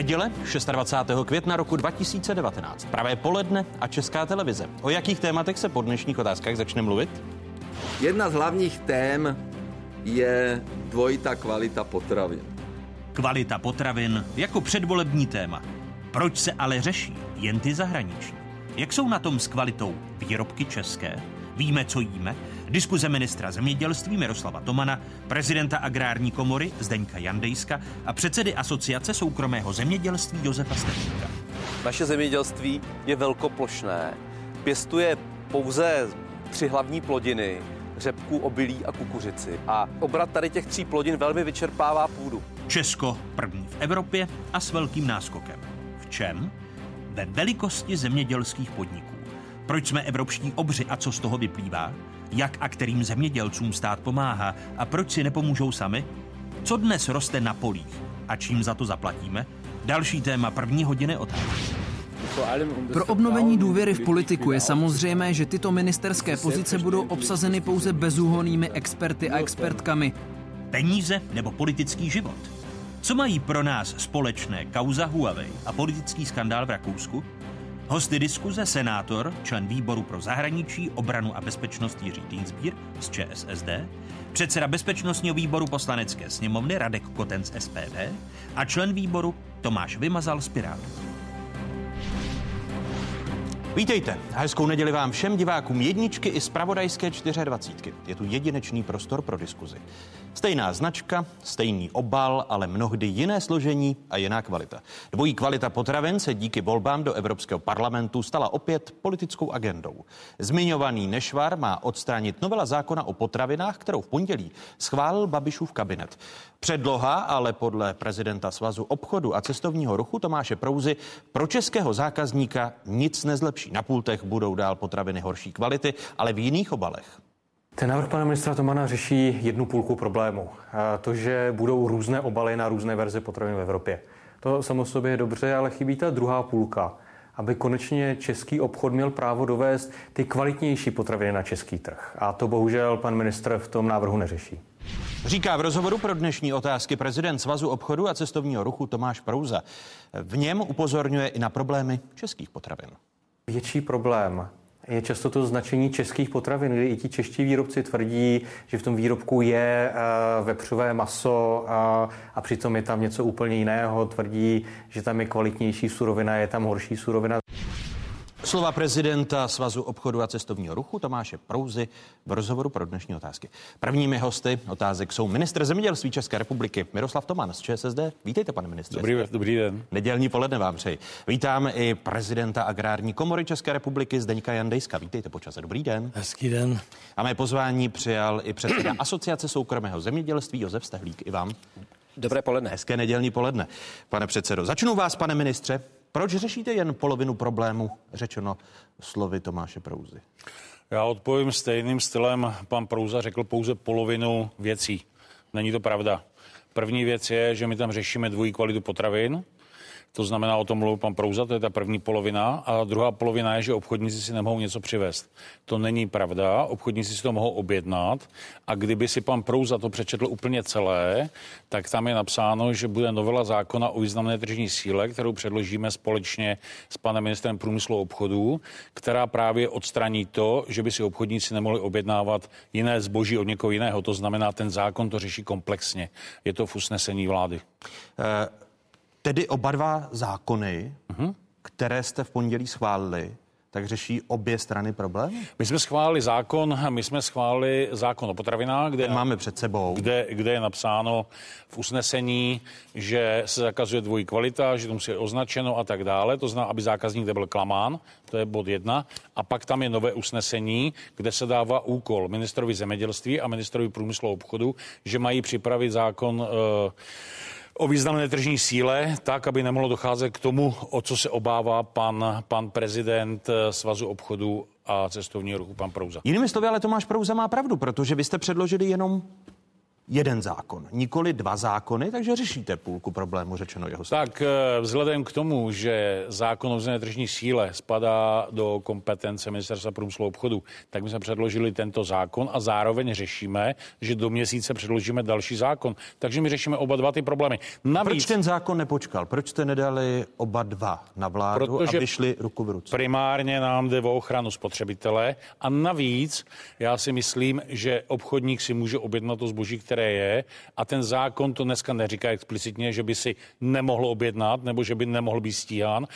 Neděle 26. května roku 2019. Pravé poledne a Česká televize. O jakých tématech se po dnešních otázkách začne mluvit? Jedna z hlavních tém je dvojitá kvalita potravin. Kvalita potravin jako předvolební téma. Proč se ale řeší jen ty zahraniční? Jak jsou na tom s kvalitou výrobky české? Víme, co jíme? Diskuze ministra zemědělství Miroslava Tomana, prezidenta agrární komory Zdeňka Jandejska a předsedy asociace soukromého zemědělství Josefa Stepníka. Naše zemědělství je velkoplošné. Pěstuje pouze tři hlavní plodiny, řepku, obilí a kukuřici. A obrat tady těch tří plodin velmi vyčerpává půdu. Česko první v Evropě a s velkým náskokem. V čem? Ve velikosti zemědělských podniků. Proč jsme evropští obři a co z toho vyplývá? Jak a kterým zemědělcům stát pomáhá a proč si nepomůžou sami? Co dnes roste na polích a čím za to zaplatíme? Další téma první hodiny otázky. Pro obnovení důvěry v politiku je samozřejmé, že tyto ministerské pozice budou obsazeny pouze bezúhonnými experty a expertkami. Peníze nebo politický život? Co mají pro nás společné kauza Huawei a politický skandál v Rakousku? Hosty diskuze senátor, člen výboru pro zahraničí, obranu a bezpečnost Jiří Týnsbír z ČSSD, předseda bezpečnostního výboru poslanecké sněmovny Radek Koten z SPD a člen výboru Tomáš Vymazal z Pirátů. Vítejte. Hezkou neděli vám všem divákům jedničky i zpravodajské 24. Je tu jedinečný prostor pro diskuzi. Stejná značka, stejný obal, ale mnohdy jiné složení a jiná kvalita. Dvojí kvalita potravin se díky volbám do Evropského parlamentu stala opět politickou agendou. Zmiňovaný nešvar má odstranit novela zákona o potravinách, kterou v pondělí schválil Babišův kabinet. Předloha ale podle prezidenta Svazu obchodu a cestovního ruchu Tomáše Prouzy pro českého zákazníka nic nezlepší. Na pultech budou dál potraviny horší kvality, ale v jiných obalech. Ten návrh pana ministra Tomana řeší jednu půlku problému. To, že budou různé obaly na různé verze potravin v Evropě. To samo sobě je dobře, ale chybí ta druhá půlka, aby konečně český obchod měl právo dovést ty kvalitnější potraviny na český trh. A to bohužel pan ministr v tom návrhu neřeší. Říká v rozhovoru pro dnešní otázky prezident Svazu obchodu a cestovního ruchu Tomáš Prouza. V něm upozorňuje i na problémy českých potravin. Větší problém je často to značení českých potravin, kdy i ti čeští výrobci tvrdí, že v tom výrobku je uh, vepřové maso uh, a přitom je tam něco úplně jiného. Tvrdí, že tam je kvalitnější surovina, je tam horší surovina. Slova prezidenta Svazu obchodu a cestovního ruchu Tomáše Prouzy v rozhovoru pro dnešní otázky. Prvními hosty otázek jsou ministr zemědělství České republiky Miroslav Toman z ČSSD. Vítejte, pane ministře. Dobrý, dobrý den. Nedělní poledne vám přeji. Vítám i prezidenta Agrární komory České republiky Zdeňka Jandejska. Vítejte počase. Dobrý den. Hezký den. A mé pozvání přijal i předseda Asociace soukromého zemědělství Josef Stehlík. I vám. Dobré poledne. Hezké nedělní poledne. Pane předsedo, začnu vás, pane ministře. Proč řešíte jen polovinu problému, řečeno slovy Tomáše Prouzy? Já odpovím stejným stylem. Pan Prouza řekl pouze polovinu věcí. Není to pravda. První věc je, že my tam řešíme dvojí kvalitu potravin. To znamená, o tom mluvil pan Prouza, to je ta první polovina. A druhá polovina je, že obchodníci si nemohou něco přivést. To není pravda, obchodníci si to mohou objednat. A kdyby si pan Prouza to přečetl úplně celé, tak tam je napsáno, že bude novela zákona o významné tržní síle, kterou předložíme společně s panem ministrem průmyslu a obchodu, která právě odstraní to, že by si obchodníci nemohli objednávat jiné zboží od někoho jiného. To znamená, ten zákon to řeší komplexně. Je to v usnesení vlády. Uh... Tedy oba dva zákony, uh-huh. které jste v pondělí schválili, tak řeší obě strany problém? My jsme schválili zákon, my jsme schválili zákon o potravinách, kde, máme před sebou. Kde, kde je napsáno v usnesení, že se zakazuje dvojí kvalita, že to musí označeno a tak dále. To znamená, aby zákazník nebyl klamán, to je bod jedna. A pak tam je nové usnesení, kde se dává úkol ministrovi zemědělství a ministrovi průmyslu a obchodu, že mají připravit zákon uh, o významné tržní síle, tak, aby nemohlo docházet k tomu, o co se obává pan, pan prezident eh, Svazu obchodu a cestovního ruchu, pan Prouza. Jinými slovy, ale Tomáš Prouza má pravdu, protože vy jste předložili jenom jeden zákon, nikoli dva zákony, takže řešíte půlku problému, řečeno jeho. Tak eh, vzhledem k tomu, že zákon o tržní síle spadá do kompetence Ministerstva průmyslu a obchodu, tak my jsme předložili tento zákon a zároveň řešíme, že do měsíce předložíme další zákon. Takže my řešíme oba dva ty problémy. Navíc, Proč ten zákon nepočkal? Proč jste nedali oba dva na vládu, Protože aby šli ruku v ruce? Primárně nám jde o ochranu spotřebitele a navíc já si myslím, že obchodník si může objednat to zboží, které je a ten zákon to dneska neříká explicitně, že by si nemohl objednat nebo že by nemohl být stíhán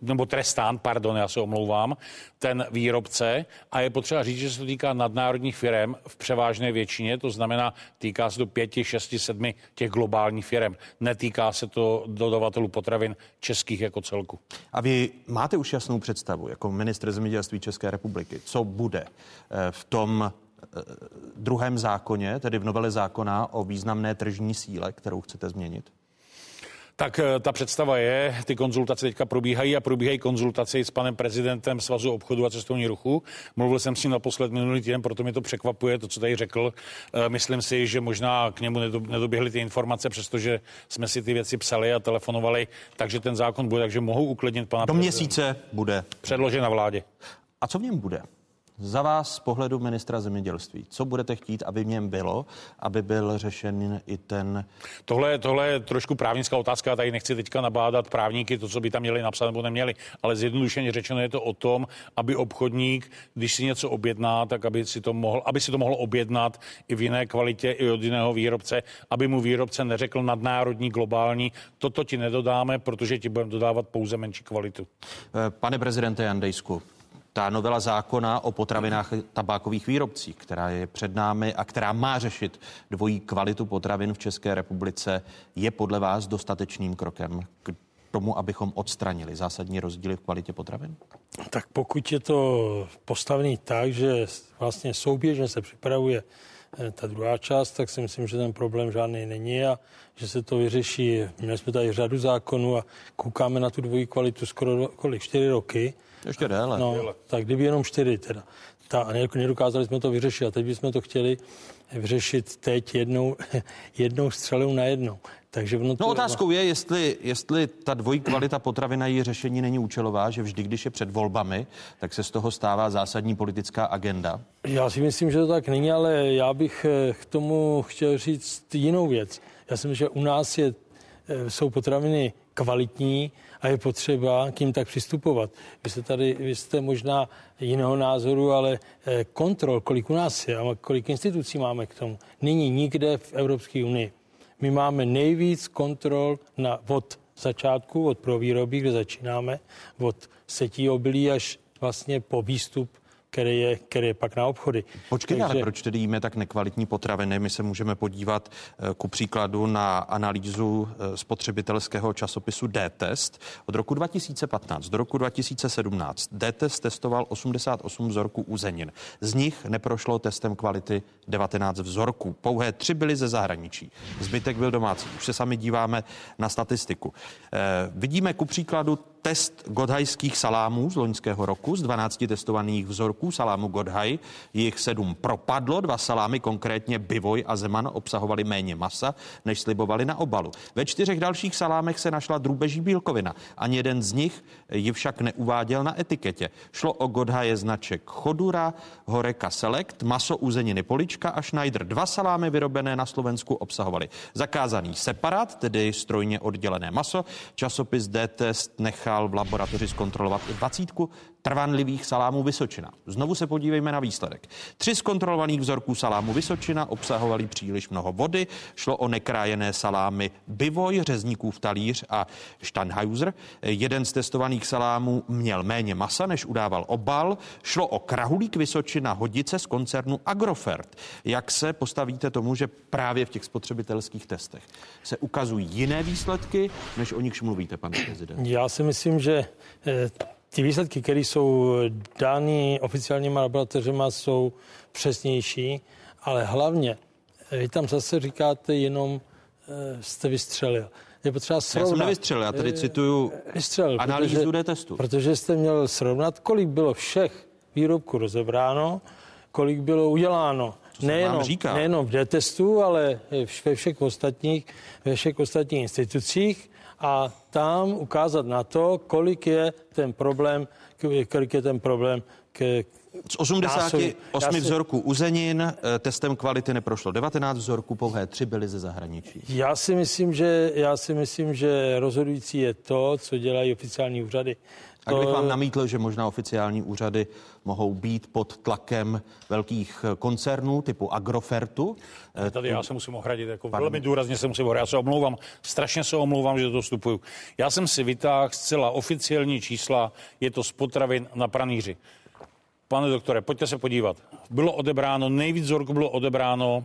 nebo trestán, pardon, já se omlouvám, ten výrobce a je potřeba říct, že se to týká nadnárodních firm v převážné většině, to znamená, týká se to pěti, šesti, sedmi těch globálních firm. Netýká se to dodavatelů potravin českých jako celku. A vy máte už jasnou představu jako ministr zemědělství České republiky, co bude eh, v tom eh, druhém zákoně, tedy v novele zákona o významné tržní síle, kterou chcete změnit? Tak eh, ta představa je, ty konzultace teďka probíhají a probíhají konzultace s panem prezidentem Svazu obchodu a cestovní ruchu. Mluvil jsem s ním naposled minulý týden, proto mi to překvapuje, to, co tady řekl. Eh, myslím si, že možná k němu nedoběhly ty informace, přestože jsme si ty věci psali a telefonovali, takže ten zákon bude, takže mohou uklidnit pana Do měsíce bude. Předložen na vládě. A co v něm bude? Za vás z pohledu ministra zemědělství, co budete chtít, aby v něm bylo, aby byl řešen i ten... Tohle, tohle je trošku právnická otázka, tady nechci teďka nabádat právníky, to, co by tam měli napsat nebo neměli, ale zjednodušeně řečeno je to o tom, aby obchodník, když si něco objedná, tak aby si to mohl, aby si to mohl objednat i v jiné kvalitě, i od jiného výrobce, aby mu výrobce neřekl nadnárodní, globální, toto ti nedodáme, protože ti budeme dodávat pouze menší kvalitu. Pane prezidente Jandejsku, ta novela zákona o potravinách tabákových výrobcích, která je před námi a která má řešit dvojí kvalitu potravin v České republice, je podle vás dostatečným krokem k tomu, abychom odstranili zásadní rozdíly v kvalitě potravin? Tak pokud je to postavený tak, že vlastně souběžně se připravuje eh, ta druhá část, tak si myslím, že ten problém žádný není a že se to vyřeší. Měli jsme tady řadu zákonů a koukáme na tu dvojí kvalitu skoro kolik, čtyři roky ještě déle. No, tak kdyby jenom čtyři teda. Ta, a nedokázali jsme to vyřešit a teď bychom to chtěli vyřešit teď jednou, jednou střelou na jednou. Takže no otázkou je, jestli, jestli ta dvojí kvalita potravina její řešení není účelová, že vždy, když je před volbami, tak se z toho stává zásadní politická agenda. Já si myslím, že to tak není, ale já bych eh, k tomu chtěl říct jinou věc. Já si myslím, že u nás je, eh, jsou potraviny kvalitní a je potřeba k ním tak přistupovat. Vy jste tady, vy jste možná jiného názoru, ale eh, kontrol, kolik u nás je a kolik institucí máme k tomu, není nikde v Evropské unii. My máme nejvíc kontrol na, od začátku, od provýroby, kde začínáme, od setí obilí až vlastně po výstup který je, který je pak na obchody. Počkejte, Takže... ale proč tedy jíme tak nekvalitní potraviny? My se můžeme podívat eh, ku příkladu na analýzu eh, spotřebitelského časopisu D-Test. Od roku 2015 do roku 2017 D-Test testoval 88 vzorků uzenin. Z nich neprošlo testem kvality 19 vzorků. Pouhé tři byly ze zahraničí. Zbytek byl domácí. Už se sami díváme na statistiku. Eh, vidíme ku příkladu test godhajských salámů z loňského roku. Z 12 testovaných vzorků salámu Godhaj jich sedm propadlo. Dva salámy, konkrétně Bivoj a Zeman, obsahovaly méně masa, než slibovali na obalu. Ve čtyřech dalších salámech se našla drůbeží bílkovina. Ani jeden z nich ji však neuváděl na etiketě. Šlo o Godhaje značek Chodura, Horeka Select, maso uzeniny Polička a Schneider. Dva salámy vyrobené na Slovensku obsahovaly zakázaný separát, tedy strojně oddělené maso. Časopis D-Test nechal v laboratoři zkontrolovat i dvacítku trvanlivých salámů Vysočina. Znovu se podívejme na výsledek. Tři z kontrolovaných vzorků salámu Vysočina obsahovaly příliš mnoho vody. Šlo o nekrájené salámy Bivoj, řezníkův talíř a Steinhauser. Jeden z testovaných salámů měl méně masa, než udával obal. Šlo o krahulík Vysočina hodice z koncernu Agrofert. Jak se postavíte tomu, že právě v těch spotřebitelských testech se ukazují jiné výsledky, než o nichž mluvíte, pane prezident? Já si myslím, že eh, ty výsledky, které jsou dány oficiálníma laboratořema, jsou přesnější, ale hlavně eh, vy tam zase říkáte jenom eh, jste vystřelil. Je potřeba srovnat. Já jsem nevystřelil, já tady cituju Vystřelil, analýzu protože, testu. Protože jste měl srovnat, kolik bylo všech výrobků rozebráno, kolik bylo uděláno nejenom, říká. nejenom v detestu, ale ve všech ostatních, ve všech ostatních institucích a tam ukázat na to, kolik je ten problém, kolik je ten problém k, z 88 si... vzorků uzenin eh, testem kvality neprošlo 19 vzorků, pouhé tři byly ze zahraničí. Já si myslím, že, já si myslím, že rozhodující je to, co dělají oficiální úřady. A kdybych vám namítl, že možná oficiální úřady mohou být pod tlakem velkých eh, koncernů typu Agrofertu. Eh, tady já se musím ohradit, jako Pan... velmi důrazně se musím ohradit. Já se omlouvám, strašně se omlouvám, že to vstupuju. Já jsem si vytáhl zcela oficiální čísla, je to z potravin na pranýři. Pane doktore, pojďte se podívat. Bylo odebráno, nejvíc vzorku bylo odebráno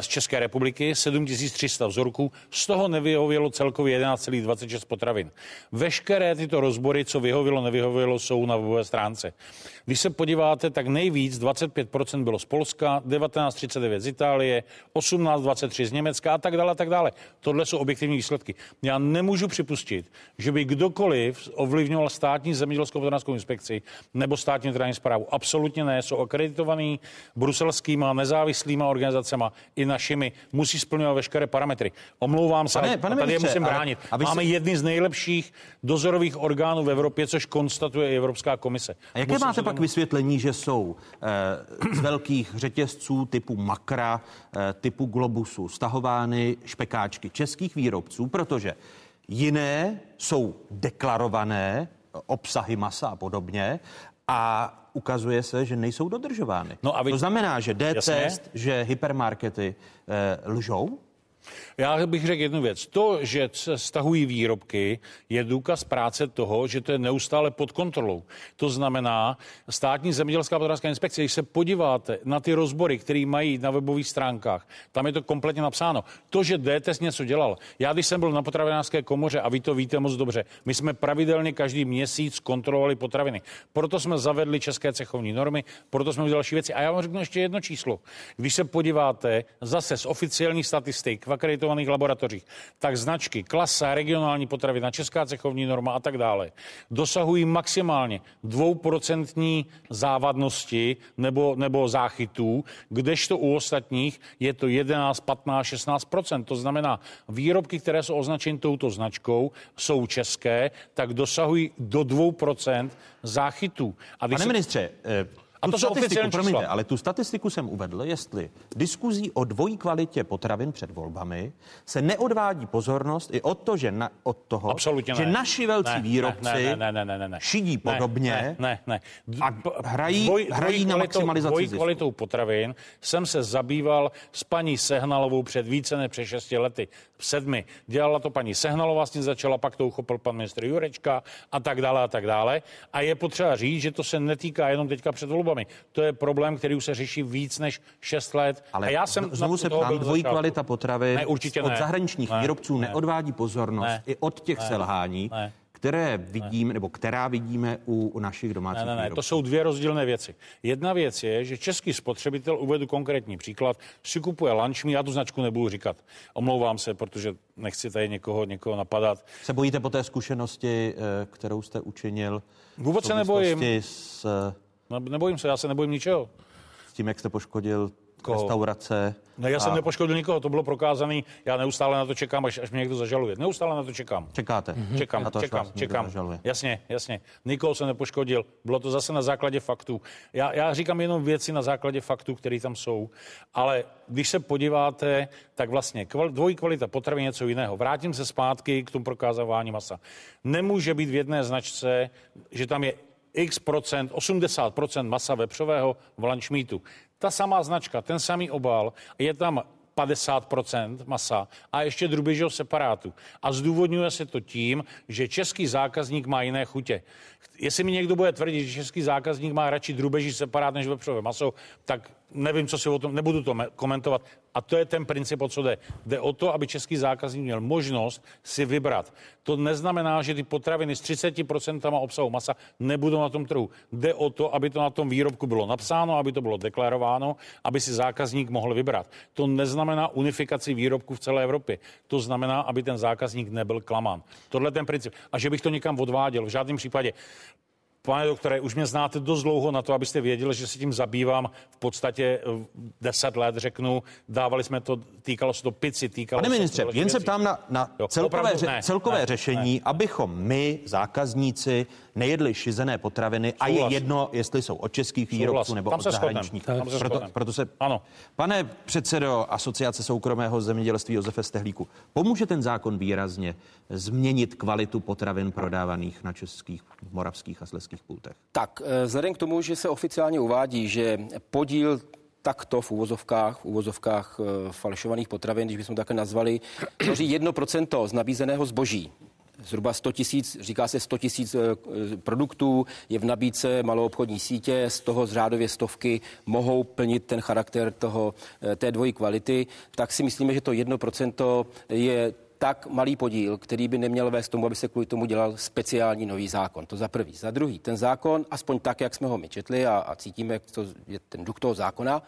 z České republiky 7300 vzorků, z toho nevyhovělo celkově 11,26 potravin. Veškeré tyto rozbory, co vyhovělo, nevyhovělo, jsou na webové stránce. Když se podíváte, tak nejvíc 25% bylo z Polska, 19,39 z Itálie, 18,23 z Německa a tak dále, a tak dále. Tohle jsou objektivní výsledky. Já nemůžu připustit, že by kdokoliv ovlivňoval státní zemědělskou veterinářskou inspekci nebo státní veterinární zprávu. Absolutně ne, jsou akreditovaný bruselskýma nezávislýma organizacemi i našimi, musí splňovat veškeré parametry. Omlouvám se, pane, pane tady ministře, je musím bránit. A, Máme si... jedny z nejlepších dozorových orgánů v Evropě, což konstatuje i Evropská komise. A jaké musím máte pak tomu... vysvětlení, že jsou eh, z velkých řetězců typu Makra, eh, typu Globusu stahovány špekáčky českých výrobců, protože jiné jsou deklarované obsahy masa a podobně a ukazuje se, že nejsou dodržovány. No a vy... To znamená, že D-test, že hypermarkety eh, lžou? Já bych řekl jednu věc. To, že se stahují výrobky, je důkaz práce toho, že to je neustále pod kontrolou. To znamená, státní zemědělská potravinářská inspekce, když se podíváte na ty rozbory, které mají na webových stránkách, tam je to kompletně napsáno. To, že DTS něco dělal. Já, když jsem byl na potravinářské komoře, a vy to víte moc dobře, my jsme pravidelně každý měsíc kontrolovali potraviny. Proto jsme zavedli české cechovní normy, proto jsme udělali další věci. A já vám řeknu ještě jedno číslo. Když se podíváte zase z oficiálních statistik akreditovaných laboratořích, tak značky, klasa, regionální potravina, česká cechovní norma a tak dále dosahují maximálně dvouprocentní závadnosti nebo, nebo záchytů, kdežto u ostatních je to 11, 15, 16% To znamená, výrobky, které jsou označeny touto značkou, jsou české, tak dosahují do 2% záchytů. A Pane se... ministře, eh a to statistiku, promiňte, ale tu statistiku jsem uvedl, jestli diskuzí o dvojí kvalitě potravin před volbami se neodvádí pozornost i od, to, že na, od toho, Absolutně že ne. naši velcí ne, výrobci ne, ne, ne, ne, ne, ne. šidí podobně ne, ne, ne. a hrají, dvoj, hrají dvoj na maximalizaci dvojí kvalitou potravin jsem se zabýval s paní Sehnalovou před více než před šesti lety, sedmi. Dělala to paní Sehnalová, s tím začala, pak to uchopil pan ministr Jurečka a tak dále a tak dále. A je potřeba říct, že to se netýká jenom teďka před volbami volbami. To je problém, který už se řeší víc než 6 let. Ale a já jsem znovu se ptám, dvojí kvalita potravy ne, určitě od ne. zahraničních ne, výrobců ne, neodvádí pozornost ne, i od těch ne, selhání. Ne které vidím, ne. nebo která vidíme u, u našich domácích ne, ne, ne, to jsou dvě rozdílné věci. Jedna věc je, že český spotřebitel, uvedu konkrétní příklad, si kupuje lunchmi, já tu značku nebudu říkat. Omlouvám se, protože nechci tady někoho, někoho napadat. Se bojíte po té zkušenosti, eh, kterou jste učinil? Vůbec se nebojím. S No, nebojím se, já se nebojím ničeho. S tím, jak jste poškodil Koho? restaurace. Ne, já a... jsem nepoškodil nikoho, to bylo prokázané. Já neustále na to čekám, až, až mě někdo zažaluje. Neustále na to čekám. Čekáte? Mm-hmm. Čekám, na to, čekám, čekám. Zažaluje. Jasně, jasně. Nikoho se nepoškodil. Bylo to zase na základě faktů. Já, já říkám jenom věci na základě faktů, které tam jsou. Ale když se podíváte, tak vlastně kval, dvojí kvalita potravy něco jiného. Vrátím se zpátky k tomu prokázávání masa. Nemůže být v jedné značce, že tam je x procent, 80 procent masa vepřového v lunch meatu. Ta samá značka, ten samý obal, je tam 50% masa a ještě drůbežího separátu. A zdůvodňuje se to tím, že český zákazník má jiné chutě. Jestli mi někdo bude tvrdit, že český zákazník má radši drůbeží separát než vepřové maso, tak nevím, co si o tom, nebudu to komentovat. A to je ten princip, o co jde. Jde o to, aby český zákazník měl možnost si vybrat. To neznamená, že ty potraviny s 30% obsahu masa nebudou na tom trhu. Jde o to, aby to na tom výrobku bylo napsáno, aby to bylo deklarováno, aby si zákazník mohl vybrat. To neznamená unifikaci výrobků v celé Evropě. To znamená, aby ten zákazník nebyl klamán. Tohle je ten princip. A že bych to někam odváděl, v žádném případě Pane doktore, už mě znáte dost dlouho na to, abyste věděli, že se tím zabývám v podstatě 10 let, řeknu. Dávali jsme to, týkalo se to pici, týkalo Pane se ministře, to jen se ptám na, na Jo, celkové, opravdu ře, ne, celkové ne, řešení, ne. abychom my, zákazníci, nejedli šizené potraviny a je Souhlas. jedno, jestli jsou od českých výrobců Souhlas. nebo Tam od zahraničních. Tam se Proto, proto se... Ano. Pane předsedo Asociace soukromého zemědělství Josefe Stehlíku, pomůže ten zákon výrazně změnit kvalitu potravin prodávaných na českých, moravských a sleských pultech? Tak, eh, vzhledem k tomu, že se oficiálně uvádí, že podíl takto v uvozovkách, v uvozovkách eh, falšovaných potravin, když bychom také nazvali, tvoří 1% z nabízeného zboží. Zhruba 100 tisíc, říká se 100 tisíc eh, produktů, je v nabídce maloobchodní sítě, z toho řádově stovky mohou plnit ten charakter toho, eh, té dvojí kvality, tak si myslíme, že to 1% je tak malý podíl, který by neměl vést tomu, aby se kvůli tomu dělal speciální nový zákon. To za prvý. Za druhý, ten zákon, aspoň tak, jak jsme ho my četli a, a cítíme, jak to je ten duch toho zákona,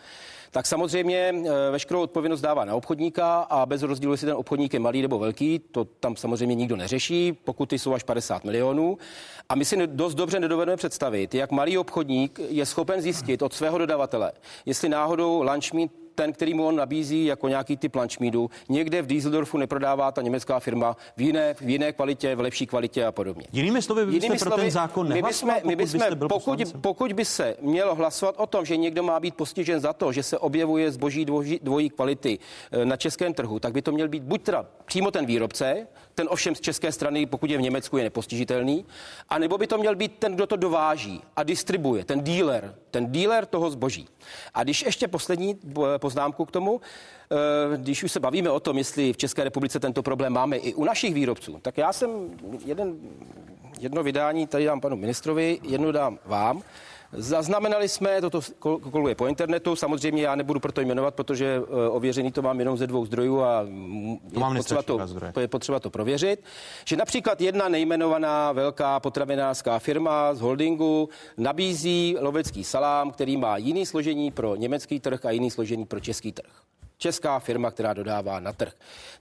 tak samozřejmě e, veškerou odpovědnost dává na obchodníka a bez rozdílu, jestli ten obchodník je malý nebo velký, to tam samozřejmě nikdo neřeší, pokuty jsou až 50 milionů. A my si dost dobře nedovedeme představit, jak malý obchodník je schopen zjistit od svého dodavatele, jestli náhodou lunch meat ten, který mu on nabízí jako nějaký typ lunchmeadu, někde v Düsseldorfu neprodává ta německá firma v jiné, v jiné kvalitě, v lepší kvalitě a podobně. Jinými slovy, vy byste pro ten zákon my bychom, my pokud bychom, byste byl pokud, pokud by se mělo hlasovat o tom, že někdo má být postižen za to, že se objevuje zboží dvojí, dvojí kvality eh, na českém trhu, tak by to měl být buď teda přímo ten výrobce, ten ovšem z české strany, pokud je v Německu, je nepostižitelný, anebo by to měl být ten, kdo to dováží a distribuje, ten dealer, ten dealer toho zboží. A když ještě poslední poznámku k tomu, eh, když už se bavíme o tom, jestli v České republice tento problém máme i u našich výrobců, tak já jsem jeden, jedno vydání tady dám panu ministrovi, jedno dám vám. Zaznamenali jsme, toto kol- koluje po internetu, samozřejmě já nebudu proto jmenovat, protože eh, ověřený to mám jenom ze dvou zdrojů a To je, potřeba to, to je potřeba to prověřit, že například jedna nejmenovaná velká potravinářská firma z holdingu nabízí lovecký salám, který má jiný složení pro německý trh a jiný složení pro český trh česká firma, která dodává na trh.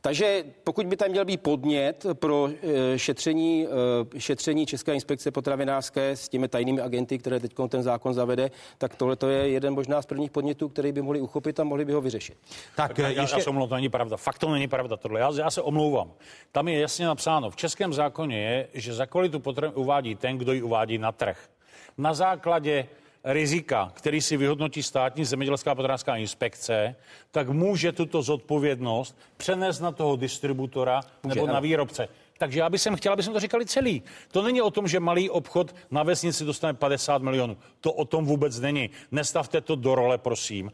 Takže pokud by tam měl být podnět pro eh, šetření, eh, šetření České inspekce potravinářské s těmi tajnými agenty, které teď ten zákon zavede, tak tohle to je jeden možná z prvních podnětů, který by mohli uchopit a mohli by ho vyřešit. Tak, Já, eh, já, ještě... já se omlouvám, to není pravda. Fakt to není pravda tohle. Já, já se omlouvám. Tam je jasně napsáno, v českém zákoně je, že za kvalitu potravin uvádí ten, kdo ji uvádí na trh. Na základě rizika, který si vyhodnotí státní zemědělská potravinářská inspekce, tak může tuto zodpovědnost přenést na toho distributora nebo ano. na výrobce. Takže já bych sem chtěl, aby jsme to říkali celý. To není o tom, že malý obchod na vesnici dostane 50 milionů. To o tom vůbec není. Nestavte to do role, prosím.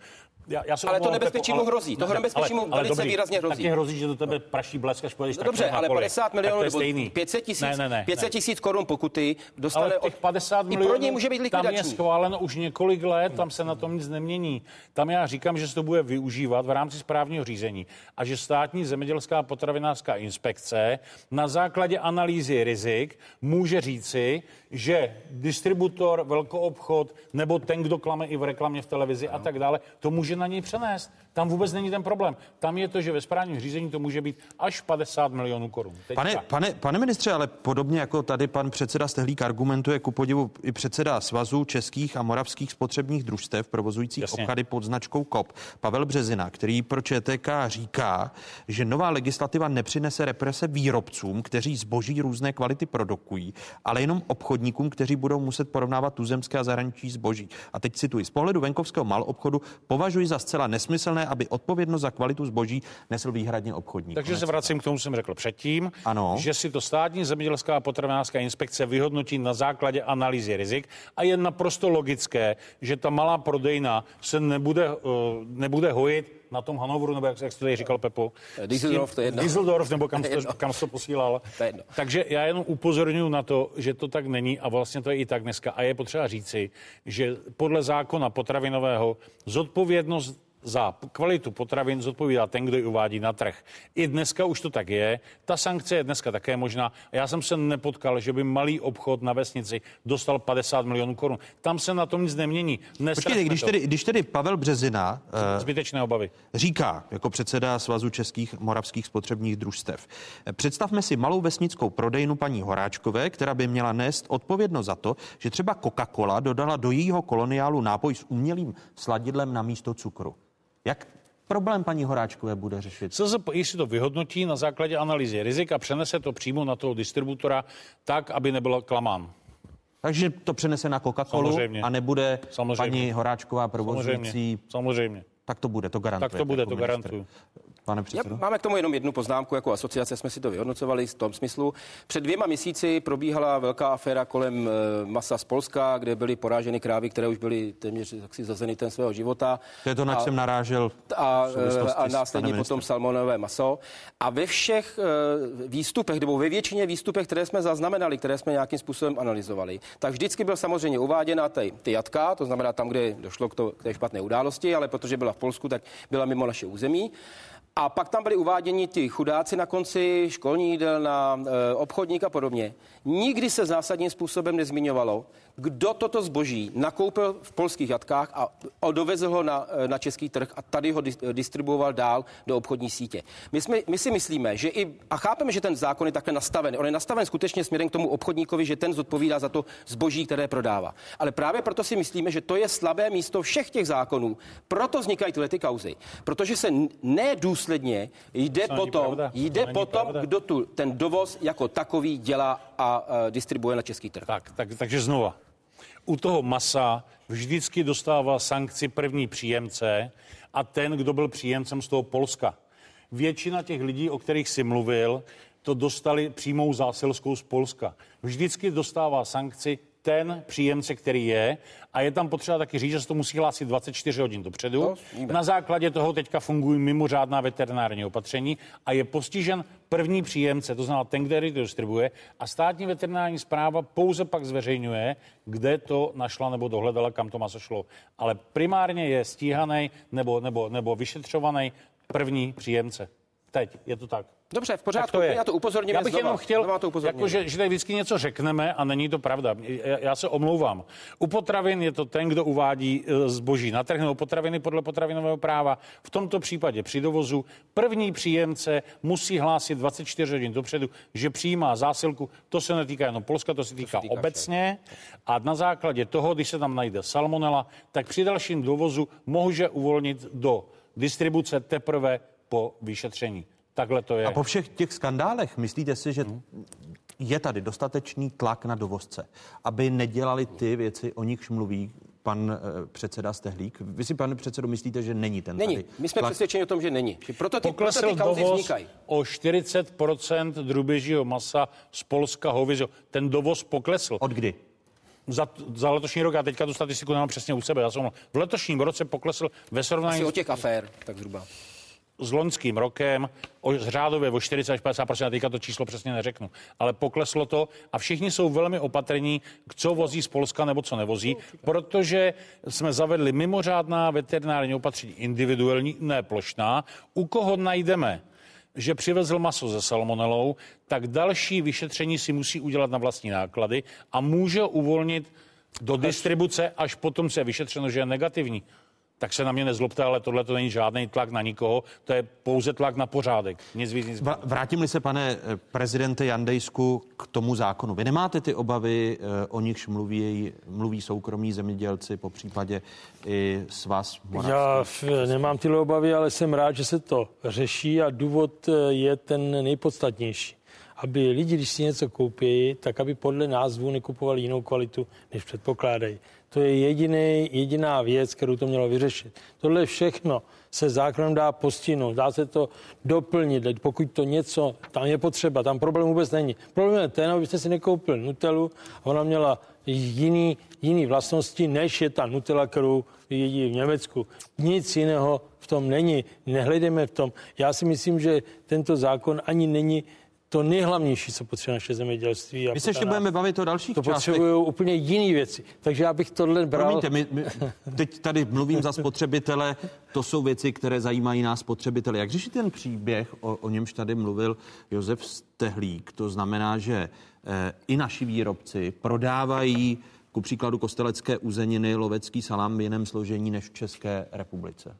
Já, já Ale to nebezpečí mu hrozí. To nebezpečí mu velice výrazně hrozí. Taky hrozí, že do tebe praší blesk, až pojedeš No dobře, ale na poli. 50 milionů nebo stejný. 500 tisíc, Ne, ne, ne. 500 ne. tisíc korun pokuty dostane Ale od... těch 50 I milionů, pro něj může být tam je likvidační. schváleno už několik let, tam se na tom nic nemění. Tam já říkám, že se to bude využívat v rámci správního řízení a že státní zemědělská potravinářská inspekce na základě analýzy rizik může říci, že distributor, velkoobchod nebo ten, kdo klame i v reklamě v televizi a tak dále, to může na něj přenést. Tam vůbec není ten problém. Tam je to, že ve správním řízení to může být až 50 milionů korun. Teďka. Pane, pane, pane ministře, ale podobně jako tady pan předseda Stehlík argumentuje ku podivu i předseda Svazu českých a moravských spotřebních družstev provozujících Jasně. obchody pod značkou KOP, Pavel Březina, který pro ČTK říká, že nová legislativa nepřinese represe výrobcům, kteří zboží různé kvality produkují, ale jenom obchodníkům, kteří budou muset porovnávat tuzemské a zahraniční zboží. A teď cituji, z pohledu venkovského malobchodu považuji za zcela nesmyslné, aby odpovědnost za kvalitu zboží nesl výhradně obchodník. Takže Konec se vracím k tomu, co jsem řekl předtím, Ano. že si to státní zemědělská a potravinářská inspekce vyhodnotí na základě analýzy rizik a je naprosto logické, že ta malá prodejna se nebude, uh, nebude hojit na tom Hanovru, nebo jak, jak jsi tady říkal, Pepo. Eh, Düsseldorf, to je jedno. Düsseldorf, nebo kam jedno. kam jsi to posílal. To je jedno. Takže já jenom upozorňuji na to, že to tak není a vlastně to je i tak dneska. A je potřeba říci, že podle zákona potravinového zodpovědnost za kvalitu potravin zodpovídá ten, kdo ji uvádí na trh. I dneska už to tak je. Ta sankce je dneska také možná. Já jsem se nepotkal, že by malý obchod na vesnici dostal 50 milionů korun. Tam se na tom nic nemění. Počkejte, když tedy, když tedy Pavel Březina uh, zbytečné obavy říká jako předseda Svazu českých moravských spotřebních družstev. Představme si malou vesnickou prodejnu paní Horáčkové, která by měla nést odpovědnost za to, že třeba Coca-Cola dodala do jejího koloniálu nápoj s umělým sladidlem na místo cukru. Jak problém paní Horáčkové bude řešit? CZPI si to vyhodnotí na základě analýzy rizik a přenese to přímo na toho distributora tak, aby nebyl klamán. Takže to přenese na Coca-Colu a nebude Samozřejmě. paní Horáčková provozující... Samozřejmě. Samozřejmě. Tak to bude, to garantuje. Tak to bude, to garantuju. Pane předsedo? máme k tomu jenom jednu poznámku, jako asociace jsme si to vyhodnocovali v tom smyslu. Před dvěma měsíci probíhala velká aféra kolem e, masa z Polska, kde byly poráženy krávy, které už byly téměř jaksi zazeny ten svého života. To je to, na čem narážel. A, eh, a následně potom salmonové maso. A ve všech e, výstupech, nebo ve většině výstupech, které jsme zaznamenali, které jsme nějakým způsobem analyzovali, tak vždycky byl samozřejmě uváděna ty, ty jatka, to znamená tam, kde došlo k, to, k té špatné události, ale protože byla v Polsku, tak byla mimo naše území. A pak tam byli uváděni ty chudáci na konci, školní jídelna, e, obchodník a podobně. Nikdy se zásadním způsobem nezmiňovalo, kdo toto zboží nakoupil v polských jatkách a dovezl ho na, e, na český trh a tady ho distribuoval dál do obchodní sítě. My, jsme, my si myslíme, že i, a chápeme, že ten zákon je takhle nastaven, on je nastaven skutečně směrem k tomu obchodníkovi, že ten zodpovídá za to zboží, které prodává. Ale právě proto si myslíme, že to je slabé místo všech těch zákonů. Proto vznikají tyhle ty kauzy. Protože se nedůsledně jde to potom, jde potom kdo tu ten dovoz jako takový dělá a, a distribuje na český trh. Tak, tak, takže znova u toho masa vždycky dostává sankci první příjemce a ten, kdo byl příjemcem z toho Polska. Většina těch lidí, o kterých si mluvil, to dostali přímou zásilskou z Polska. Vždycky dostává sankci ten příjemce, který je. A je tam potřeba taky říct, že se to musí hlásit 24 hodin dopředu. No, Na základě toho teďka fungují mimořádná veterinární opatření a je postižen první příjemce, to znamená ten, který to distribuje. A státní veterinární zpráva pouze pak zveřejňuje, kde to našla nebo dohledala, kam to maso šlo. Ale primárně je stíhaný nebo, nebo, nebo vyšetřovaný první příjemce. Teď je to tak. Dobře, v pořádku, to je. já to upozorním. Já bych znova, jenom chtěl, to jako, že, že tady vždycky něco řekneme a není to pravda. Já, já se omlouvám. U potravin je to ten, kdo uvádí e, zboží na trh nebo potraviny podle potravinového práva. V tomto případě při dovozu první příjemce musí hlásit 24 hodin dopředu, že přijímá zásilku. To se netýká jenom Polska, to se týká, to se týká obecně. Vše. A na základě toho, když se tam najde salmonela, tak při dalším dovozu může uvolnit do distribuce teprve po vyšetření. Takhle to je. A po všech těch skandálech, myslíte si, že hmm. je tady dostatečný tlak na dovozce, aby nedělali ty věci, o nichž mluví pan uh, předseda Stehlík. Vy si, pane předsedo, myslíte, že není ten Není. Tady My jsme tlak... přesvědčeni o tom, že není. Že proto ty, Poklesl proto ty kauzy dovoz vznikají. o 40% drůbežího masa z Polska hovězího. Ten dovoz poklesl. Od kdy? za, za letošní rok, a teďka tu statistiku nemám přesně u sebe, já jsem v letošním roce poklesl ve srovnání... Asi o těch afér, tak zhruba s loňským rokem o řádově o 40 až 50 a teďka to číslo přesně neřeknu, ale pokleslo to a všichni jsou velmi opatrní, co vozí z Polska nebo co nevozí, protože jsme zavedli mimořádná veterinární opatření, individuální, ne plošná, u koho najdeme že přivezl maso ze salmonelou, tak další vyšetření si musí udělat na vlastní náklady a může uvolnit do distribuce, až potom se je vyšetřeno, že je negativní tak se na mě nezlobte, ale tohle to není žádný tlak na nikoho, to je pouze tlak na pořádek. Nic víc, nic Vrátím-li se, pane eh, prezidente Jandejsku, k tomu zákonu. Vy nemáte ty obavy, eh, o nichž mluví, mluví soukromí zemědělci, po případě i s vás? Já nemám tyhle obavy, ale jsem rád, že se to řeší a důvod eh, je ten nejpodstatnější aby lidi, když si něco koupí, tak aby podle názvu nekupovali jinou kvalitu, než předpokládají. To je jediný, jediná věc, kterou to mělo vyřešit. Tohle všechno se zákonem dá postihnout, dá se to doplnit, pokud to něco tam je potřeba, tam problém vůbec není. Problém je ten, abyste si nekoupil Nutellu, ona měla jiný, jiný vlastnosti, než je ta Nutella, kterou jedí v Německu. Nic jiného v tom není, nehledeme v tom. Já si myslím, že tento zákon ani není to nejhlavnější, co potřebuje naše zemědělství. A My se ještě budeme bavit o dalších To potřebují úplně jiné věci. Takže já bych tohle bral... Promiňte, my, my, teď tady mluvím za spotřebitele, to jsou věci, které zajímají nás spotřebitele. Jak řešit ten příběh, o, o němž tady mluvil Josef Stehlík? To znamená, že eh, i naši výrobci prodávají ku příkladu kostelecké uzeniny, lovecký salám v jiném složení než v České republice.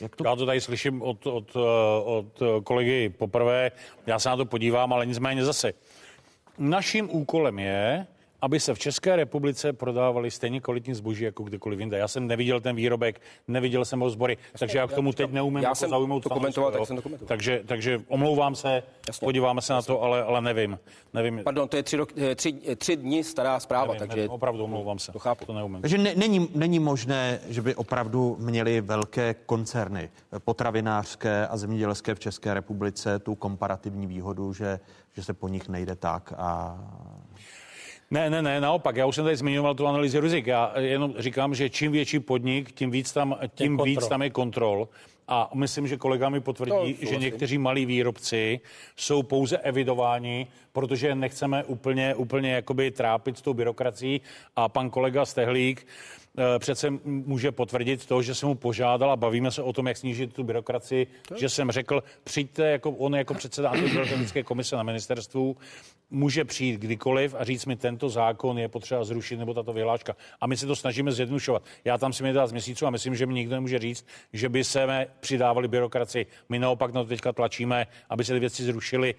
Jak to... Já to tady slyším od, od, od kolegy poprvé, já se na to podívám, ale nicméně zase. Naším úkolem je, aby se v České republice prodávali stejně kvalitní zboží jako kdekoliv jinde. Já jsem neviděl ten výrobek, neviděl jsem ho zbory, takže já k tomu teď neumím já jako jsem zaujmout to komentoval, tak jsem to komentoval. Takže, takže omlouvám se, Jasně. podíváme se Jasně. na to, ale, ale nevím. nevím. Pardon, to je tři, rok, tři, tři dny stará zpráva, nevím, takže... Nevím, opravdu omlouvám se. To chápu. To neumím. Takže ne, není, není možné, že by opravdu měli velké koncerny potravinářské a zemědělské v České republice tu komparativní výhodu, že, že se po nich nejde tak a ne, ne, ne, naopak, já už jsem tady zmiňoval tu analýzu rizik. Já jenom říkám, že čím větší podnik, tím víc tam, tím víc tam je kontrol. A myslím, že kolega mi potvrdí, to, že někteří malí výrobci jsou pouze evidováni, protože nechceme úplně, úplně jakoby trápit s tou byrokracií. A pan kolega Stehlík Eh, přece může potvrdit to, že jsem mu požádal a bavíme se o tom, jak snížit tu byrokracii, to? že jsem řekl, přijďte, jako on jako předseda antibyrokratické komise na ministerstvu, může přijít kdykoliv a říct mi, tento zákon je potřeba zrušit nebo tato vyhláška. A my si to snažíme zjednušovat. Já tam si dát z měsíců a myslím, že mi nikdo nemůže říct, že by se přidávali byrokracii. My naopak na to teďka tlačíme, aby se ty věci zrušily,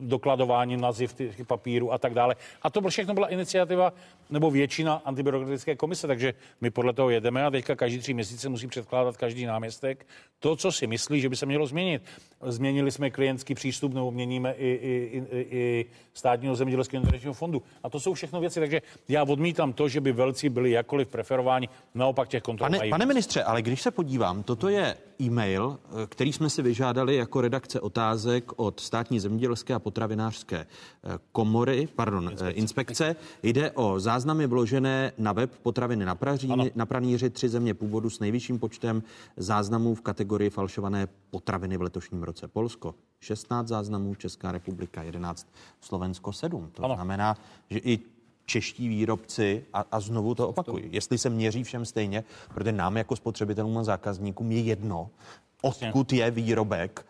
dokladování naziv těch papírů a tak dále. A to všechno byla iniciativa nebo většina antibyrokratické komise, takže my podle toho jedeme a teďka každý tři měsíce musí předkládat každý náměstek to, co si myslí, že by se mělo změnit. Změnili jsme klientský přístup nebo měníme i, i, i, i státního zemědělského intervenčního fondu. A to jsou všechno věci, takže já odmítám to, že by velcí byli jakkoliv preferováni, naopak těch kontrol pane, pane ministře, ale když se podívám, toto je e-mail, který jsme si vyžádali jako redakce otázek od státní zemědělské a potravinářské eh, komory, pardon, inspekce. inspekce. Jde o záznamy vložené na web potraviny na, praží, na praníři tři země původu s nejvyšším počtem záznamů v kategorii falšované potraviny v letošním roce. Polsko 16 záznamů, Česká republika 11, Slovensko 7. To ano. znamená, že i čeští výrobci, a, a znovu to opakuju, jestli se měří všem stejně, protože nám jako spotřebitelům a zákazníkům je jedno, odkud je výrobek,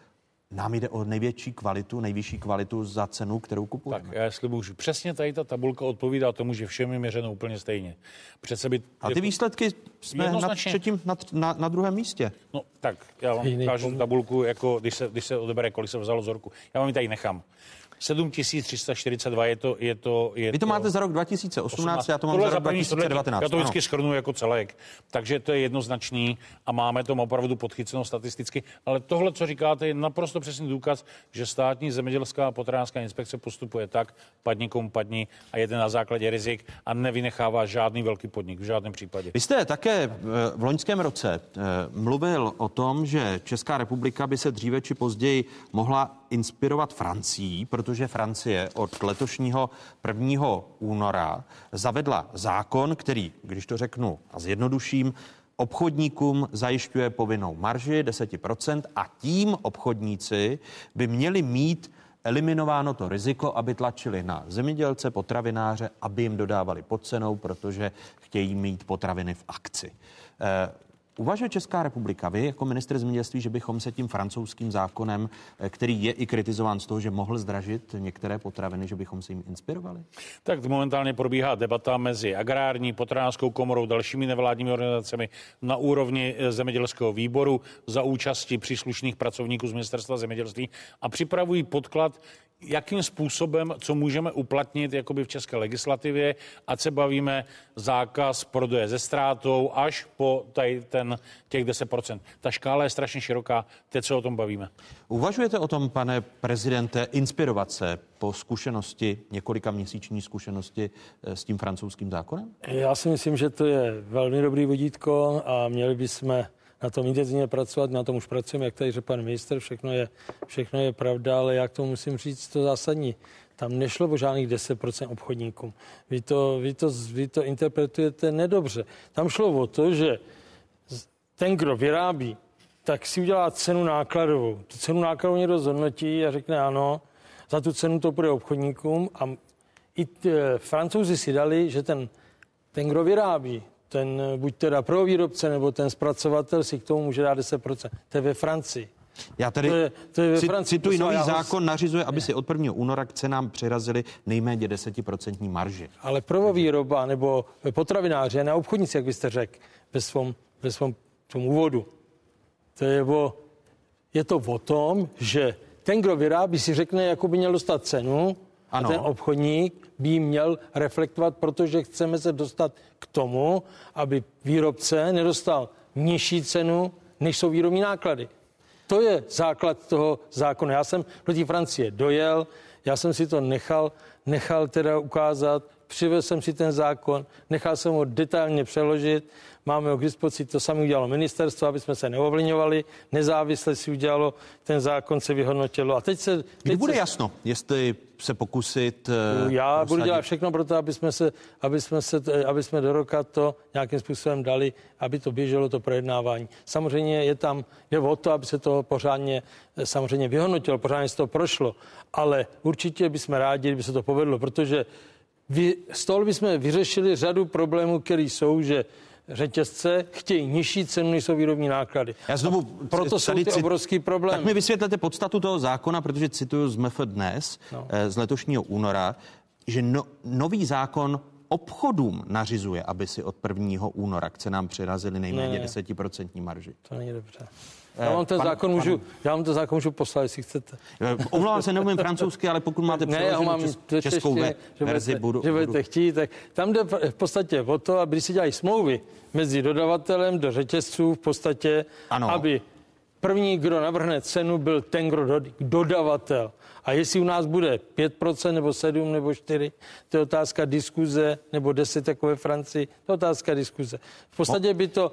nám jde o největší kvalitu, nejvyšší kvalitu za cenu, kterou kupujeme. Tak já jestli můžu. Přesně tady ta tabulka odpovídá tomu, že všem je měřeno úplně stejně. Přece by, a ty výsledky jsme na, třetím, na, na, na druhém místě. No tak, já vám ukážu tabulku, jako když se, když se odebere, kolik se vzalo vzorku. Já vám ji tady nechám. 7342 je to... Je to je Vy to, to máte za rok 2018, 18. já to mám tohle za rok 2019. Já to vždycky schrnu jako celek. Takže to je jednoznačný a máme to opravdu podchyceno statisticky. Ale tohle, co říkáte, je naprosto přesný důkaz, že státní zemědělská a potravinářská inspekce postupuje tak, padni komu padni a jede na základě rizik a nevynechává žádný velký podnik v žádném případě. Vy jste také v loňském roce eh, mluvil o tom, že Česká republika by se dříve či později mohla inspirovat Francii, protože Francie od letošního 1. února zavedla zákon, který, když to řeknu a zjednoduším, obchodníkům zajišťuje povinnou marži 10% a tím obchodníci by měli mít eliminováno to riziko, aby tlačili na zemědělce, potravináře, aby jim dodávali pod cenou, protože chtějí mít potraviny v akci. Uvažuje Česká republika, vy jako minister zemědělství, že bychom se tím francouzským zákonem, eh, který je i kritizován z toho, že mohl zdražit některé potraviny, že bychom se jim inspirovali? Tak momentálně probíhá debata mezi agrární, potravinářskou komorou, dalšími nevládními organizacemi na úrovni eh, zemědělského výboru za účasti příslušných pracovníků z ministerstva zemědělství a připravují podklad, jakým způsobem, co můžeme uplatnit jakoby v české legislativě, ať se bavíme zákaz prodeje ze ztrátou až po tady ten, těch 10%. Ta škála je strašně široká, teď se o tom bavíme. Uvažujete o tom, pane prezidente, inspirovat se po zkušenosti, několika měsíční zkušenosti eh, s tím francouzským zákonem? Já si myslím, že to je velmi dobrý vodítko a měli bychom na tom intenzivně pracovat, na tom už pracujeme, jak tady řekl pan minister, všechno je, všechno je pravda, ale jak to musím říct, to zásadní. Tam nešlo o žádných 10% obchodníkům. Vy to, vy, to, vy to interpretujete nedobře. Tam šlo o to, že ten, kdo vyrábí, tak si udělá cenu nákladovou. Tu cenu nákladovou někdo zhodnotí a řekne ano, za tu cenu to půjde obchodníkům a i t, eh, francouzi si dali, že ten, ten, kdo vyrábí, ten buď teda pro výrobce nebo ten zpracovatel si k tomu může dát 10%. To je ve Francii. Já tady To je- to je ve ci- Francii, cituji, nový já zákon nařizuje, aby si od 1. února k cenám přirazili nejméně 10% marži. Ale prvovýroba nebo potravináři ne obchodníci, jak byste řekl ve svém ve svom, tom úvodu. To je, o, je to o tom, že ten, kdo vyrábí, si řekne, jakou by měl dostat cenu Ano. a ten obchodník by ji měl reflektovat, protože chceme se dostat k tomu, aby výrobce nedostal nižší cenu, než jsou výrobní náklady. To je základ toho zákona. Já jsem do té Francie dojel, já jsem si to nechal, nechal teda ukázat, přivez jsem si ten zákon, nechal jsem ho detailně přeložit, máme ho k dispozici, to samé udělalo ministerstvo, aby jsme se neovlivňovali, nezávisle si udělalo, ten zákon se vyhodnotilo. A teď se... Kdy teď bude se, jasno, jestli se pokusit... eh, já budu prosadit- dělat všechno pro to, aby jsme, se, aby, jsme se, aby jsme do roka to nějakým způsobem dali, aby to běželo, to projednávání. Samozřejmě je tam, jde o to, aby se to pořádně eh, samozřejmě vyhodnotilo, pořádně se to prošlo, ale určitě bychom rádi, kdyby se to povedlo, protože vy, z toho bychom vyřešili řadu problémů, které jsou, že řetězce chtějí nižší cenu, než jsou výrobní náklady. Já znovu proto jsou ty cit- obrovský problémy. Tak mi vysvětlete podstatu toho zákona, protože cituju z MF dnes, No. no. z letošního února, že no, nový zákon obchodům nařizuje, aby si od 1. února k cenám přirazili nejméně Ne, ne. 10% marži. To není dobře. Já vám ten pan- zákon pan- můžu, já vám ten zákon můžu poslat, jestli chcete. Eh, Omlouvám se, neumím francouzsky, ale pokud máte Ne, já mám čes, čes, českou že verzi, budete, budu, že budete budu chtít, tak tam jde v podstatě o to, aby se dělají smlouvy mezi dodavatelem do řetězců v podstatě, Ano. aby první, kdo navrhne cenu, byl ten, kdo do- dodavatel. A jestli u nás bude 5% nebo 7 nebo 4, to je otázka diskuze, nebo 10 jako ve Francii, to je otázka diskuze. V podstatě by to,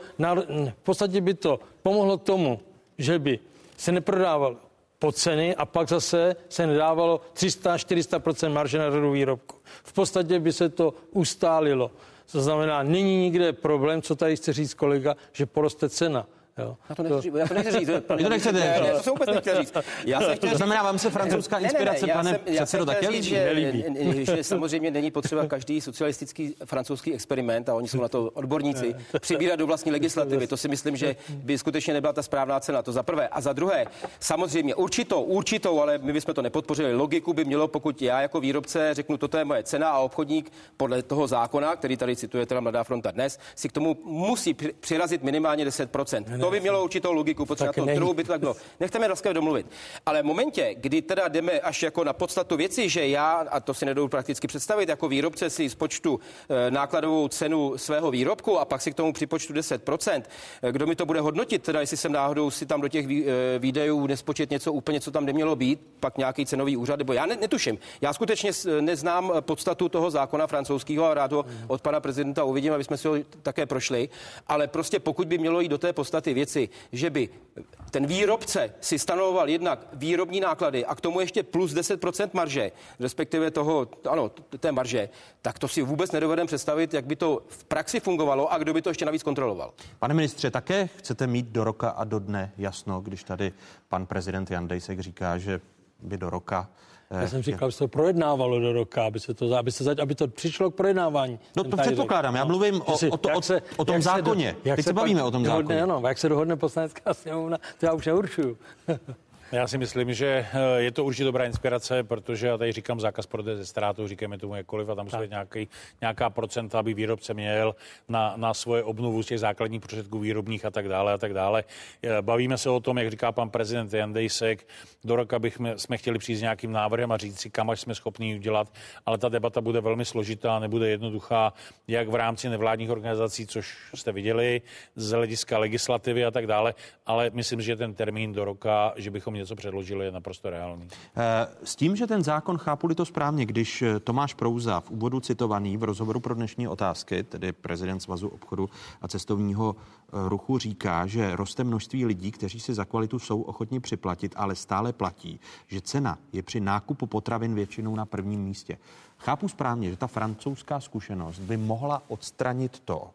v podstatě by to pomohlo tomu, že by se neprodávalo po ceny a pak zase se nedávalo 300-400% marže na řadu výrobku. V podstatě by se to ustálilo. To znamená, není nikde problém, co tady chce říct kolega, že poroste cena. Jo. Já to nechci, já to nechci říct. Vy to nechcete Ne, říct. ne, to jsem vůbec nechtěl říct. Já jsem chtěl To znamená, vám se francouzská Ne, ne, ne, inspirace, já pane předsedo, také líbí? že, Nelíbí. že samozřejmě není potřeba každý socialistický francouzský experiment, a oni jsou na to odborníci, přibírat do vlastní legislativy. To si myslím, že by skutečně nebyla ta správná cena. To za prvé. A za druhé, samozřejmě určitou, určitou, ale my bychom to nepodpořili. Logiku by mělo, pokud já jako výrobce řeknu, toto je moje cena a obchodník podle toho zákona, který tady cituje teda Mladá fronta dnes, si k tomu musí při- přirazit minimálně 10%. To by mělo určitou logiku, tom není. trhu by to tak bylo. Nechte mě laskavě domluvit. Ale v momentě, kdy teda jdeme až jako na podstatu věci, že já, a to si nedou prakticky představit, jako výrobce si z počtu eh, nákladovou cenu svého výrobku a pak si k tomu připočtu 10%, eh, kdo mi to bude hodnotit, teda jestli jsem náhodou si tam do těch eh, výdajů nespočet něco úplně, co tam nemělo být, pak nějaký cenový úřad, nebo já ne, netuším. Já skutečně neznám podstatu toho zákona francouzského a rád ho od pana prezidenta uvidím, aby jsme si ho také prošli, ale prostě pokud by mělo jít do té podstaty věci, že by ten výrobce si stanovoval jednak výrobní náklady a k tomu ještě plus 10% marže, respektive toho, ano, té marže, tak to si vůbec nedovedeme představit, jak by to v praxi fungovalo a kdo by to ještě navíc kontroloval. Pane ministře, také chcete mít do roka a do dne jasno, když tady pan prezident Jan Dejsek říká, že by do roka... eh, Já jsem říkal, aby se to projednávalo do roka, aby, se to, aby, se, zač- aby to přišlo k projednávání. No to předpokládám, já mluvím o, Že si- o, to, jak o, se- o tom jak se zákoně. jak Teď se pak bavíme o tom dohodne, zákoně. Ano, jak se dohodne poslanecká sněmovna, to já už neurčuju. Já si myslím, že eh, je to určitě dobrá inspirace, protože já tady říkám zákaz prodeje ze ztrátou, říkáme tomu jakkoliv, a tam musí být nějaký, nějaká procenta, aby výrobce měl na, na svoje obnovu z těch základních prostředků výrobních a tak dále a tak dále. Eh, Bavíme se o tom, jak říká pan prezident Jan Dejsek, do roka bychom jsme chtěli přijít s nějakým návrhem a říct si, kam až jsme schopni udělat, ale ta debata bude velmi složitá, nebude jednoduchá, jak v rámci nevládních organizací, což jste viděli, z hlediska legislativy a tak dále, ale myslím, že ten termín do roka, že bychom něco předložili, je naprosto reálný. Eh, S tím, že ten zákon, chápu-li to správně, když eh, Tomáš Prouza v úvodu citovaný v rozhovoru pro dnešní otázky, tedy prezident Svazu obchodu a cestovního eh, ruchu říká, že roste množství lidí, kteří si za kvalitu jsou ochotni připlatit, ale stále platí, že cena je při nákupu potravin většinou na prvním místě. Chápu správně, že ta francouzská zkušenost by mohla odstranit to,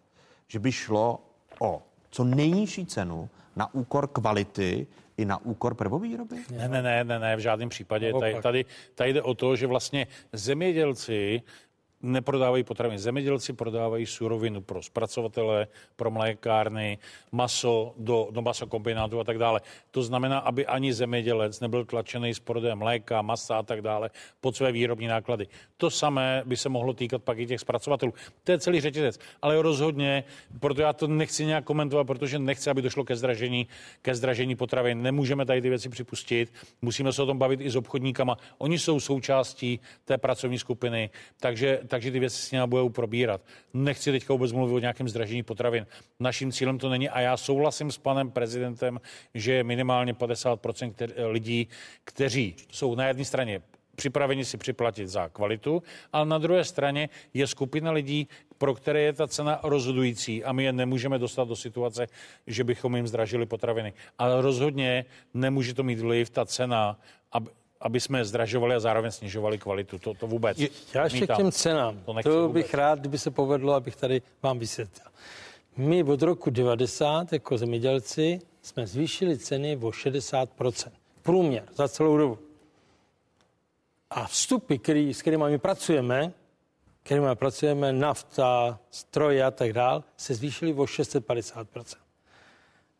že by šlo o co nejnižší cenu na úkor kvality i na úkor prvovýroby? Ne, ne, ne, ne, ne v žádném případě. Tady, tady, tady jde o to, že vlastně zemědělci neprodávají potraviny. Zemědělci prodávají surovinu pro zpracovatele, pro mlékárny, maso do, do masokombinátu a tak dále. To znamená, aby ani zemědělec nebyl tlačený s prodejem mléka, masa a tak dále pod své výrobní náklady. To samé by se mohlo týkat pak i těch zpracovatelů. To je celý řetězec. Ale rozhodně, proto já to nechci nějak komentovat, protože nechci, aby došlo ke zdražení, ke zdražení potravin. Nemůžeme tady ty věci připustit. Musíme se o tom bavit i s obchodníkama. Oni jsou součástí té pracovní skupiny, takže takže ty věci s nimi budou probírat. Nechci teďka vůbec mluvit o nějakém zdražení potravin. Naším cílem to není a já souhlasím s panem prezidentem, že minimálně 50% kter- lidí, kteří jsou na jedné straně připraveni si připlatit za kvalitu, ale na druhé straně je skupina lidí, pro které je ta cena rozhodující a my je nemůžeme dostat do situace, že bychom jim zdražili potraviny. Ale rozhodně nemůže to mít vliv ta cena, aby, aby jsme zdražovali a zároveň snižovali kvalitu. To, to vůbec. Já ještě k těm cenám. To, to bych vůbec. rád, kdyby se povedlo, abych tady vám vysvětlil. My od roku 90 jako zemědělci jsme zvýšili ceny o 60%. Průměr za celou dobu. A vstupy, který, s kterými my pracujeme, kterými pracujeme, nafta, stroje a tak dál, se zvýšily o 650%.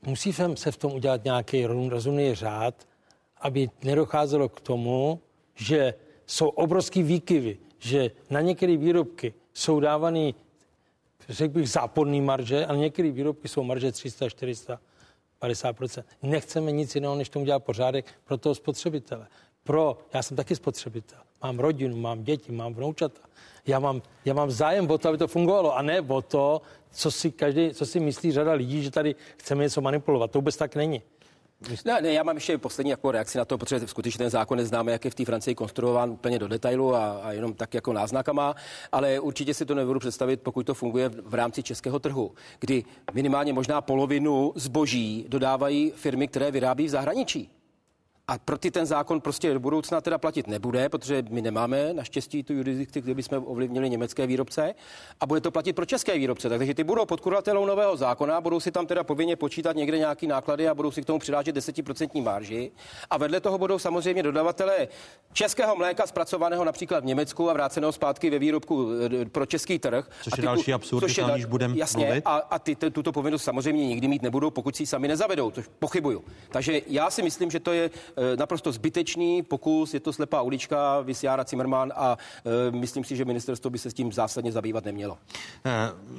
Musí se v tom udělat nějaký rozumný řád, aby nedocházelo k tomu, že jsou obrovský výkyvy, že na některé výrobky jsou dávaný, řekl bych, záporný marže a na některé výrobky jsou marže 300, 400, 50%. Nechceme nic jiného, než tomu dělat pořádek pro toho spotřebitele. Pro, já jsem taky spotřebitel. Mám rodinu, mám děti, mám vnoučata. Já mám, já mám zájem o to, aby to fungovalo, a ne o to, co si, každý, co si myslí řada lidí, že tady chceme něco manipulovat. To vůbec tak není. Ne, ne, já mám ještě poslední jako reakci na to, protože skutečně ten zákon neznáme, jak je v té Francii konstruován úplně do detailu a, a jenom tak jako náznakama, ale určitě si to nebudu představit, pokud to funguje v rámci českého trhu, kdy minimálně možná polovinu zboží dodávají firmy, které vyrábí v zahraničí. A pro ty ten zákon prostě do budoucna teda platit nebude, protože my nemáme naštěstí tu jurisdikci, kde bychom ovlivnili německé výrobce a bude to platit pro české výrobce. Takže ty budou podkuratelou nového zákona, budou si tam teda povinně počítat někde nějaký náklady a budou si k tomu přidážet 10% marži. A vedle toho budou samozřejmě dodavatelé českého mléka zpracovaného například v Německu a vráceného zpátky ve výrobku eh, pro český trh. Což je další absurdita, když budeme Jasně, mluvit. a, a ty, ty, tuto povinnost samozřejmě nikdy mít nebudou, pokud si ji sami nezavedou, což pochybuju. Takže já si myslím, že to je naprosto zbytečný pokus, je to slepá ulička, vysjára Zimmerman a eh, myslím si, že ministerstvo by se s tím zásadně zabývat nemělo. Eh,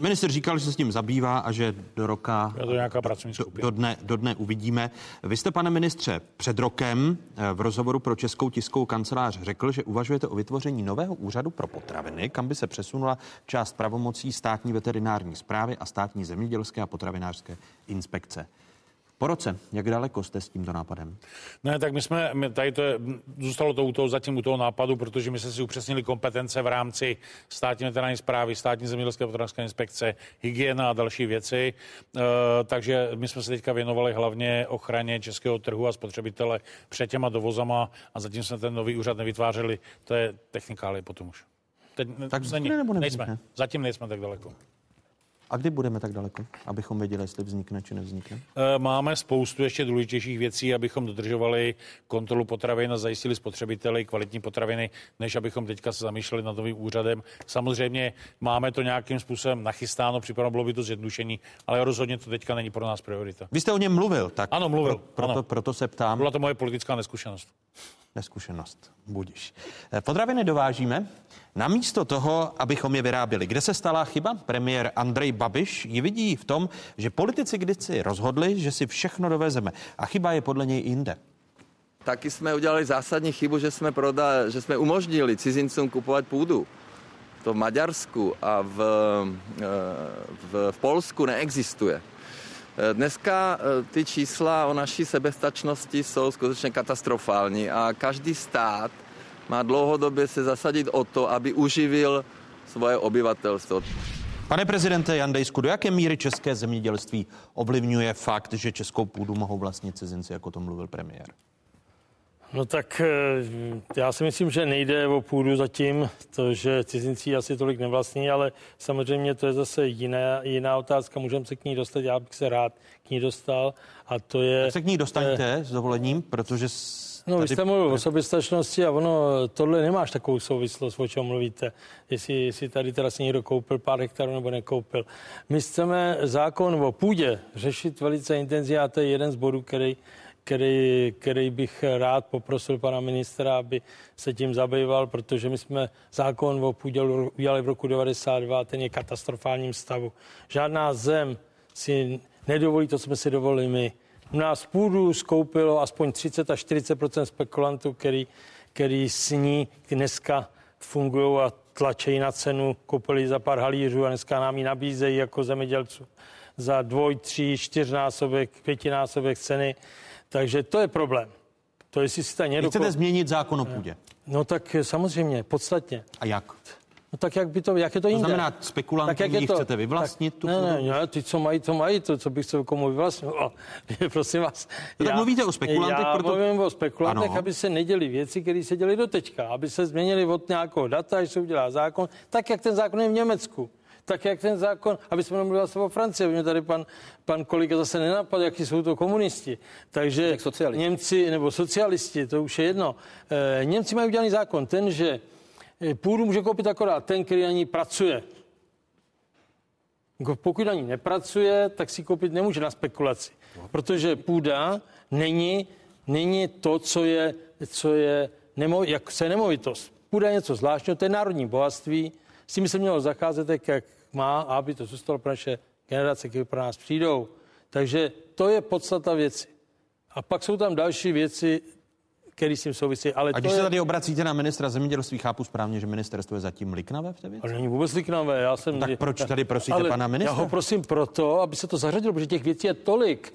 minister říkal, že se s tím zabývá a že do roka, je to nějaká pracovní do, do, dne, do dne uvidíme. Vy jste, pane ministře, před rokem v rozhovoru pro Českou tiskovou kancelář řekl, že uvažujete o vytvoření nového úřadu pro potraviny, kam by se přesunula část pravomocí státní veterinární zprávy a státní zemědělské a potravinářské inspekce. Po roce, jak daleko jste s tímto nápadem? Ne, tak my jsme, my tady to je, zůstalo to u toho, zatím u toho nápadu, protože my jsme si upřesnili kompetence v rámci státní veterinární zprávy, státní zemědělské potravinářské inspekce, hygiena a další věci. E, takže my jsme se teďka věnovali hlavně ochraně českého trhu a spotřebitele před těma dovozama a zatím jsme ten nový úřad nevytvářeli. To je technikálie potom už. Teď, tak není, nebo nejsme. Zatím nejsme tak daleko. A kdy budeme tak daleko, abychom věděli, jestli vznikne či nevznikne? Eh, máme spoustu ještě důležitějších věcí, abychom dodržovali kontrolu potravin a zajistili spotřebiteli kvalitní potraviny, než abychom teďka se zamýšleli nad novým úřadem. Samozřejmě máme to nějakým způsobem nachystáno, připraveno bylo by to zjednodušení, ale rozhodně to teďka není pro nás priorita. Vy jste o něm mluvil, tak ano, mluvil. Pro, proto, ano. proto se ptám. Byla to moje politická neskušenost neskušenost. Budiš. Eh, potraviny dovážíme namísto toho, abychom je vyráběli. Kde se stala chyba? Premiér Andrej Babiš ji vidí v tom, že politici kdysi rozhodli, že si všechno dovezeme. A chyba je podle něj jinde. Taky jsme udělali zásadní chybu, že jsme, proda, že jsme umožnili cizincům kupovat půdu. To v Maďarsku a v, eh, v, v Polsku neexistuje. Dneska eh, ty čísla o naší sebestačnosti jsou skutečně katastrofální a každý stát má dlouhodobě se zasadit o to, aby uživil svoje obyvatelstvo. Pane prezidente Jandejsku, do jaké míry české zemědělství ovlivňuje fakt, že českou půdu mohou vlastnit cizinci, jako to mluvil premiér? No tak eh, já si myslím, že nejde o půdu zatím, to, že cizinci asi tolik nevlastní, ale samozřejmě to je zase jiná, jiná otázka, můžeme se k ní dostat, já bych se rád k ní dostal a to je... Tak se k ní dostaňte eh, s dovolením, protože... No, vy jste mluvil o soběstačnosti a ono, tohle nemáš takovou souvislost, o čem mluvíte. Jestli, jestli tady teda si někdo koupil pár hektarů nebo nekoupil. My chceme zákon o půdě řešit velice intenzivně a to je jeden z bodů, který který, který bych rád poprosil pana ministra, aby se tím zabýval, protože my jsme zákon o půdě udělali v roku 92 a ten je katastrofálním stavu. Žádná zem si nedovolí to, co jsme si dovolili my. U nás půdu skoupilo aspoň 30 až 40% spekulantů, který, který sní dneska fungují a tlačejí na cenu, koupili za pár halířů a dneska nám ji nabízejí jako zemědělců za dvoj, tři, čtyřnásobek, pětinásobek ceny. Takže to je problém. To jestli si ta někdo... Chcete změnit zákon o půdě? No tak samozřejmě, podstatně. A jak? No tak jak by to, jak je to jinde? To znamená, spekulanti tak jak je to, chcete vyvlastnit tak, tu ne, ne, ne, ty, co mají, to mají, to, co bych se komu vyvlastnil. Prosím vás. No, tak mluvíte o spekulantech, já proto... mluvím o spekulantech, ano. aby se neděli věci, které se děly do teďka, aby se změnili od nějakého data, až se udělá zákon, tak jak ten zákon je v Německu tak jak ten zákon, aby jsme nemluvili o Francii, mě tady pan, pan kolega zase nenapadl, jaký jsou to komunisti. Takže Němci nebo socialisti, to už je jedno. E, Němci mají udělaný zákon, ten, že eh, půdu může koupit akorát ten, který na ní pracuje. Pokud na ní nepracuje, tak si koupit nemůže na spekulaci. Protože půda není, není to, co je, co je nemo, jak se nemovitost. Půda je něco zvláštního, to je národní bohatství. S tím se mělo zacházet tak, jak má a aby to zůstalo pro naše generace, které pro nás přijdou. Takže to je podstata věci. A pak jsou tam další věci, které s tím souvisí. Ale a když se je... tady obracíte na ministra zemědělství, chápu správně, že ministerstvo je zatím liknavé v té věci? Ale není vůbec liknavé. Já jsem... Tak proč tady prosíte ale pana ministra? Já ho prosím proto, aby se to zařadilo, protože těch věcí je tolik,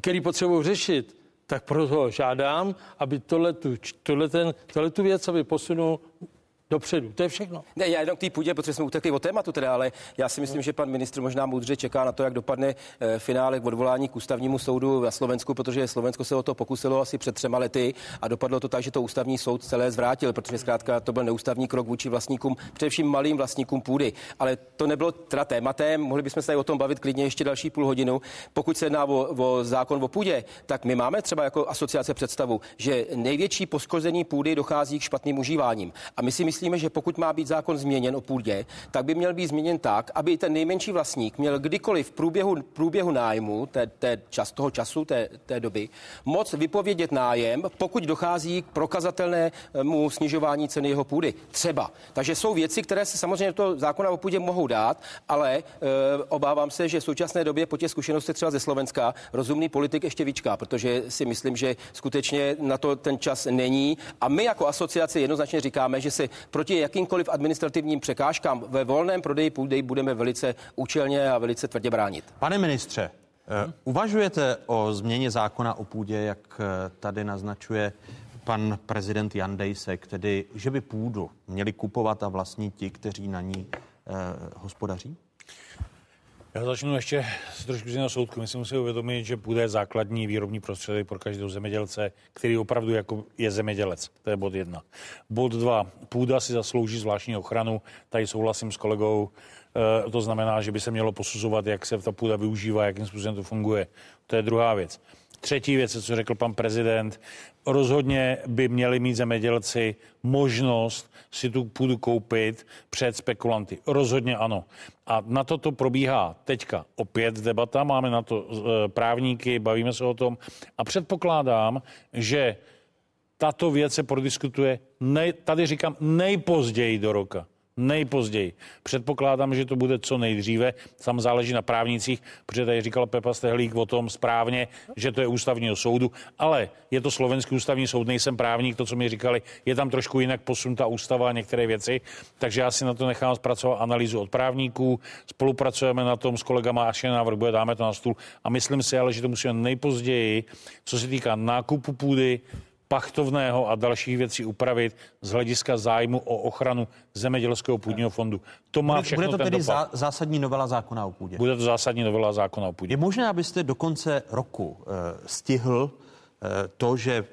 který potřebují řešit. Tak proto žádám, aby tohle tu, tohle ten, tohle tu věc, aby posunul dopředu. To je všechno. Ne, já jenom k té půdě, protože jsme utekli o tématu teda, ale já si myslím, že pan ministr možná moudře čeká na to, jak dopadne e, finále k odvolání k ústavnímu soudu na Slovensku, protože Slovensko se o to pokusilo asi před třema lety a dopadlo to tak, že to ústavní soud celé zvrátil, protože zkrátka to byl neústavní krok vůči vlastníkům, především malým vlastníkům půdy. Ale to nebylo teda tématem, mohli bychom se tady o tom bavit klidně ještě další půl hodinu. Pokud se jedná o, o zákon o půdě, tak my máme třeba jako asociace představu, že největší poškození půdy dochází k špatným užíváním. A my si myslíme, že pokud má být zákon změněn o půdě, tak by měl být změněn tak, aby ten nejmenší vlastník měl kdykoliv v průběhu, průběhu nájmu té, té čas, toho času, té, té doby, moc vypovědět nájem, pokud dochází k prokazatelnému snižování ceny jeho půdy. Třeba. Takže jsou věci, které se samozřejmě do toho zákona o půdě mohou dát, ale e, obávám se, že v současné době po těch zkušenostech třeba ze Slovenska rozumný politik ještě vyčká, protože si myslím, že skutečně na to ten čas není. A my jako asociace jednoznačně říkáme, že se proti jakýmkoliv administrativním překážkám ve volném prodeji půdy budeme velice účelně a velice tvrdě bránit. Pane ministře, hmm? uvažujete o změně zákona o půdě, jak eh, tady naznačuje pan prezident Jan Dejsek, tedy že by půdu měli kupovat a vlastnit ti, kteří na ní eh, hospodaří? Já začnu ještě s trošku z jiného soudku. Myslím si uvědomit, že je základní výrobní prostředek pro každého zemědělce, který opravdu jako je zemědělec. To je bod jedna. Bod dva. Půda si zaslouží zvláštní ochranu. Tady souhlasím s kolegou. E, to znamená, že by se mělo posuzovat, jak se ta půda využívá, jakým způsobem to funguje. To je druhá věc. Třetí věc, co řekl pan prezident, rozhodně by měli mít zemědělci možnost si tu půdu koupit před spekulanty. Rozhodně ano. A na to to probíhá teďka opět debata, máme na to e, právníky, bavíme se o tom a předpokládám, že tato věc se prodiskutuje, nej, tady říkám nejpozději do roka nejpozději. Předpokládám, že to bude co nejdříve. Tam záleží na právnicích, protože tady říkal Pepa Stehlík o tom správně, že to je ústavního soudu, ale je to slovenský ústavní soud, nejsem právník, to, co mi říkali, je tam trošku jinak posunta ústava a některé věci, takže já si na to nechám zpracovat analýzu od právníků, spolupracujeme na tom s kolegama, až je návrh bude, dáme to na stůl a myslím si ale, že to musíme nejpozději, co se týká nákupu půdy, pachtovného a dalších věcí upravit z hlediska zájmu o ochranu zemědělského půdního fondu. To má všechno Bude to tedy zá, zásadní novela zákona o půdě? Bude to zásadní novela zákona o půdě. Je možné, abyste do konce roku uh, stihl uh, to, že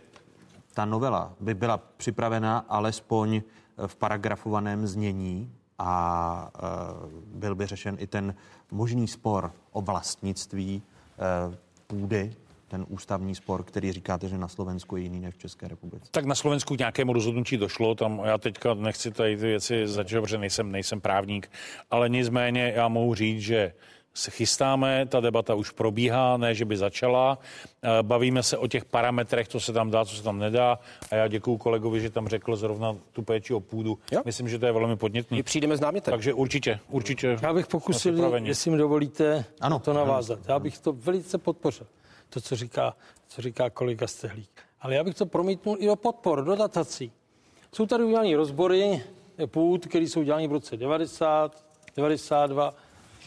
ta novela by byla připravena alespoň v paragrafovaném znění a byl by řešen i ten možný spor o vlastnictví půdy ten ústavní spor, který říkáte, že na Slovensku je jiný než v České republice? Tak na Slovensku k nějakému rozhodnutí došlo, tam já teďka nechci tady ty věci začít, protože nejsem, nejsem právník, ale nicméně já mohu říct, že se chystáme, ta debata už probíhá, ne, že by začala. Eh, bavíme se o těch parametrech, co se tam dá, co se tam nedá. A já děkuji kolegovi, že tam řekl zrovna tu péči o půdu. Jo? Myslím, že to je velmi podnětný. My přijdeme s námětem. Takže určitě, určitě. Já bych pokusil, jestli mi dovolíte, ano, to navázat. Já bych to velice podpořil to, co říká, co říká kolega Stehlík. Ale já bych to promítnul i do podpor, do datací. Jsou tady udělané rozbory půd, které jsou udělané v roce 90, 92.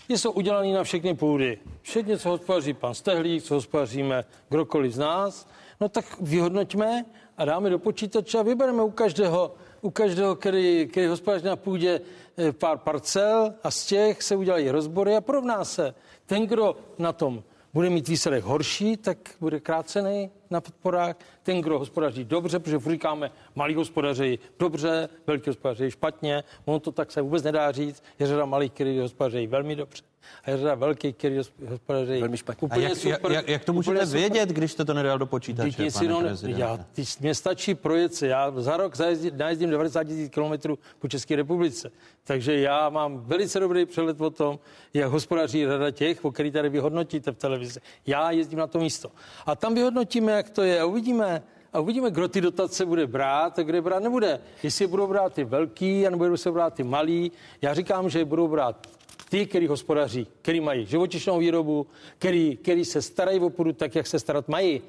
Jsou udělané na všechny půdy. Všechny, co hospodaří pan Stehlík, co hospodaříme kdokoliv z nás, no tak vyhodnoťme a dáme do počítače a vybereme u každého, u každého, který, který hospodaří na půdě eh, pár parcel a z těch se udělají rozbory a porovná se. Ten, kdo na tom bude mít výsledek horší, tak bude krácený na podporách. Ten, kdo hospodaří dobře, protože říkáme, malí hospodaří dobře, velký hospodaří špatně, ono to tak se vůbec nedá říct. Je řada malých, kteří hospodaří velmi dobře a je řada velkých, který hospodaří velmi špatně. Úplně a jak, super, jak, jak to můžete vědět, když jste to nedal do počítače, pane si, no, já, ty, Mně stačí projet se. Já za rok zajezdím, najezdím 90 000 km po České republice. Takže já mám velice dobrý přehled o tom, jak hospodaří řada těch, o který tady vyhodnotíte v televizi. Já jezdím na to místo. A tam vyhodnotíme, jak to je a uvidíme, a uvidíme, kdo ty dotace bude brát a kde brát nebude. Jestli budou brát ty velký, nebo budou se brát ty malý. Já říkám, že budou brát ty, který hospodaří, který mají živočišnou výrobu, který, který se starají o půdu tak, jak se starat mají.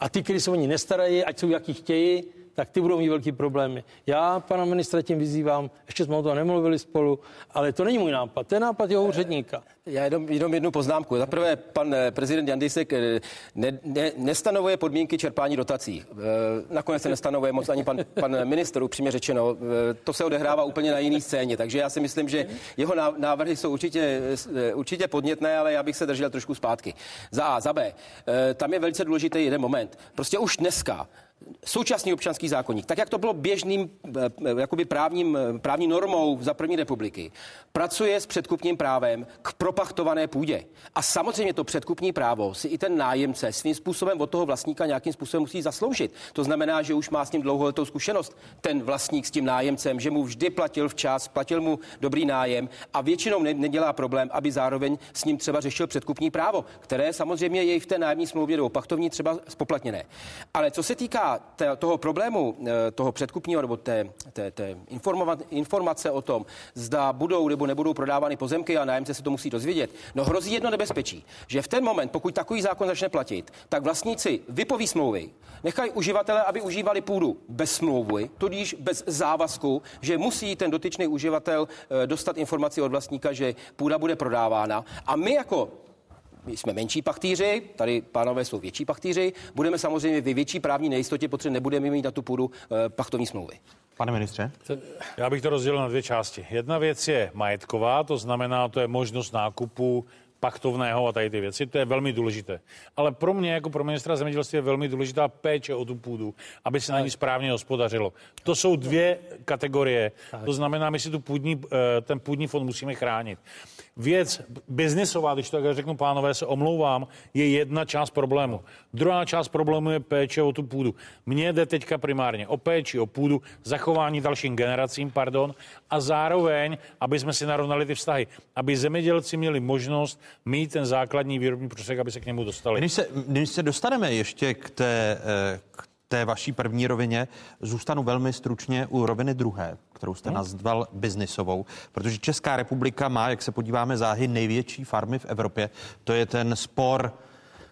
A ty, kteří se o ní nestarají, ať jsou jaký chtějí, tak ty budou mít velký problémy. Já pana ministra tím vyzývám, ještě jsme o tom nemluvili spolu, ale to není můj nápad, to je nápad jeho úředníka. Já jenom, jenom jednu poznámku. Za prvé, pan eh, prezident Jandisek eh, ne, ne, nestanovuje podmínky čerpání dotací. Eh, nakonec se nestanovuje moc ani pan, pan minister, upřímně řečeno. To se odehrává úplně na jiný scéně, takže já si myslím, že jeho návrhy jsou určitě, určitě podnětné, ale já bych se držel trošku zpátky. Za A, za B. Tam je velice důležitý jeden moment. Prostě už dneska současný občanský zákonník, tak jak to bylo běžným jakoby právním, právní normou za první republiky, pracuje s předkupním právem k propachtované půdě. A samozřejmě to předkupní právo si i ten nájemce svým způsobem od toho vlastníka nějakým způsobem musí zasloužit. To znamená, že už má s ním dlouholetou zkušenost ten vlastník s tím nájemcem, že mu vždy platil včas, platil mu dobrý nájem a většinou ne, nedělá problém, aby zároveň s ním třeba řešil předkupní právo, které samozřejmě je i v té nájemní smlouvě do pachtovní třeba spoplatněné. Ale co se týká toho problému, eh, toho předkupního nebo té, té, té informace o tom, zda budou nebo nebudou prodávány pozemky a nájemce se to musí dozvědět. No hrozí jedno nebezpečí, že v ten moment, pokud takový zákon začne platit, tak vlastníci vypoví smlouvy, nechají uživatele, aby užívali půdu bez smlouvy, tudíž bez závazku, že musí ten dotyčný uživatel eh, dostat informaci od vlastníka, že půda bude prodávána. A my jako my jsme menší pachtýři, tady pánové jsou větší pachtýři, budeme samozřejmě ve větší právní nejistotě, protože nebudeme mít na tu půdu e, pachtovní smlouvy. Pane ministře? Já bych to rozdělil na dvě části. Jedna věc je majetková, to znamená, to je možnost nákupu pachtovného a tady ty věci, to je velmi důležité. Ale pro mě, jako pro ministra zemědělství, je velmi důležitá péče o tu půdu, aby se na ní správně hospodařilo. To jsou dvě kategorie. To znamená, my si tu půdní, eh, ten půdní fond musíme chránit věc biznisová, když to tak řeknu, pánové, se omlouvám, je jedna část problému. Druhá část problému je péče o tu půdu. Mně jde teďka primárně o péči, o půdu, zachování dalším generacím, pardon, a zároveň, aby jsme si narovnali ty vztahy, aby zemědělci měli možnost mít ten základní výrobní prostředek, aby se k němu dostali. Když se, když se dostaneme ještě k té, eh, k té vaší první rovině zůstanu velmi stručně u roviny druhé, kterou jste hmm. nazval biznisovou, protože Česká republika má, jak se podíváme záhy, největší farmy v Evropě. To je ten spor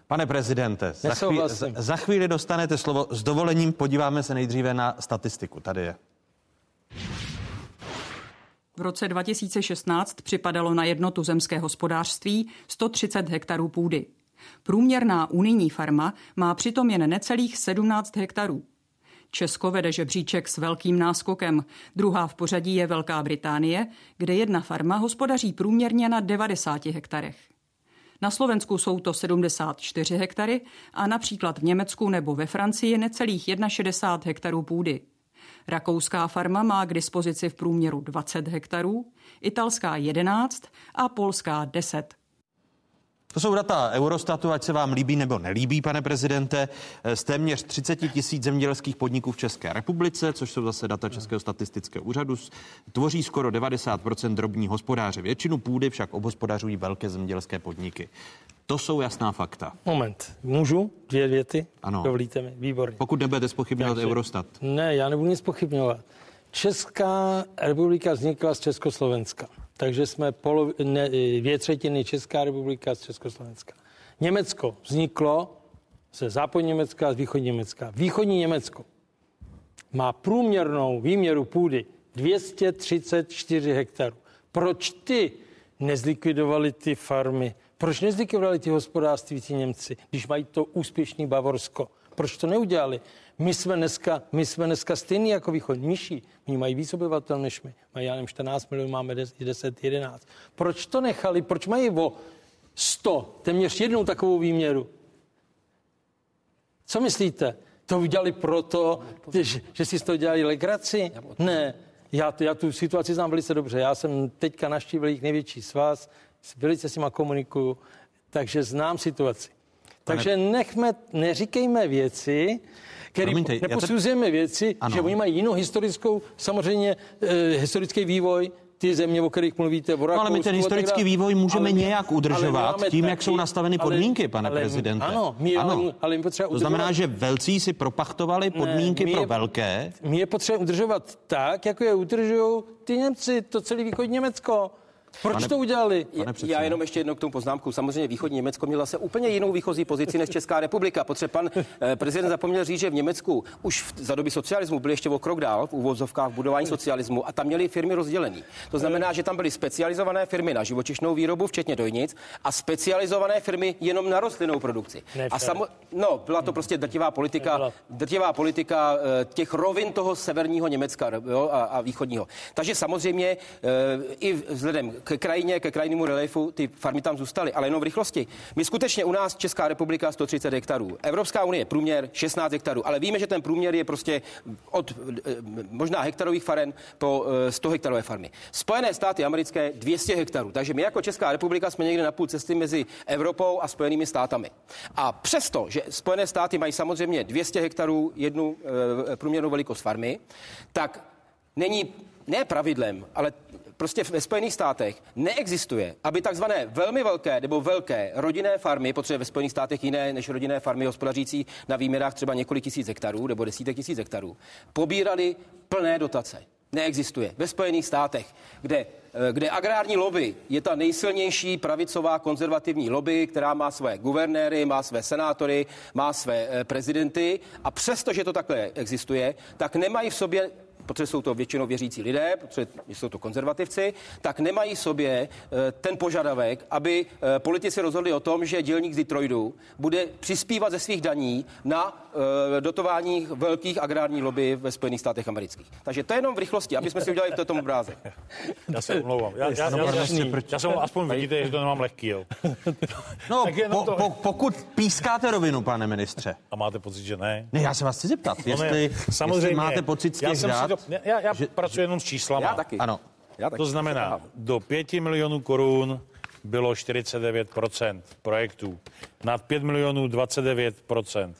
Pane prezidente, za, chvíli, za, za chvíli dostanete slovo. S dovolením podíváme se nejdříve na statistiku. Tady je. V roce 2016 připadalo na jednotu zemské hospodářství 130 hektarů půdy. Průměrná unijní farma má přitom jen necelých 17 hektarů. Česko vede žebříček s velkým náskokem. Druhá v pořadí je Velká Británie, kde jedna farma hospodaří průměrně na 90 hektarech. Na Slovensku jsou to 74 hektary a například v Německu nebo ve Francii necelých 61 hektarů půdy. Rakouská farma má k dispozici v průměru 20 hektarů, italská 11 a polská 10. To jsou data Eurostatu, ať se vám líbí nebo nelíbí, pane prezidente, z téměř 30 tisíc zemědělských podniků v České republice, což jsou zase data Českého statistického úřadu, tvoří skoro 90% drobní hospodáře. Většinu půdy však obhospodařují velké zemědělské podniky. To jsou jasná fakta. Moment, můžu dvě věty? Ano. Dovolíte mi? Výborně. Pokud nebudete spochybňovat Takže- Eurostat. Ne, já nebudu nic pochybňovat. Česká republika vznikla z Československa, takže jsme polov, ne, dvě třetiny Česká republika z Československa. Německo vzniklo ze západní Německa a z východní Německa. Východní Německo má průměrnou výměru půdy 234 hektarů. Proč ty nezlikvidovali ty farmy? Proč nezlikvidovali ty hospodářství ti Němci, když mají to úspěšný Bavorsko? Proč to neudělali? My jsme dneska, my jsme dneska stejný jako východ, nižší. Oni mají víc obyvatel než my. Mají, já nevím, 14 milionů, máme 10, 11. Proč to nechali? Proč mají o 100, téměř jednou takovou výměru? Co myslíte? To udělali proto, že, že si z toho dělali legraci? Ne, já, to, já tu situaci znám velice dobře. Já jsem teďka naštívil jejich největší svaz, velice s nima komunikuju, takže znám situaci. Takže nechme, neříkejme věci, které Promiňte, já te- neposuzujeme věci, Ano. že oni mají jinou historickou, samozřejmě eh, historický vývoj, ty země, o kterých mluvíte, o No, ale my ten historický dále. vývoj můžeme Ale nějak ale udržovat máme tím, jak taky- jsou nastaveny ale- podmínky, pane ale- prezidente. Ano, my, ano. ale my potřeba To znamená, udržovat- že velcí si propachtovali podmínky my pro je- velké. My je potřeba udržovat tak, jako je udržují ty Němci, to celý východní Německo. Proč Pane- to udělali? Pane Já jenom ještě jednou k tomu poznámku. Samozřejmě východní Německo mělo se úplně jinou výchozí pozici než Česká republika. Protože pan eh, prezident zapomněl říct, že v Německu už v, za doby socialismu byli ještě o krok dál v úvozovkách v budování socialismu a tam měli firmy rozdělený. To znamená, že tam byly specializované firmy na živočišnou výrobu, včetně dojnic, a specializované firmy jenom na rostlinnou produkci. A samo, no, byla to prostě drtivá politika, drtivá politika eh, těch rovin toho severního Německa jo, a, a východního. Takže samozřejmě eh, i vzhledem k krajině, ke krajnímu reliefu, ty farmy tam zůstaly, ale jenom v rychlosti. My skutečně u nás Česká republika 130 hektarů, Evropská unie průměr 16 hektarů, ale víme, že ten průměr je prostě od eh, možná hektarových faren po eh, 100 hektarové farmy. Spojené státy americké 200 hektarů, takže my jako Česká republika jsme někde na půl cesty mezi Evropou a Spojenými státami. A přesto, že Spojené státy mají samozřejmě 200 hektarů jednu eh, průměrnou velikost farmy, tak není ne pravidlem, ale prostě ve Spojených státech neexistuje, aby takzvané velmi velké nebo velké rodinné farmy, protože ve Spojených státech jiné než rodinné farmy hospodařící na výměrách třeba několik tisíc hektarů nebo desítek tisíc hektarů, pobírali plné dotace. Neexistuje. Ve Spojených státech, kde, eh, kde agrární lobby je ta nejsilnější pravicová konzervativní lobby, která má své guvernéry, má své senátory, má své eh, prezidenty a přesto, že to takhle existuje, tak nemají v sobě protože jsou to většinou věřící lidé, protože jsou to konzervativci, tak nemají sobě eh, ten požadavek, aby eh, politici rozhodli o tom, že dělník z Detroitu bude přispívat ze svých daní na eh, dotování velkých agrární lobby ve Spojených státech amerických. Takže to je jenom v rychlosti, aby jsme si udělali v tom obrázek. Já se omlouvám. Já, já, já, já, já, já jsem aspoň vidíte, že to nemám lehký, jo. No, po, to- po, pokud pískáte rovinu, pane ministře. A máte pocit, že ne? Ne, já se vás chci zeptat, No ne, jestli, jestli máte pocit z těch já, já že- pracuji jenom s číslama. Já taky. Ano. Já taky. To znamená, do 5 milionů korun bylo 49% projektů. Nad 5 milionů 29%.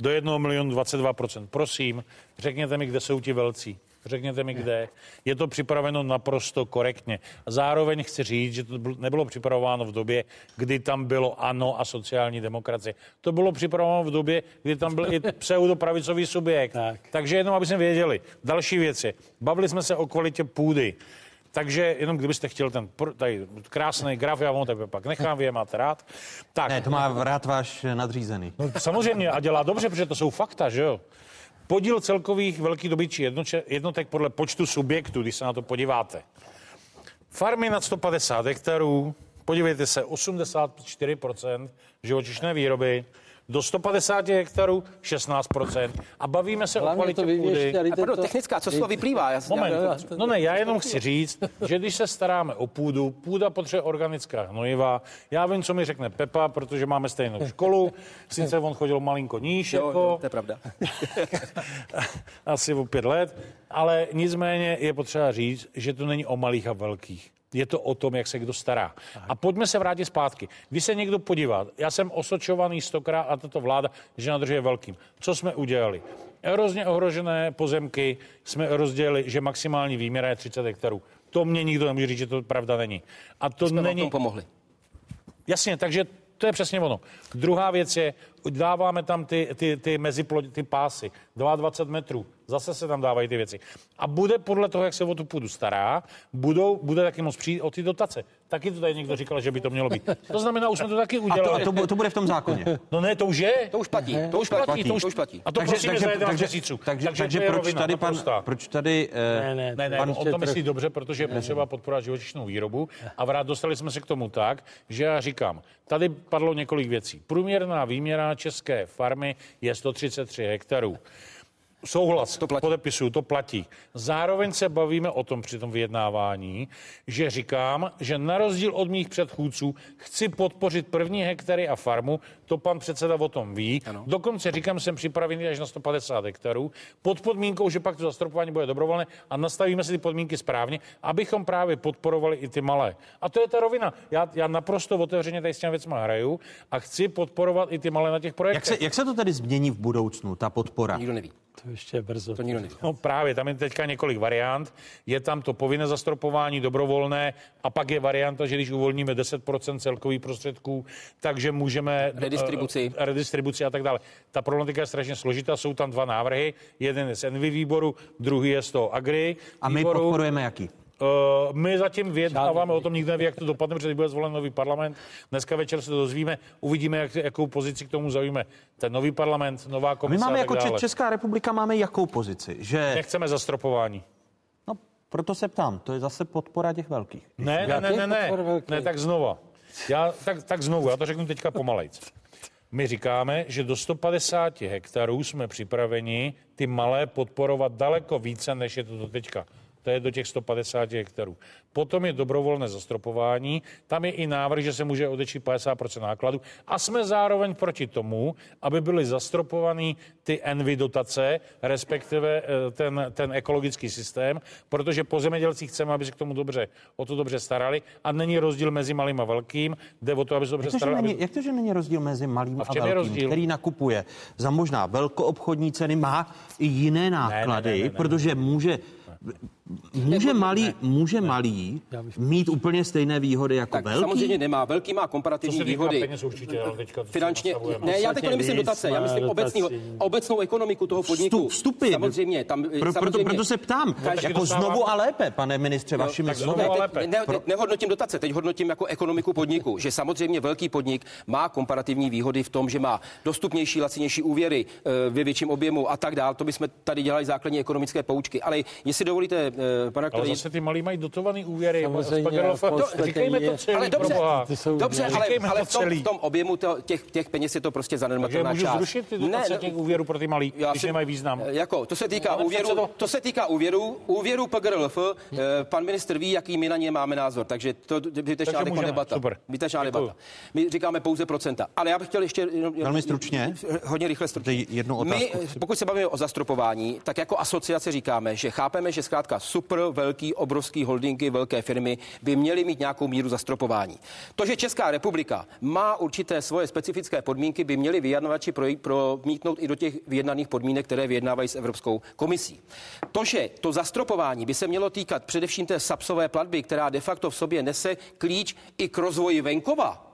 Do 1 milionu 22%. Prosím, řekněte mi, kde jsou ti velcí. Řekněte mi, kde. Je to připraveno naprosto korektně. A zároveň chci říct, že to byl- nebylo připravováno v době, kdy tam bylo ANO a sociální demokracie. To bylo připravováno v době, kdy tam byl i pseudopravicový subjekt. Tak. Takže jenom, aby jsme věděli. Další věci. Bavili jsme se o kvalitě půdy. Takže jenom kdybyste chtěl ten tady krásný graf, já vám to pak nechám, vy je máte rád. Tak, Ne, to má rád váš nadřízený. no, samozřejmě a dělá dobře, protože to jsou fakta, že jo. Podíl celkových velkých jednoče- jednotek podle počtu subjektů, když se na to podíváte. Farmy nad 150 hektarů, podívejte se, 84% živočišné výroby, Do 150 hektarů 16%. A bavíme se Hlavně o kvalitě to půdy. A pardon, technická, co z toho vyplývá? Já, Moment, já, no ne, já jenom chci říct, že když se staráme o půdu, půda potřebuje organická hnojiva. Já vím, co mi řekne Pepa, protože máme stejnou školu. Sice on chodil malinko níž, jo, jako, jo, to je pravda. asi o pět let, ale nicméně je potřeba říct, že to není o malých a velkých. Je to o tom, jak se kdo stará. A pojďme se vrátit zpátky. Když se někdo podívá, já jsem osočovaný stokrát a tato vláda, že nadržuje velkým. Co jsme udělali? Erozně ohrožené pozemky jsme rozdělili, že maximální výměr je 30 hektarů. To mě nikdo nemůže říct, že to pravda není. A to Jsme není... tomu pomohli. Jasně, takže to je přesně ono. Druhá věc je, dáváme tam ty, ty, ty meziplodě, ty pásy, 22 metrů, zase se tam dávají ty věci. A bude podle toho, jak se o tu půdu stará, budou, bude taky moc přijít o ty dotace. Taky to tady někdo říkal, že by to mělo být. To znamená, už jsme to taky A to, udělali. a to, to bude v tom zákoně. No ne, to už je. To už platí. To už platí, to už, To už platí. A to takže, prosíme za 11 měsíců. takže, takže, to je proč rovina tady pan, proč tady, eh, Ne, ne, Ne, ne, pan on to myslí trochu- dobře, protože je potřeba podporovat živočišnou výrobu. A vrát dostali jsme se k tomu tak, že já říkám, tady padlo několik věcí. Průměrná výměra české farmy je 133 hektarů. Souhlas, to platí. podepisuju, to platí. Zároveň se bavíme o tom při tom vyjednávání, že říkám, že na rozdíl od mých předchůdců chci podpořit první hektary a farmu, to pan předseda o tom ví. Ano. Dokonce říkám, jsem připravený až na 150 hektarů, pod podmínkou, že pak to zastropování bude dobrovolné a nastavíme si ty podmínky správně, abychom právě podporovali i ty malé. A to je ta rovina. Já, já naprosto otevřeně tady s těmi věcmi hraju a chci podporovat i ty malé na těch projektech. jak, se, jak se to tedy změní v budoucnu, ta podpora? Nikdo neví. To ještě je brzo. To nikdo neví. No právě, tam je teďka několik variant. Je tam to povinné zastropování, dobrovolné a pak je varianta, že když uvolníme 10% celkových prostředků, takže můžeme... Redistribuci. eh, redistribuci a tak dále. Ta problematika je strašně složitá, jsou tam dva návrhy. Jeden je z Envy výboru, druhý je z toho Agri A my výboru. podporujeme jaký? Uh, my zatím vyjednáváme o tom, nikdo neví, jak to dopadne, protože bude zvolen nový parlament. Dneska večer se to dozvíme, uvidíme, jak, jakou pozici k tomu zaujme ten nový parlament, nová My komise máme a jako dále. Česká republika máme jakou pozici? Že, Nechceme zastropování. no, proto se ptám, to je zase podpora těch velkých. Ne, ne, ne, ne, ne, ne, tak znova. Já, tak, tak znovu, já to řeknu teďka pomalejc. My říkáme, že do 150 hektarů jsme připraveni ty malé podporovat daleko více, než je to do teďka. To je do těch 150 hektarů. Potom je dobrovolné zastropování, tam je i návrh, že se může odečít 50% nákladu a jsme zároveň proti tomu, aby byly zastropovaný ty envy dotace, respektive eh, ten, ten ekologický systém, protože po zemědělcích chceme, aby se k tomu dobře, o to dobře starali a není rozdíl mezi malým a velkým, jde o to, aby se dobře Jak to, starali. není, Aby... jak to, že není rozdíl mezi malým A a, velkým, rozdíl? který nakupuje za možná velkoobchodní ceny, má i jiné náklady, ne, ne, ne, ne. protože může Může malý, může malý mít úplně stejné výhody jako Tak velký? samozřejmě nemá. Velký má komparativní výhody. peněz určitě, ale teďka Finančně, ne, já teď nemyslím dotace, já myslím obecný, obecnou ekonomiku toho podniku. Vstup, vstupy. Samozřejmě, tam Pro, proto, samozřejmě, proto se ptám, Každý jako dostává- znovu a lépe, pane ministře, vašimi tak znovu slovy. Ne, ne, teď nehodnotím dotace, teď hodnotím jako ekonomiku podniku, že samozřejmě velký podnik má komparativní výhody v tom, že má dostupnější, lacinější úvěry eh, ve větším objemu a tak dál. To bychom tady dělali základní ekonomické poučky. Ale jestli dovolíte, pana Ale zase ty malí mají dotovaný úvěry. Samozřejmě, podstatě Říkejme to celý, Ale dobře, proboha. Ty jsou- dobře ale, Říkejme ale to v, tom, v tom objemu to, těch, těch peněz je to prostě Takže zanedbatelná část. zrušit ty dotace Ne, těch úvěrů pro ty malý, Já když si- nemají význam. Eh, Jako, to se týká Pane úvěru, předsedo. to se týká úvěru, úvěru PGRLF, eh, pan ministr ví, jaký my na ně máme názor, takže to vytečná Takže debata. super. Vytečná debata. My říkáme pouze procenta. Ale já bych chtěl ještě... Velmi stručně. Hodně rychle stručně. Jednu My, otázku. eh, pokud se bavíme o zastropování, tak jako asociace říkáme, že chápeme, že zkrátka super velký, obrovský holdingy, velké firmy by měly mít nějakou míru zastropování. To, že Česká republika má určité svoje specifické podmínky, by měly vyjednavači pro, promítnout i do těch vyjednaných podmínek, které vyjednávají s Evropskou komisí. To, že to zastropování by se mělo týkat především té sapsové platby, která de facto v sobě nese klíč i k rozvoji venkova,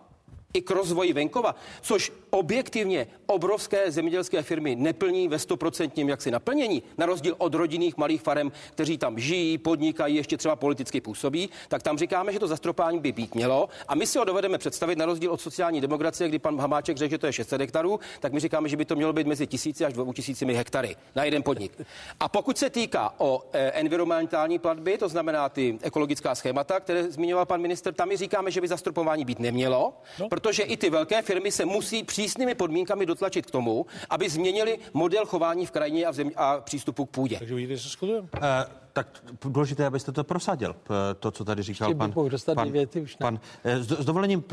i k rozvoji venkova, což objektivně obrovské zemědělské firmy neplní ve stoprocentním jaksi naplnění, na rozdíl od rodinných malých farem, kteří tam žijí, podnikají, ještě třeba politicky působí, tak tam říkáme, že to zastropání by být mělo a my si ho dovedeme představit na rozdíl od sociální demokracie, kdy pan Hamáček řekl, že to je 600 hektarů, tak my říkáme, že by to mělo být mezi tisíci až dvou tisícimi hektary na jeden podnik. A pokud se týká o eh, environmentální platby, to znamená ty ekologická schémata, které zmiňoval pan minister, tam my říkáme, že by zastropování být nemělo, no. protože i ty velké firmy se musí při přísnými podmínkami dotlačit k tomu, aby změnili model chování v krajině a, v zem, a přístupu k půdě. Takže vidíte, že se shodujeme. Uh, tak důležité, abyste to prosadil, to, co tady říkal Ještě pan, pan, věty, už ne. pan s, s dovolením,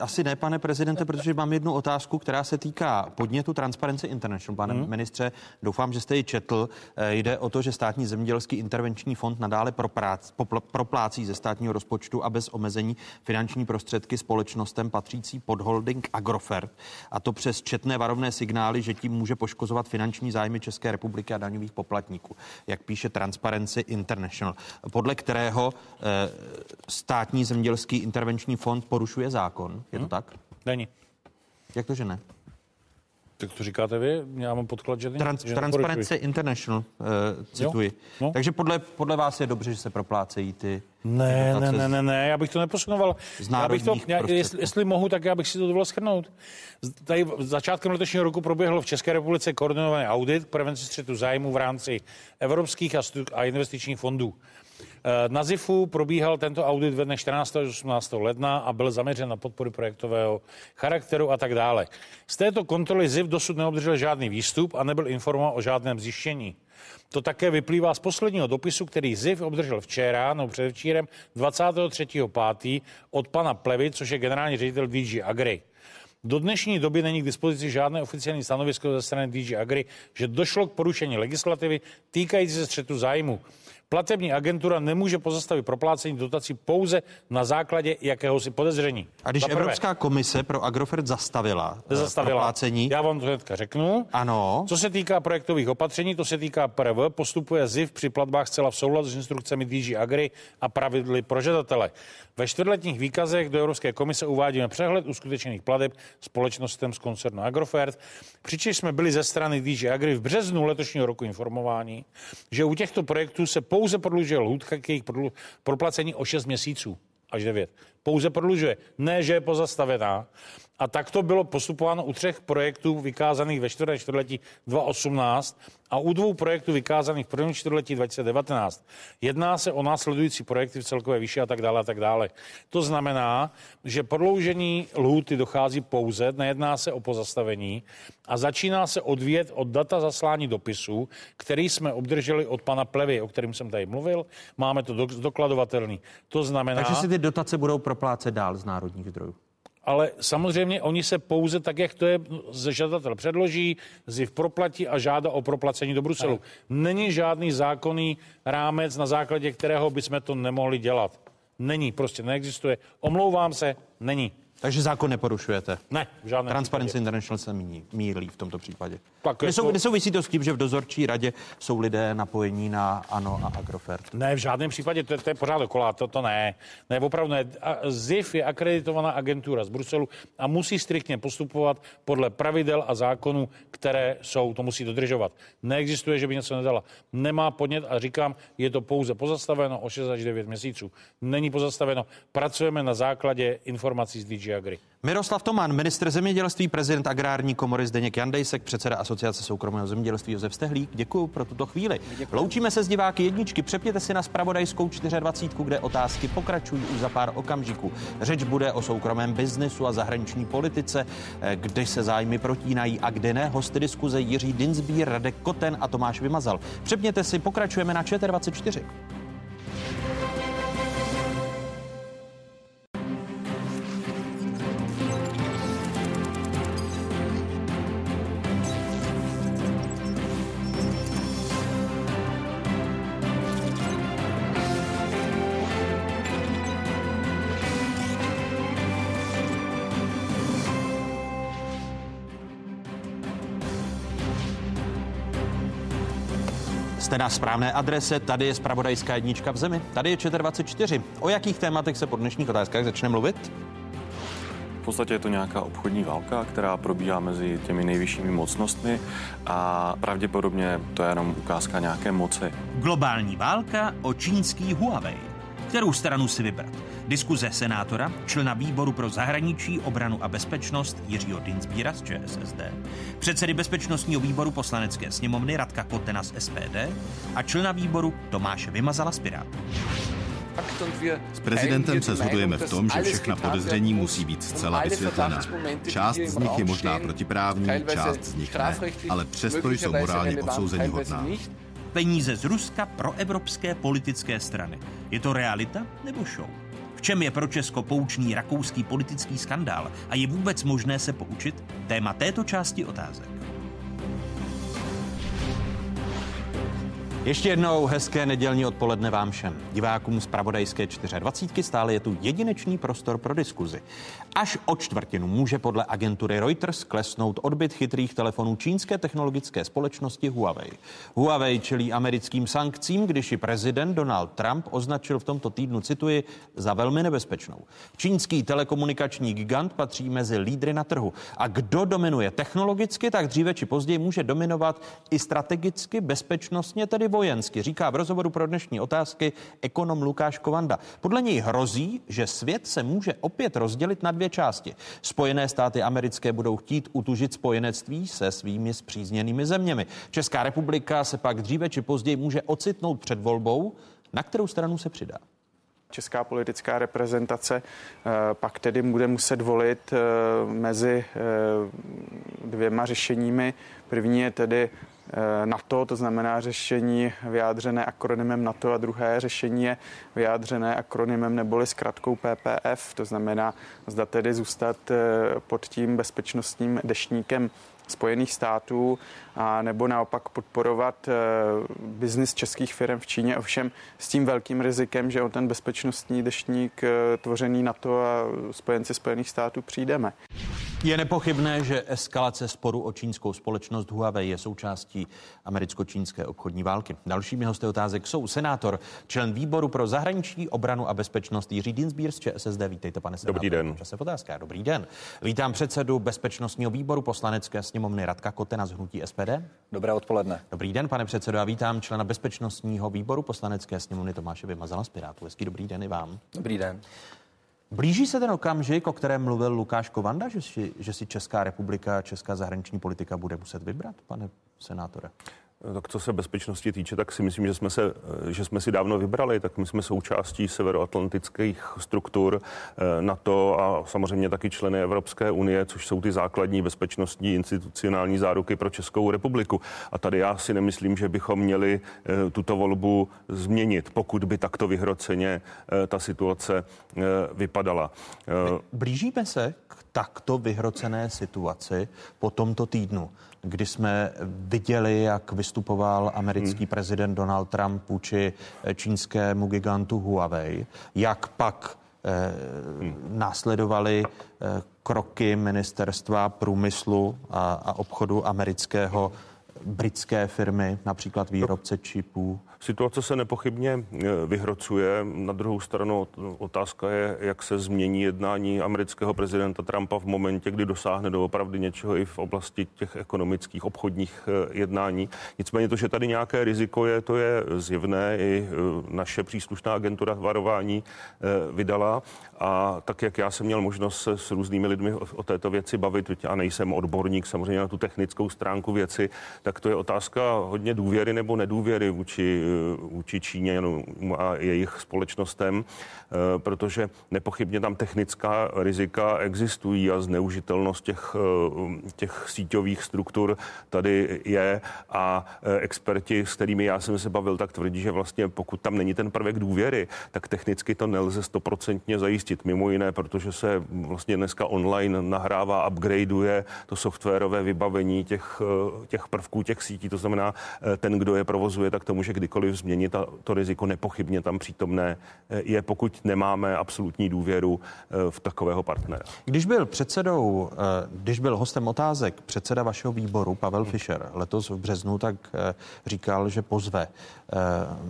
asi ne, pane prezidente, protože mám jednu otázku, která se týká podnětu Transparency International. Pane hmm. ministře, doufám, že jste ji četl. Jde o to, že státní zemědělský intervenční fond nadále proprác, popl, proplácí ze státního rozpočtu a bez omezení finanční prostředky společnostem patřící pod holding Agrofert. A to přes četné varovné signály, že tím může poškozovat finanční zájmy České republiky a daňových poplatníků. Jak píše Transparency International, podle kterého eh, státní zemědělský intervenční fond porušuje zákon. Je to hmm? tak? Není. Jak to, že ne? Tak to říkáte vy? Já mám podklad, že, Trans, že Transparency International, uh, cituji. No? Takže podle, podle vás je dobře, že se proplácejí ty ne, ne, ne, ne, ne, já bych to neposunoval. Z já bych to, já, jestli, jestli mohu, tak já bych si to dovolil schrnout. Tady začátkem letošního roku proběhl v České republice koordinovaný audit prevenci střetu zájmu v rámci evropských a, stu, a investičních fondů. Eh, na ZIFu probíhal tento audit ve dne 14. až 18. ledna a byl zaměřen na podporu projektového charakteru a tak dále. Z této kontroly ZIF dosud neobdržel žádný výstup a nebyl informován o žádném zjištění. To také vyplývá z posledního dopisu, který ZIF obdržel včera, no předevčírem 23.5. od pana Plevy, což je generální ředitel DG Agri. Do dnešní doby není k dispozici žádné oficiální stanovisko ze strany DG Agri, že došlo k porušení legislativy týkající se střetu zájmu. Platební agentura nemůže pozastavit proplácení dotací pouze na základě jakéhosi podezření. A když Evropská komise pro Agrofert zastavila, eh, zastavila proplácení... Já vám to hnedka řeknu. Ano. Co se týká projektových opatření, to se týká PRV, postupuje ZIV při platbách zcela v souladu s instrukcemi DG Agri a pravidly pro žadatele. Ve čtvrtletních výkazech do Evropské komise uvádíme přehled uskutečených plateb společnostem z koncernu Agrofert, přičemž jsme byli ze strany DG Agri v březnu letošního roku informováni, že u těchto projektů se pouze prodlužuje lhůtka k jejich proplacení o 6 měsíců až 9. Pouze prodlužuje, ne, že je pozastavená. A tak to bylo postupováno u třech projektů vykázaných ve čtvrté čtvrtletí 2018 a u dvou projektů vykázaných v prvním čtvrtletí 2019. Jedná se o následující projekty v celkové výši a tak dále a tak dále. To znamená, že prodloužení lhůty dochází pouze, nejedná se o pozastavení a začíná se odvíjet od data zaslání dopisu, který jsme obdrželi od pana Plevy, o kterém jsem tady mluvil. Máme to dokladovatelný. To znamená... Takže si ty dotace budou proplácet dál z národních zdrojů ale samozřejmě oni se pouze tak, jak to je, žadatel předloží, ZIV proplatí a žádá o proplacení do Bruselu. Není žádný zákonný rámec, na základě kterého bychom to nemohli dělat. Není, prostě neexistuje. Omlouvám se, není. Takže zákon neporušujete? Ne, v žádném Transparency případě. International se míní, mílí v tomto případě. Tak Nesou, to... Nesouvisí to s tím, že v dozorčí radě jsou lidé napojení na ANO a Agrofert? Ne, v žádném případě, to, to je pořád dokola, to, to ne. Ne, opravdu ne. ZIF je akreditovaná agentura z Bruselu a musí striktně postupovat podle pravidel a zákonů, které jsou, to musí dodržovat. Neexistuje, že by něco nedala. Nemá podnět a říkám, je to pouze pozastaveno o 6 až 9 měsíců. Není pozastaveno. Pracujeme na základě informací z DG Agri. Miroslav Toman, ministr zemědělství, prezident agrární komory Zdeněk Jandejsek, předseda Asociace soukromého zemědělství Josef Stehlík. Děkuji pro tuto chvíli. Děkuji. Loučíme se s diváky jedničky. Přepněte si na spravodajskou 24, kde otázky pokračují už za pár okamžiků. Řeč bude o soukromém biznesu a zahraniční politice, eh, kde se zájmy protínají a kde ne. Hosty diskuze Jiří Dinsbír, Radek Koten a Tomáš Vymazal. Přepněte si, pokračujeme na 24. Jste na správné adrese, tady je spravodajská jednička v zemi, tady je ČT24. O jakých tématech se po dnešních otázkách začne mluvit? V podstatě je to nějaká obchodní válka, která probíhá mezi těmi nejvyššími mocnostmi a pravděpodobně to je jenom ukázka nějaké moci. Globální válka o čínský Huawei. Kterou stranu si vybrat? Diskuze senátora, člena výboru pro zahraničí, obranu a bezpečnost Jiřího Dinsbíra z ČSSD, předsedy bezpečnostního výboru poslanecké sněmovny Radka Kotena z SPD a člena výboru Tomáše Vymazala z Pirátů. S prezidentem se shodujeme v tom, že všechna podezření musí být zcela vysvětlena. Část z nich je možná protiprávní, část z nich ne, ale přesto jsou morálně odsouzení hodná. Peníze z Ruska pro evropské politické strany. Je to realita nebo show? V čem je pro Česko poučný rakouský politický skandál a je vůbec možné se poučit? Téma této části otázek. Ještě jednou hezké nedělní odpoledne vám všem. Divákům z Pravodajské 24 stále je tu jedinečný prostor pro diskuzi. Až o čtvrtinu může podle agentury Reuters klesnout odbyt chytrých telefonů čínské technologické společnosti Huawei. Huawei čelí americkým sankcím, když ji prezident Donald Trump označil v tomto týdnu, cituji, za velmi nebezpečnou. Čínský telekomunikační gigant patří mezi lídry na trhu. A kdo dominuje technologicky, tak dříve či později může dominovat i strategicky, bezpečnostně, tedy vojensky, říká v rozhovoru pro dnešní otázky ekonom Lukáš Kovanda. Podle něj hrozí, že svět se může opět rozdělit na dvě části. Spojené státy americké budou chtít utužit spojenectví se svými zpřízněnými zeměmi. Česká republika se pak dříve či později může ocitnout před volbou, na kterou stranu se přidá. Česká politická reprezentace eh, pak tedy bude muset volit eh, mezi eh, dvěma řešeními. První je tedy NATO, to znamená řešení vyjádřené akronymem NATO a druhé řešení je vyjádřené akronymem neboli zkratkou PPF, to znamená zda tedy zůstat pod tím bezpečnostním dešníkem Spojených států, a nebo naopak podporovat eh, biznis českých firm v Číně, ovšem s tím velkým rizikem, že o ten bezpečnostní deštník eh, tvořený NATO a spojenci Spojených států přijdeme. Je nepochybné, že eskalace sporu o čínskou společnost Huawei je součástí americko-čínské obchodní války. Dalšími hosty otázek jsou senátor, člen výboru pro zahraniční obranu a bezpečnost Jiří Dinsbír z ČSSD. Vítejte, pane senátor. Dobrý den. Čase otázka. Dobrý den. Vítám předsedu bezpečnostního výboru poslanecké sněmovny Radka Kotena z hnutí SPD. Dobré odpoledne. Dobrý den, pane předsedo, a vítám člena bezpečnostního výboru poslanecké sněmovny Tomáše Vymazala z Pirátu. Hezký dobrý den i vám. Dobrý den. Blíží se ten okamžik, o kterém mluvil Lukáš Kovanda, že si, že si Česká republika, česká zahraniční politika bude muset vybrat, pane senátore? Tak co se bezpečnosti týče, tak si myslím, že jsme, se, že jsme si dávno vybrali, tak my jsme součástí severoatlantických struktur eh, NATO a samozřejmě taky členy Evropské unie, což jsou ty základní bezpečnostní institucionální záruky pro Českou republiku. A tady já si nemyslím, že bychom měli eh, tuto volbu změnit, pokud by takto vyhroceně eh, ta situace vypadala. Blížíme se k takto vyhrocené situaci po tomto týdnu kdy jsme viděli, jak vystupoval americký hmm. prezident Donald Trump vůči eh, čínskému gigantu Huawei, jak pak eh, hmm. následovaly eh, kroky ministerstva průmyslu a, a obchodu amerického britské firmy, například výrobce čipů? Situace se nepochybně e, vyhrocuje. Na druhou stranu otázka je, jak se změní jednání amerického prezidenta Trumpa v momentě, kdy dosáhne doopravdy něčeho i v oblasti těch ekonomických obchodních e, jednání. Nicméně to, že tady nějaké riziko je, to je zjevné. I e, naše příslušná agentura varování vydala. A tak, jak já jsem měl možnost se s různými lidmi o této věci bavit, a nejsem odborník samozřejmě na tu technickou stránku věci, tak to je otázka hodně důvěry nebo nedůvěry vůči, vůči Číně a jejich společnostem, eh, protože nepochybně tam technická rizika existují a zneužitelnost těch, eh, těch síťových struktur tady je a eh, experti, s kterými já jsem se bavil, tak tvrdí, že vlastně pokud tam není ten prvek důvěry, tak technicky to nelze stoprocentně zajistit. Mimo jiné, protože se vlastně dneska online nahrává, upgradeuje to softwarové vybavení těch, těch prvků těch sítí, to znamená, eh, ten, kdo je provozuje, tak to může kdykoliv změnit a to riziko nepochybně tam přítomné eh, je, pokud nemáme absolutní důvěru eh, v takového partnera. Když byl předsedou, když byl hostem otázek předseda vašeho výboru Pavel hmm. Fischer letos v březnu, tak říkal, že pozve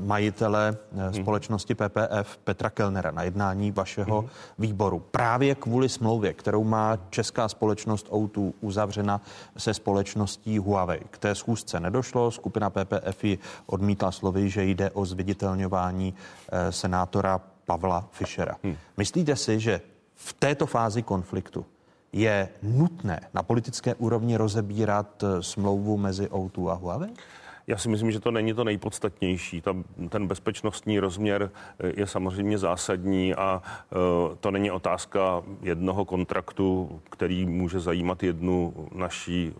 majitele hmm. společnosti PPF Petra Kellnera na jednání vašeho hmm. výboru právě kvůli smlouvě, kterou má česká společnost O2 uzavřena se společností Huawei. K té schůzce nedošlo. Skupina PPF odmítla slovy, že jde o zviditelňování eh, senátora Pavla Fischera. Hmm. Myslíte si, že v této fázi konfliktu je nutné na politické úrovni rozebírat eh, smlouvu mezi O2 a Huawei? Já si myslím, že to není to nejpodstatnější. Ta, ten bezpečnostní rozměr je samozřejmě zásadní a to není otázka jednoho kontraktu, který může zajímat jednu naší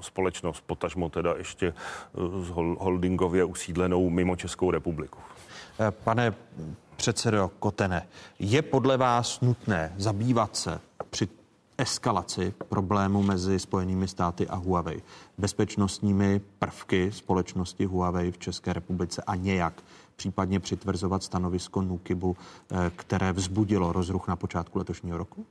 společnost, potažmo teda ještě z holdingově usídlenou mimo Českou republiku. Pane předsedo Kotene, je podle vás nutné zabývat se při eskalaci problému mezi Spojenými státy a Huawei, bezpečnostními prvky společnosti Huawei v České republice a nějak případně přitvrzovat stanovisko Nukibu, eh, které vzbudilo rozruch na počátku letošního roku?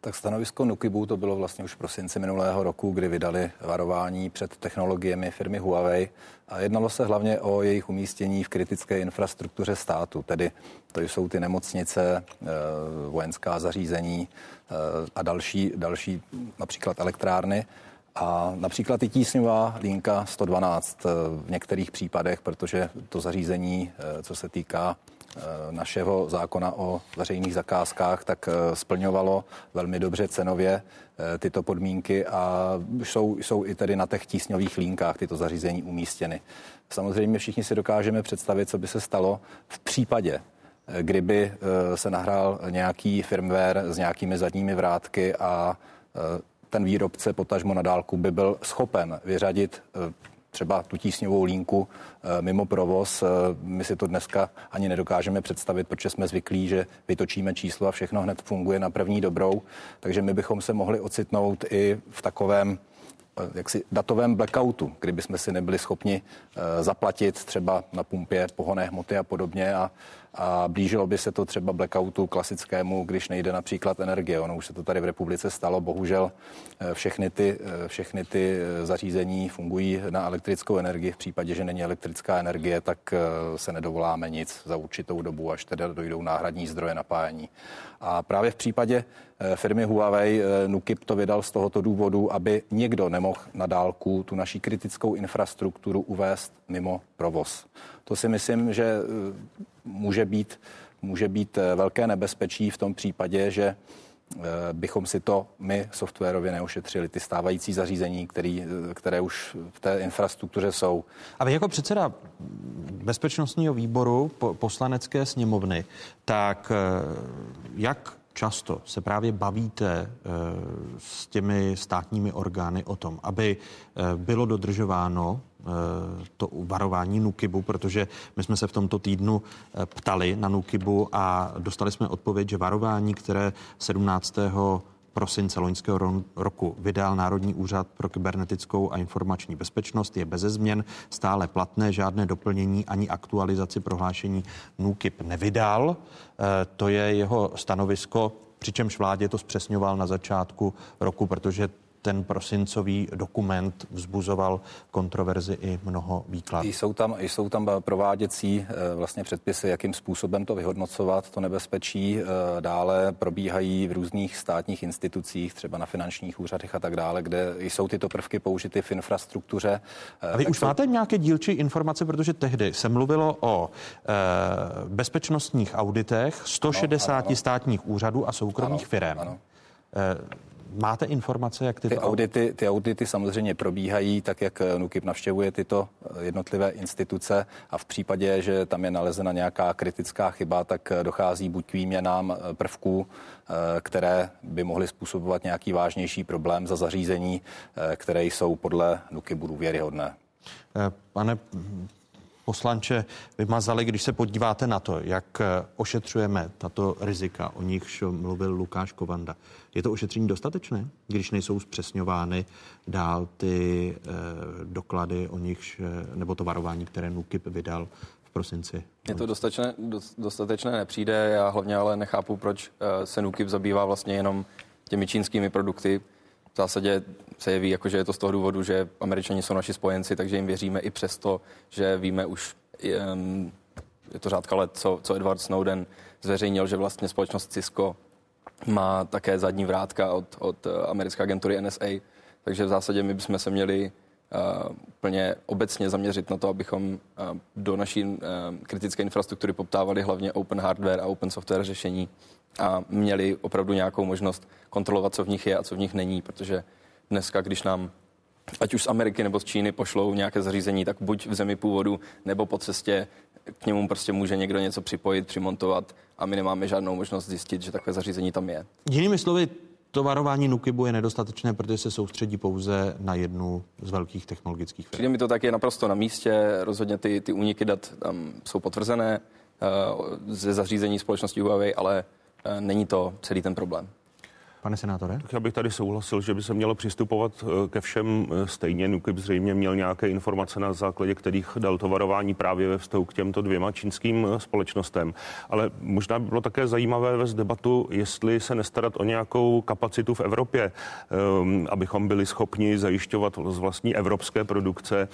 Tak stanovisko Nukibu to bylo vlastně už v prosinci minulého roku, kdy vydali varování před technologiemi firmy Huawei a jednalo se hlavně o jejich umístění v kritické infrastruktuře státu, tedy to jsou ty nemocnice, eh, vojenská zařízení eh, a další, další například elektrárny. A například i tísňová linka 112 v některých případech, protože to zařízení, co se týká Eh, našeho zákona o veřejných zakázkách, tak eh, splňovalo velmi dobře cenově eh, tyto podmínky a jsou, jsou i tedy na těch tísňových línkách tyto zařízení umístěny. Samozřejmě všichni si dokážeme představit, co by se stalo v případě, kdyby se nahrál nějaký firmware s nějakými zadními vrátky a ten výrobce potažmo na dálku by byl schopen vyřadit třeba tu tísňovou línku eh, mimo provoz. Eh, my si to dneska ani nedokážeme představit, protože jsme zvyklí, že vytočíme číslo a všechno hned funguje na první dobrou. Takže my bychom se mohli ocitnout i v takovém eh, jaksi datovém blackoutu, kdyby jsme si nebyli schopni zaplatit třeba na pumpě pohonné hmoty a podobně a a blížilo by se to třeba blackoutu klasickému, když nejde například energie. Ono už se to tady v republice stalo, bohužel eh, všechny ty, eh, všechny ty eh, zařízení fungují na elektrickou energii. V případě, že není elektrická energie, tak se nedovoláme nic za určitou dobu, až teda dojdou náhradní zdroje napájení. A právě v případě firmy Huawei Nukip to vydal z tohoto důvodu, aby někdo nemohl na dálku tu naší kritickou infrastrukturu uvést mimo provoz. To si myslím, že může být, může být eh, velké nebezpečí v tom případě, že eh, bychom si to my softwarově neošetřili, ty stávající zařízení, který, eh, které už v té infrastruktuře jsou. A vy jako předseda bezpečnostního výboru poslanecké sněmovny, tak jak často se právě bavíte s těmi státními orgány o tom, aby bylo dodržováno to varování Nukibu, protože my jsme se v tomto týdnu eh, ptali na Nukibu a dostali jsme odpověď, že varování, které 17 prosince loňského roku vydal Národní úřad pro kybernetickou a informační bezpečnost, je beze změn, stále platné, žádné doplnění ani aktualizaci prohlášení NUKIP nevydal. Eh, to je jeho stanovisko, přičemž vládě to zpřesňoval na začátku roku, protože ten prosincový dokument vzbuzoval kontroverzi i mnoho výkladů. Jsou tam, jsou tam prováděcí eh, vlastně předpisy, jakým způsobem to vyhodnocovat, to nebezpečí. Eh, dále probíhají v různých státních institucích, třeba na finančních úřadech a tak dále, kde jsou tyto prvky použity v infrastruktuře. Eh, a vy už jsou... máte nějaké dílčí informace, protože tehdy se mluvilo o bezpečnostních auditech 160 ano, ano. státních úřadů a soukromých ano, firm. Ano. Máte informace, jak tyto... Ty audity, ty audity samozřejmě probíhají tak, jak NUKIP navštěvuje tyto jednotlivé instituce a v případě, že tam je nalezena nějaká kritická chyba, tak dochází buď k výměnám prvků, eh, které by mohly způsobovat nějaký vážnější problém za zařízení, eh, které jsou podle NUKIPu důvěryhodné. Eh, pane poslanče vymazali, když se podíváte na to, jak ošetřujeme tato rizika, o nichž mluvil Lukáš Kovanda. Je to ošetření dostatečné, když nejsou zpřesňovány dál ty eh, doklady o nichž, eh, nebo to varování, které NUKIP vydal v prosinci? Je to dostatečné, dostatečné nepřijde, já hlavně ale nechápu, proč eh, se NUKIP zabývá vlastně jenom těmi čínskými produkty. V zásadě se jeví, jako, že je to z toho důvodu, že američani jsou naši spojenci, takže jim věříme i přesto, že víme už, je to řádka let, co, co Edward Snowden zveřejnil, že vlastně společnost Cisco má také zadní vrátka od, od eh, americké agentury NSA, takže v zásadě my bychom se měli úplně obecně zaměřit na to, abychom uh, do naší uh, kritické infrastruktury poptávali hlavně open hardware a open software řešení a měli opravdu nějakou možnost kontrolovat, co v nich je a co v nich není, protože dneska, když nám ať už z Ameriky nebo z Číny pošlou nějaké zařízení, tak buď v zemi původu nebo po cestě k němu prostě může někdo něco připojit, přimontovat a my nemáme žádnou možnost zjistit, že takové zařízení tam je. Jinými slovy, to varování Nukibu je nedostatečné, protože se soustředí pouze na jednu z velkých technologických firm. Přijde mi to tak je naprosto na místě, rozhodně ty, ty úniky dat tam jsou potvrzené uh, ze zařízení společnosti Huawei, ale uh, není to celý ten problém. Pane senátore? Tak já bych tady souhlasil, že by se mělo přistupovat eh, ke všem eh, stejně. NUKIP zřejmě měl nějaké informace, na základě kterých dal to varování právě ve vztahu k těmto dvěma čínským eh, společnostem. Ale možná by bylo také zajímavé vést debatu, jestli se nestarat o nějakou kapacitu v Evropě, ehm, abychom byli schopni zajišťovat z vlastní evropské produkce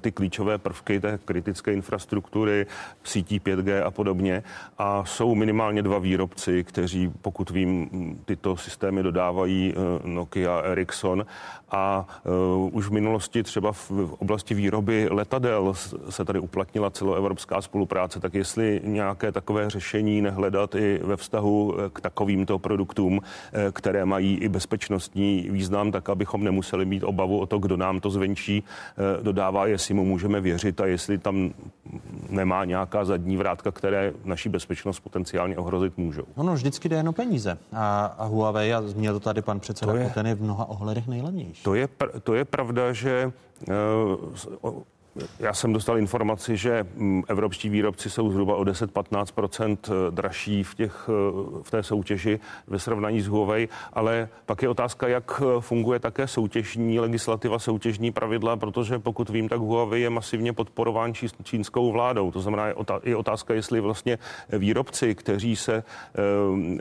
ty klíčové prvky té kritické infrastruktury, sítí 5G a podobně. A jsou minimálně dva výrobci, kteří, pokud vím, tyto systémy dodávají eh, Nokia, Ericsson. A uh, už v minulosti třeba v oblasti výroby letadel se tady uplatnila celoevropská spolupráce, tak jestli nějaké takové řešení nehledat i ve vztahu eh, k takovýmto produktům, které mají i bezpečnostní význam, tak abychom nemuseli mít obavu o to, kdo nám to zvenčí dodává, jestli mu můžeme věřit a jestli tam nemá nějaká zadní vrátka, které naší bezpečnost potenciálně ohrozit můžou. Ono vždycky jde jen o peníze. A, a Huawei, a zmínil to tady pan předseda, je, ten je v mnoha ohledech nejlevnější. To je, to je pravda, že uh, já jsem dostal informaci, že mm, evropští výrobci jsou zhruba o 10-15 eh, dražší v, těch, eh, v té soutěži ve srovnání s Huawei, ale pak je otázka, jak eh, funguje také soutěžní legislativa, soutěžní pravidla, protože pokud vím, tak Huawei je masivně podporován čínskou vládou. To znamená, je otázka, jestli vlastně výrobci, kteří se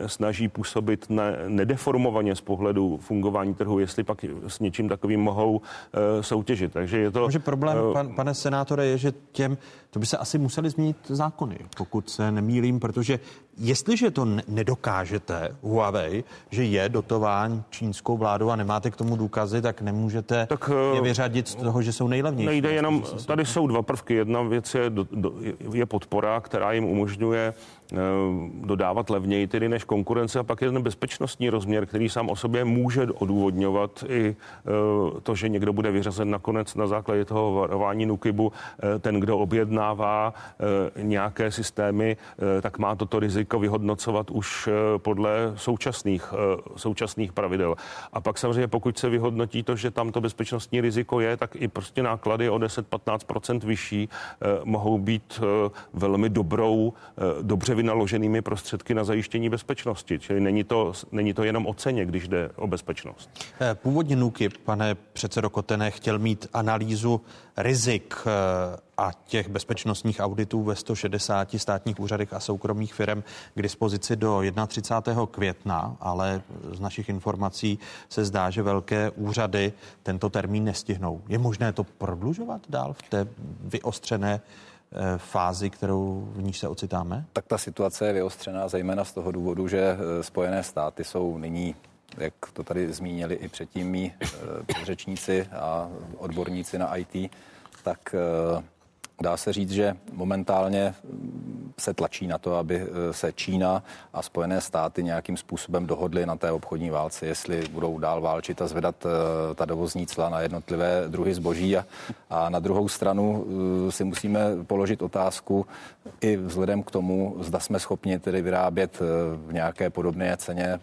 snaží působit ne, nedeformovaně z pohledu fungování trhu, jestli pak s něčím takovým mohou soutěžit. Takže je to... Může problém, pan, pane senátore, je, že těm, to by se asi museli změnit zákony, pokud se nemýlím, protože jestliže to nedokážete, Huawei, že je dotován čínskou vládou a nemáte k tomu důkazy, tak nemůžete tak, je vyřadit z toho, že jsou nejlevnější. Nejde jenom, tady jsou dva prvky. Jedna věc je, do, do, je podpora, která jim umožňuje Eh, dodávat levněji tedy než konkurence a pak je ten bezpečnostní rozměr, který sám o sobě může odůvodňovat i eh, to, že někdo bude vyřazen nakonec na základě toho varování Nukibu. Eh, ten, kdo objednává nějaké systémy, tak má toto riziko vyhodnocovat už podle současných, současných pravidel. A pak samozřejmě, pokud se vyhodnotí to, že tam to bezpečnostní riziko je, tak i prostě náklady o 10-15% vyšší mohou být velmi dobrou, dobře vynaloženými prostředky na zajištění bezpečnosti. Čili není to, není to jenom o ceně, když jde o bezpečnost. Eh, původně NUKIP, pane předsedo Kotene, chtěl mít analýzu rizik eh, a těch bezpečnostních auditů ve 160 státních úřadech a soukromých firm k dispozici do 31. května, ale z našich informací se zdá, že velké úřady tento termín nestihnou. Je možné to prodlužovat dál v té vyostřené Eh, fázi, kterou v níž se ocitáme? Tak ta situace je vyostřená zejména z toho důvodu, že eh, Spojené státy jsou nyní jak to tady zmínili i předtím mý eh, řečníci a odborníci na IT, tak Dá se říct, že momentálně se tlačí na to, aby eh, se Čína a Spojené státy nějakým způsobem dohodly na té obchodní válce, jestli budou dál válčit a zvedat eh, ta dovozní cla na jednotlivé druhy zboží. A, a na druhou stranu eh, si musíme položit otázku i vzhledem k tomu, zda jsme schopni tedy vyrábět v nějaké podobné ceně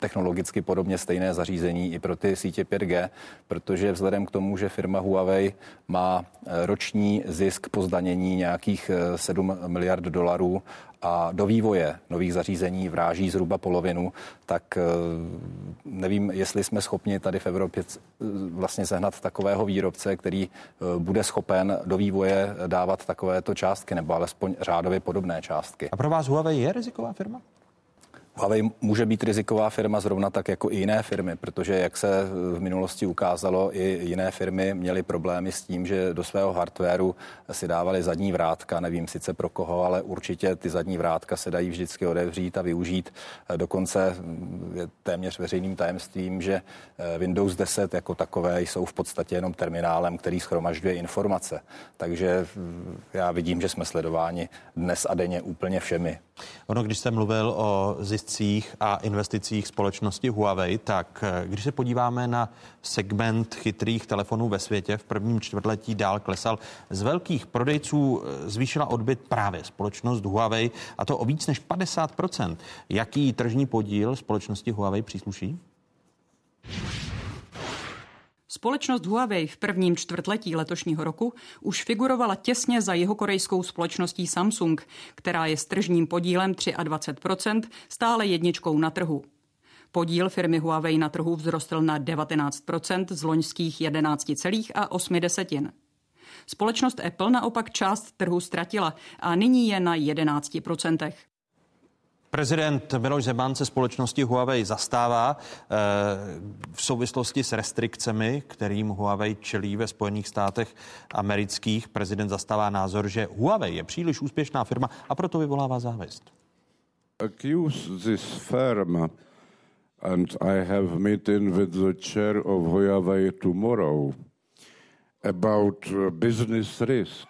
technologicky podobně stejné zařízení i pro ty sítě 5G, protože vzhledem k tomu, že firma Huawei má eh, roční zisk po zdanění nějakých 7 eh, miliard dolarů a do vývoje nových zařízení vráží zhruba polovinu, tak eh, nevím, jestli jsme schopni tady v Evropě vlastně sehnat takového výrobce, který bude schopen do vývoje dávat takovéto částky nebo alespoň řádově podobné částky. A pro vás Huawei je riziková firma? Huawei může být riziková firma zrovna tak jako i jiné firmy, protože jak se v minulosti ukázalo, i jiné firmy měly problémy s tím, že do svého hardwareu si dávali zadní vrátka, nevím sice pro koho, ale určitě ty zadní vrátka se dají vždycky odevřít a využít. Dokonce je téměř veřejným tajemstvím, že Windows 10 jako takové jsou v podstatě jenom terminálem, který schromažďuje informace. Takže já vidím, že jsme sledováni dnes a denně úplně všemi. Ono, když jste mluvil o zisku ziscích a investicích společnosti Huawei, tak eh, když se podíváme na segment chytrých telefonů ve světě, v prvním čtvrtletí dál klesal. Z velkých prodejců eh, zvýšila odbyt právě společnost Huawei a to o víc než 50% Jaký tržní podíl společnosti Huawei přísluší? Společnost Huawei v prvním čtvrtletí letošního roku už figurovala těsně za jeho korejskou společností Samsung, která je s tržním podílem 23% stále jedničkou na trhu. Podíl firmy Huawei na trhu vzrostl na 19% z loňských 11,8 Společnost Apple naopak část trhu ztratila a nyní je na 11%. Prezident Miloš Zeman se společnosti Huawei zastává eh, v souvislosti s restrikcemi, kterým Huawei čelí ve Spojených státech amerických. Prezident zastává názor, že Huawei je příliš úspěšná firma a proto vyvolává závist. Accuse this firm and I have meeting with the chair of Huawei tomorrow about uh, business risk.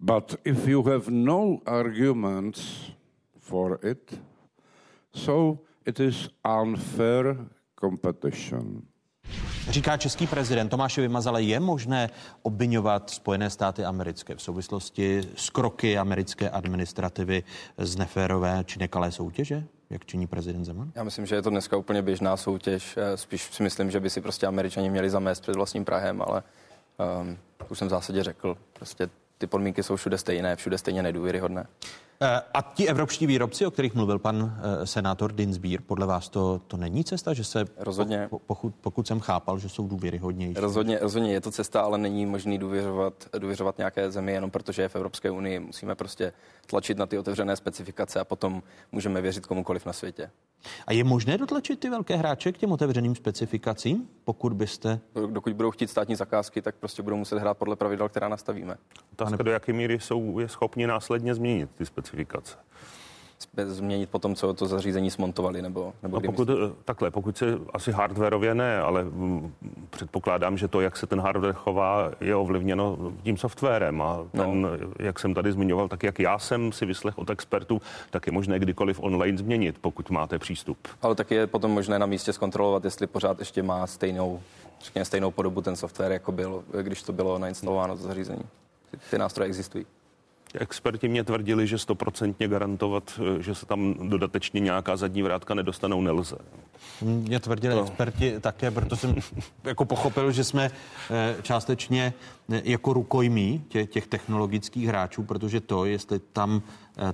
But if you have no arguments for it. So it is unfair competition. Říká český prezident Tomáš Vymazale, je možné obvinovat Spojené státy americké v souvislosti s kroky americké administrativy z neférové či nekalé soutěže? jak činí prezident Zeman? Já myslím, že je to dneska úplně běžná soutěž. Eh, spíš si myslím, že by si prostě američani měli zamést před vlastním Prahem, ale um, už jsem v zásadě řekl, prostě ty podmínky jsou všude stejné, všude stejně nedůvěryhodné. Eh, a ti evropští výrobci, o kterých mluvil pan eh, senátor Dinsbír, podle vás to, to není cesta, že se, rozhodně. Pokud, pokud jsem chápal, že jsou důvěryhodnější? Rozhodně, rozhodně je to cesta, ale není možný důvěřovat, důvěřovat nějaké zemi jenom protože je v Evropské unii. Musíme prostě tlačit na ty otevřené specifikace a potom můžeme věřit komukoliv na světě. A je možné dotlačit ty velké hráče k těm otevřeným specifikacím, pokud byste... Dokud budou chtít státní zakázky, tak prostě budou muset hrát podle pravidel, která nastavíme. Otázka, do jaké míry jsou je schopni následně změnit ty specifikace změnit potom, co to zařízení smontovali, nebo, nebo no pokud, myslí? takhle, pokud se asi hardwareově ne, ale mm, předpokládám, že to, jak se ten hardware chová, je ovlivněno tím softwarem a ten, no. jak jsem tady zmiňoval, tak jak já jsem si vyslech od expertů, tak je možné kdykoliv online změnit, pokud máte přístup. Ale tak je potom možné na místě zkontrolovat, jestli pořád ještě má stejnou, řekněme, stejnou podobu ten software, jako byl, když to bylo nainstalováno do zařízení. Ty, ty nástroje existují. Experti mě tvrdili, že stoprocentně garantovat, eh, že se tam dodatečně nějaká zadní vrátka nedostanou, nelze. Mě tvrdili no. experti také, proto jsem jako pochopil, že jsme eh, částečně eh, jako rukojmí těch, těch technologických hráčů, protože to, jestli tam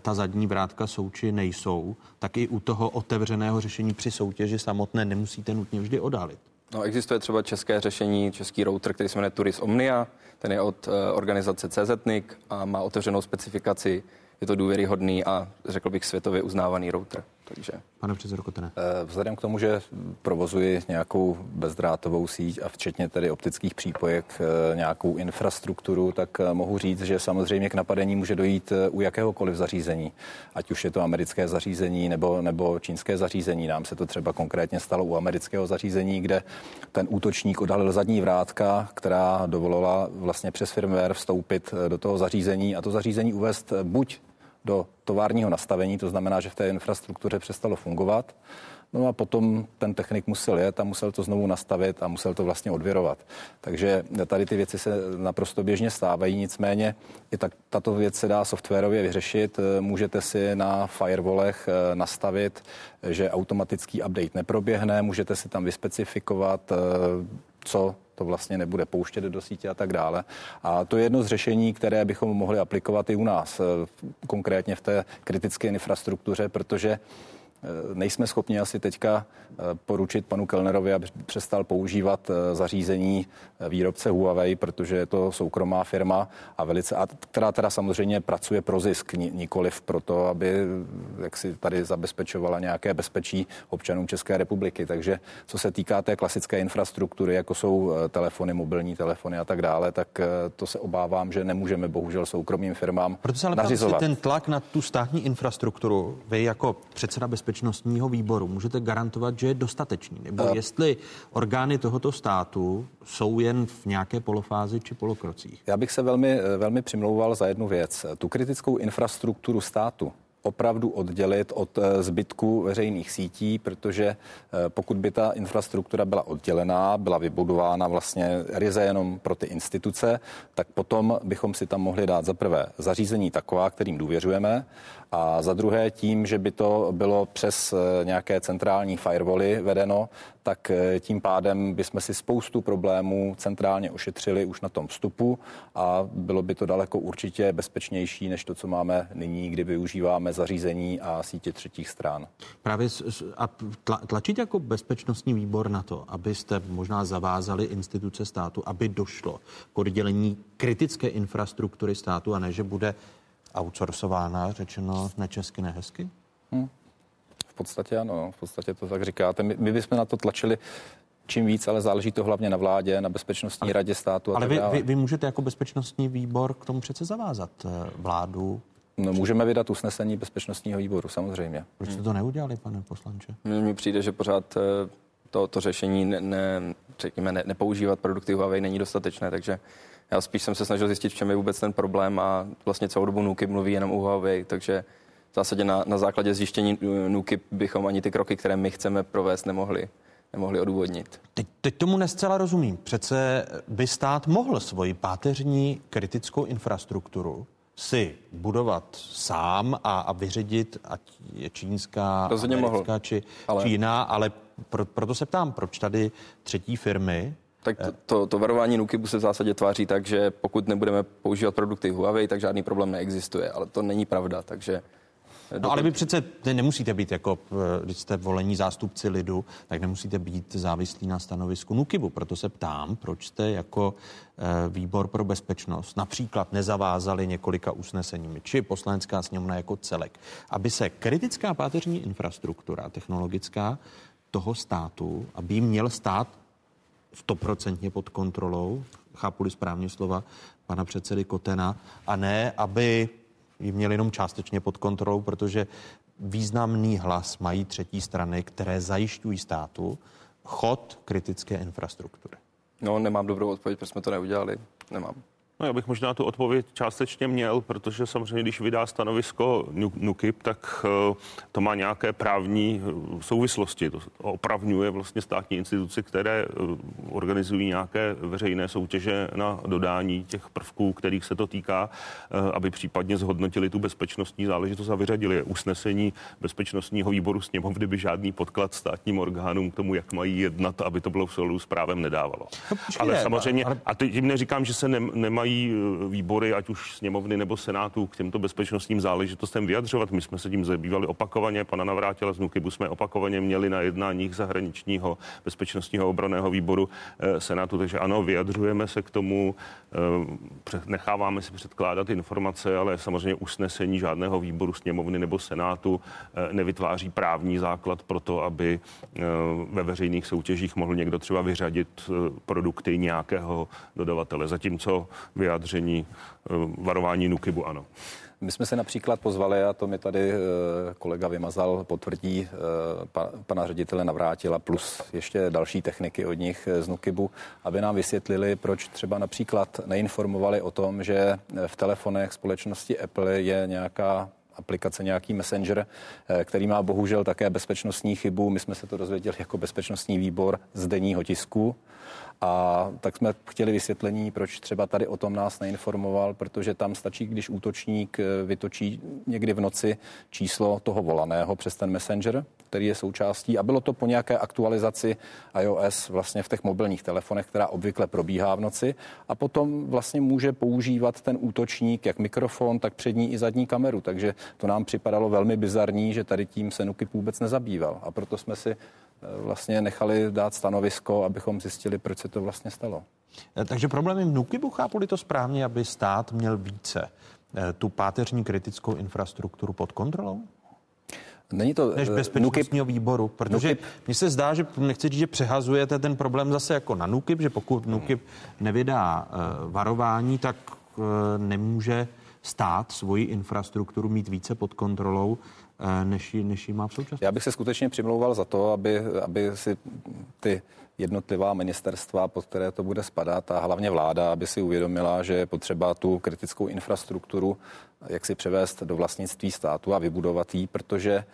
ta zadní vrátka jsou či nejsou, tak i u toho otevřeného řešení při soutěži samotné nemusíte nutně vždy odálit. No, existuje třeba české řešení, český router, který se jmenuje Turis Omnia, ten je od eh, organizace CZNIC a má otevřenou specifikaci. Je to důvěryhodný a řekl bych světově uznávaný router. Takže. Pane předsedo Kotene. Eh, vzhledem k tomu, že provozuji nějakou bezdrátovou síť a včetně tedy optických přípojek eh, nějakou infrastrukturu, tak eh, mohu říct, že samozřejmě k napadení může dojít u jakéhokoliv zařízení. Ať už je to americké zařízení nebo, nebo čínské zařízení. Nám se to třeba konkrétně stalo u amerického zařízení, kde ten útočník odhalil zadní vrátka, která dovolila vlastně přes firmware vstoupit do toho zařízení a to zařízení uvést buď do továrního nastavení, to znamená, že v té infrastruktuře přestalo fungovat. No a potom ten technik musel jet a musel to znovu nastavit a musel to vlastně odvěrovat. Takže tady ty věci se naprosto běžně stávají, nicméně i tak, tato věc se dá softwarově vyřešit. Můžete si na firewallech eh, nastavit, že automatický update neproběhne, můžete si tam vyspecifikovat, eh, co to vlastně nebude pouštět do sítě a tak dále. A to je jedno z řešení, které bychom mohli aplikovat i u nás, eh, konkrétně v té kritické infrastruktuře, protože nejsme schopni asi teďka eh, poručit panu Kellnerovi, aby přestal používat eh, zařízení výrobce Huawei, protože je to soukromá firma a velice, a která teda samozřejmě pracuje pro zisk, nikoliv pro to, aby jak si tady zabezpečovala nějaké bezpečí občanům České republiky. Takže co se týká té klasické infrastruktury, jako jsou telefony, mobilní telefony a tak dále, tak to se obávám, že nemůžeme bohužel soukromým firmám Proto se ale nařizovat. ten tlak na tu státní infrastrukturu, vy jako předseda bezpečnosti bezpečnostního výboru můžete garantovat, že je dostatečný? Nebo uh, jestli orgány tohoto státu jsou jen v nějaké polofázi či polokrocích? Já bych se velmi, velmi přimlouval za jednu věc. Tu kritickou infrastrukturu státu opravdu oddělit od eh, zbytku veřejných sítí, protože eh, pokud by ta infrastruktura byla oddělená, byla vybudována vlastně ryze jenom pro ty instituce, tak potom bychom si tam mohli dát za prvé zařízení taková, kterým důvěřujeme, a za druhé tím, že by to bylo přes eh, nějaké centrální firewally vedeno, tak tím pádem bychom si spoustu problémů centrálně ošetřili už na tom vstupu a bylo by to daleko určitě bezpečnější než to, co máme nyní, kdy využíváme zařízení a sítě třetích stran. Právě a tlačit jako bezpečnostní výbor na to, abyste možná zavázali instituce státu, aby došlo k oddělení kritické infrastruktury státu a ne, že bude outsourcována, řečeno nečesky, nehezky? Hmm. V podstatě ano, v podstatě to tak říkáte. My, my bychom na to tlačili čím víc, ale záleží to hlavně na vládě, na bezpečnostní ale, radě státu. A ale vy, vy, vy můžete jako bezpečnostní výbor k tomu přece zavázat eh, vládu, No, můžeme vydat usnesení bezpečnostního výboru, samozřejmě. Proč jste to neudělali, pane poslanče? Mně přijde, že pořád eh, to, to řešení ne, ne, řekněme, ne, nepoužívat produkty Huawei není dostatečné, takže já spíš jsem se snažil zjistit, v čem je vůbec ten problém a vlastně celou dobu NUKIP mluví jenom o Huawei, takže v zásadě na, na základě zjištění NUKIP bychom ani ty kroky, které my chceme provést, nemohli nemohli odůvodnit. Teď, teď tomu nescela rozumím. Přece by stát mohl svoji páteřní kritickou infrastrukturu si budovat sám a, a vyředit, ať je čínská, Rozhodně americká mohl. či, ale... či jiná, ale pro, proto se ptám, proč tady třetí firmy tak to, to, to varování Nukibu se v zásadě tváří tak, že pokud nebudeme používat produkty Huawei, tak žádný problém neexistuje, ale to není pravda, takže No ale vy přece nemusíte být jako, eh, když jste volení zástupci lidu, tak nemusíte být závislí na stanovisku Nukibu. Proto se ptám, proč jste jako eh, výbor pro bezpečnost například nezavázali několika usneseními, či poslanecká sněmovna jako celek, aby se kritická páteřní infrastruktura technologická toho státu, aby jim měl stát stoprocentně pod kontrolou, chápu-li správně slova pana předsedy Kotena, a ne, aby ji měl jenom částečně pod kontrolou, protože významný hlas mají třetí strany, které zajišťují státu chod kritické infrastruktury. No, nemám dobrou odpověď, proč jsme to neudělali. Nemám. No, já bych možná tu odpověď částečně měl, protože samozřejmě, když vydá stanovisko NUKIP, tak eh, to má nějaké právní eh, souvislosti. To opravňuje vlastně státní instituci, které eh, organizují nějaké veřejné soutěže na dodání těch prvků, kterých se to týká, aby případně zhodnotili tu bezpečnostní záležitost a vyřadili usnesení bezpečnostního výboru sněmovny, by žádný podklad státním orgánům k tomu, jak mají jednat, aby to bylo v souladu s právem nedávalo. No, ale samozřejmě, a tím neříkám, že se ne, nemají mají eh, výbory, ať už sněmovny nebo senátu, k těmto bezpečnostním záležitostem vyjadřovat. My jsme se tím zabývali opakovaně. Pana Navrátila z Nukibu jsme opakovaně měli na jednáních zahraničního bezpečnostního obraného výboru eh, senátu. Takže ano, vyjadřujeme se k tomu, eh, necháváme si předkládat informace, ale samozřejmě usnesení žádného výboru sněmovny nebo senátu nevytváří právní základ pro to, aby ve veřejných soutěžích mohl někdo třeba vyřadit produkty nějakého dodavatele. Zatímco vyjádření eh, varování Nukibu ano. My jsme se například pozvali, a to mi tady eh, kolega Vymazal potvrdí, eh, pana ředitele Navrátila plus ještě další techniky od nich z Nukibu, aby nám vysvětlili, proč třeba například neinformovali o tom, že v telefonech společnosti Apple je nějaká aplikace, nějaký messenger, který má bohužel také bezpečnostní chybu. My jsme se to dozvěděli jako bezpečnostní výbor z denního tisku a tak jsme chtěli vysvětlení, proč třeba tady o tom nás neinformoval, protože tam stačí, když útočník eh, vytočí někdy v noci číslo toho volaného přes ten messenger, který je součástí. A bylo to po nějaké aktualizaci iOS vlastně v těch mobilních telefonech, která obvykle probíhá v noci. A potom vlastně může používat ten útočník jak mikrofon, tak přední i zadní kameru. Takže to nám připadalo velmi bizarní, že tady tím se Nuky vůbec nezabýval. A proto jsme si vlastně nechali dát stanovisko, abychom zjistili, proč se to vlastně stalo. Eh, takže problémy Nukibu. Chápu to správně, aby stát měl více eh, tu páteřní kritickou infrastrukturu pod kontrolou? Není to než eh, bezpečnostního Nukip, výboru, protože mně se zdá, že nechci říct, že přehazujete ten problém zase jako na NUKIP, že pokud NUKIP nevydá uh, varování, tak uh, nemůže stát svoji infrastrukturu mít více pod kontrolou než ji, než ji má v současnosti. Já bych se skutečně přimlouval za to, aby, aby si ty jednotlivá ministerstva, pod které to bude spadat a hlavně vláda, aby si uvědomila, že je potřeba tu kritickou infrastrukturu jak si převést do vlastnictví státu a vybudovat ji, protože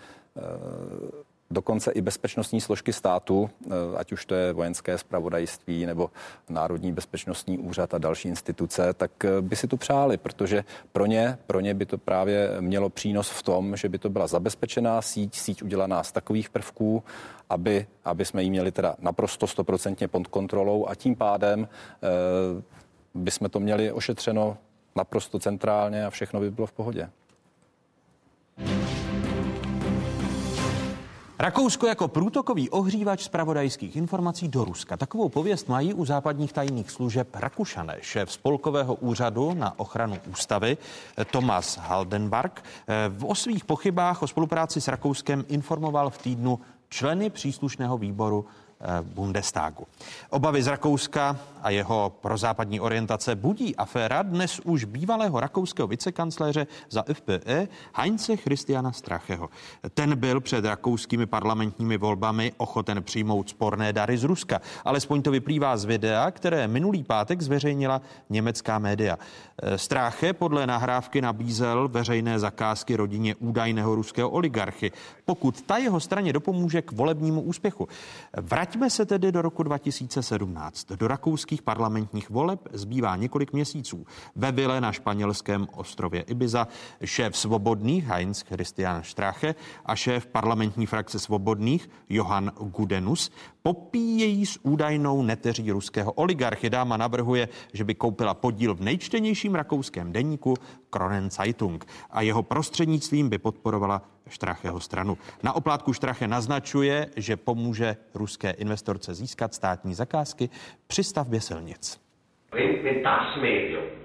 dokonce i bezpečnostní složky státu, eh, ať už to je vojenské spravodajství nebo Národní bezpečnostní úřad a další instituce, tak eh, by si to přáli, protože pro ně, pro ně by to právě mělo přínos v tom, že by to byla zabezpečená síť, síť udělaná z takových prvků, aby, aby jsme ji měli teda naprosto stoprocentně pod kontrolou a tím pádem eh, by jsme to měli ošetřeno naprosto centrálně a všechno by bylo v pohodě. Rakousko jako průtokový ohřívač zpravodajských informací do Ruska. Takovou pověst mají u západních tajných služeb Rakušané. Šéf spolkového úřadu na ochranu ústavy Thomas Haldenberg o svých pochybách o spolupráci s Rakouskem informoval v týdnu členy příslušného výboru Eh, Bundestagu. Obavy z Rakouska a jeho prozápadní orientace budí aféra dnes už bývalého rakouského vicekancléře za FPE Heinze Christiana Stracheho. Ten byl před rakouskými parlamentními volbami ochoten přijmout sporné dary z Ruska. Alespoň to vyplývá z videa, které minulý pátek zveřejnila německá média. Eh, Strache podle nahrávky nabízel veřejné zakázky rodině údajného ruského oligarchy, pokud ta jeho straně dopomůže k volebnímu úspěchu. Vrať Vraťme se tedy do roku 2017. Do rakouských parlamentních voleb zbývá několik měsíců. Ve vile na španělském ostrově Ibiza šéf svobodných Heinz Christian Strache a šéf parlamentní frakce svobodných Johan Gudenus popíjejí s údajnou neteří ruského oligarchy. Dáma navrhuje, že by koupila podíl v nejčtenějším rakouském deníku Kronen Zeitung a jeho prostřednictvím by podporovala Štracheho stranu. Na oplátku Štrache naznačuje, že pomůže ruské investorce získat státní zakázky při stavbě silnic. Wenn, das Medium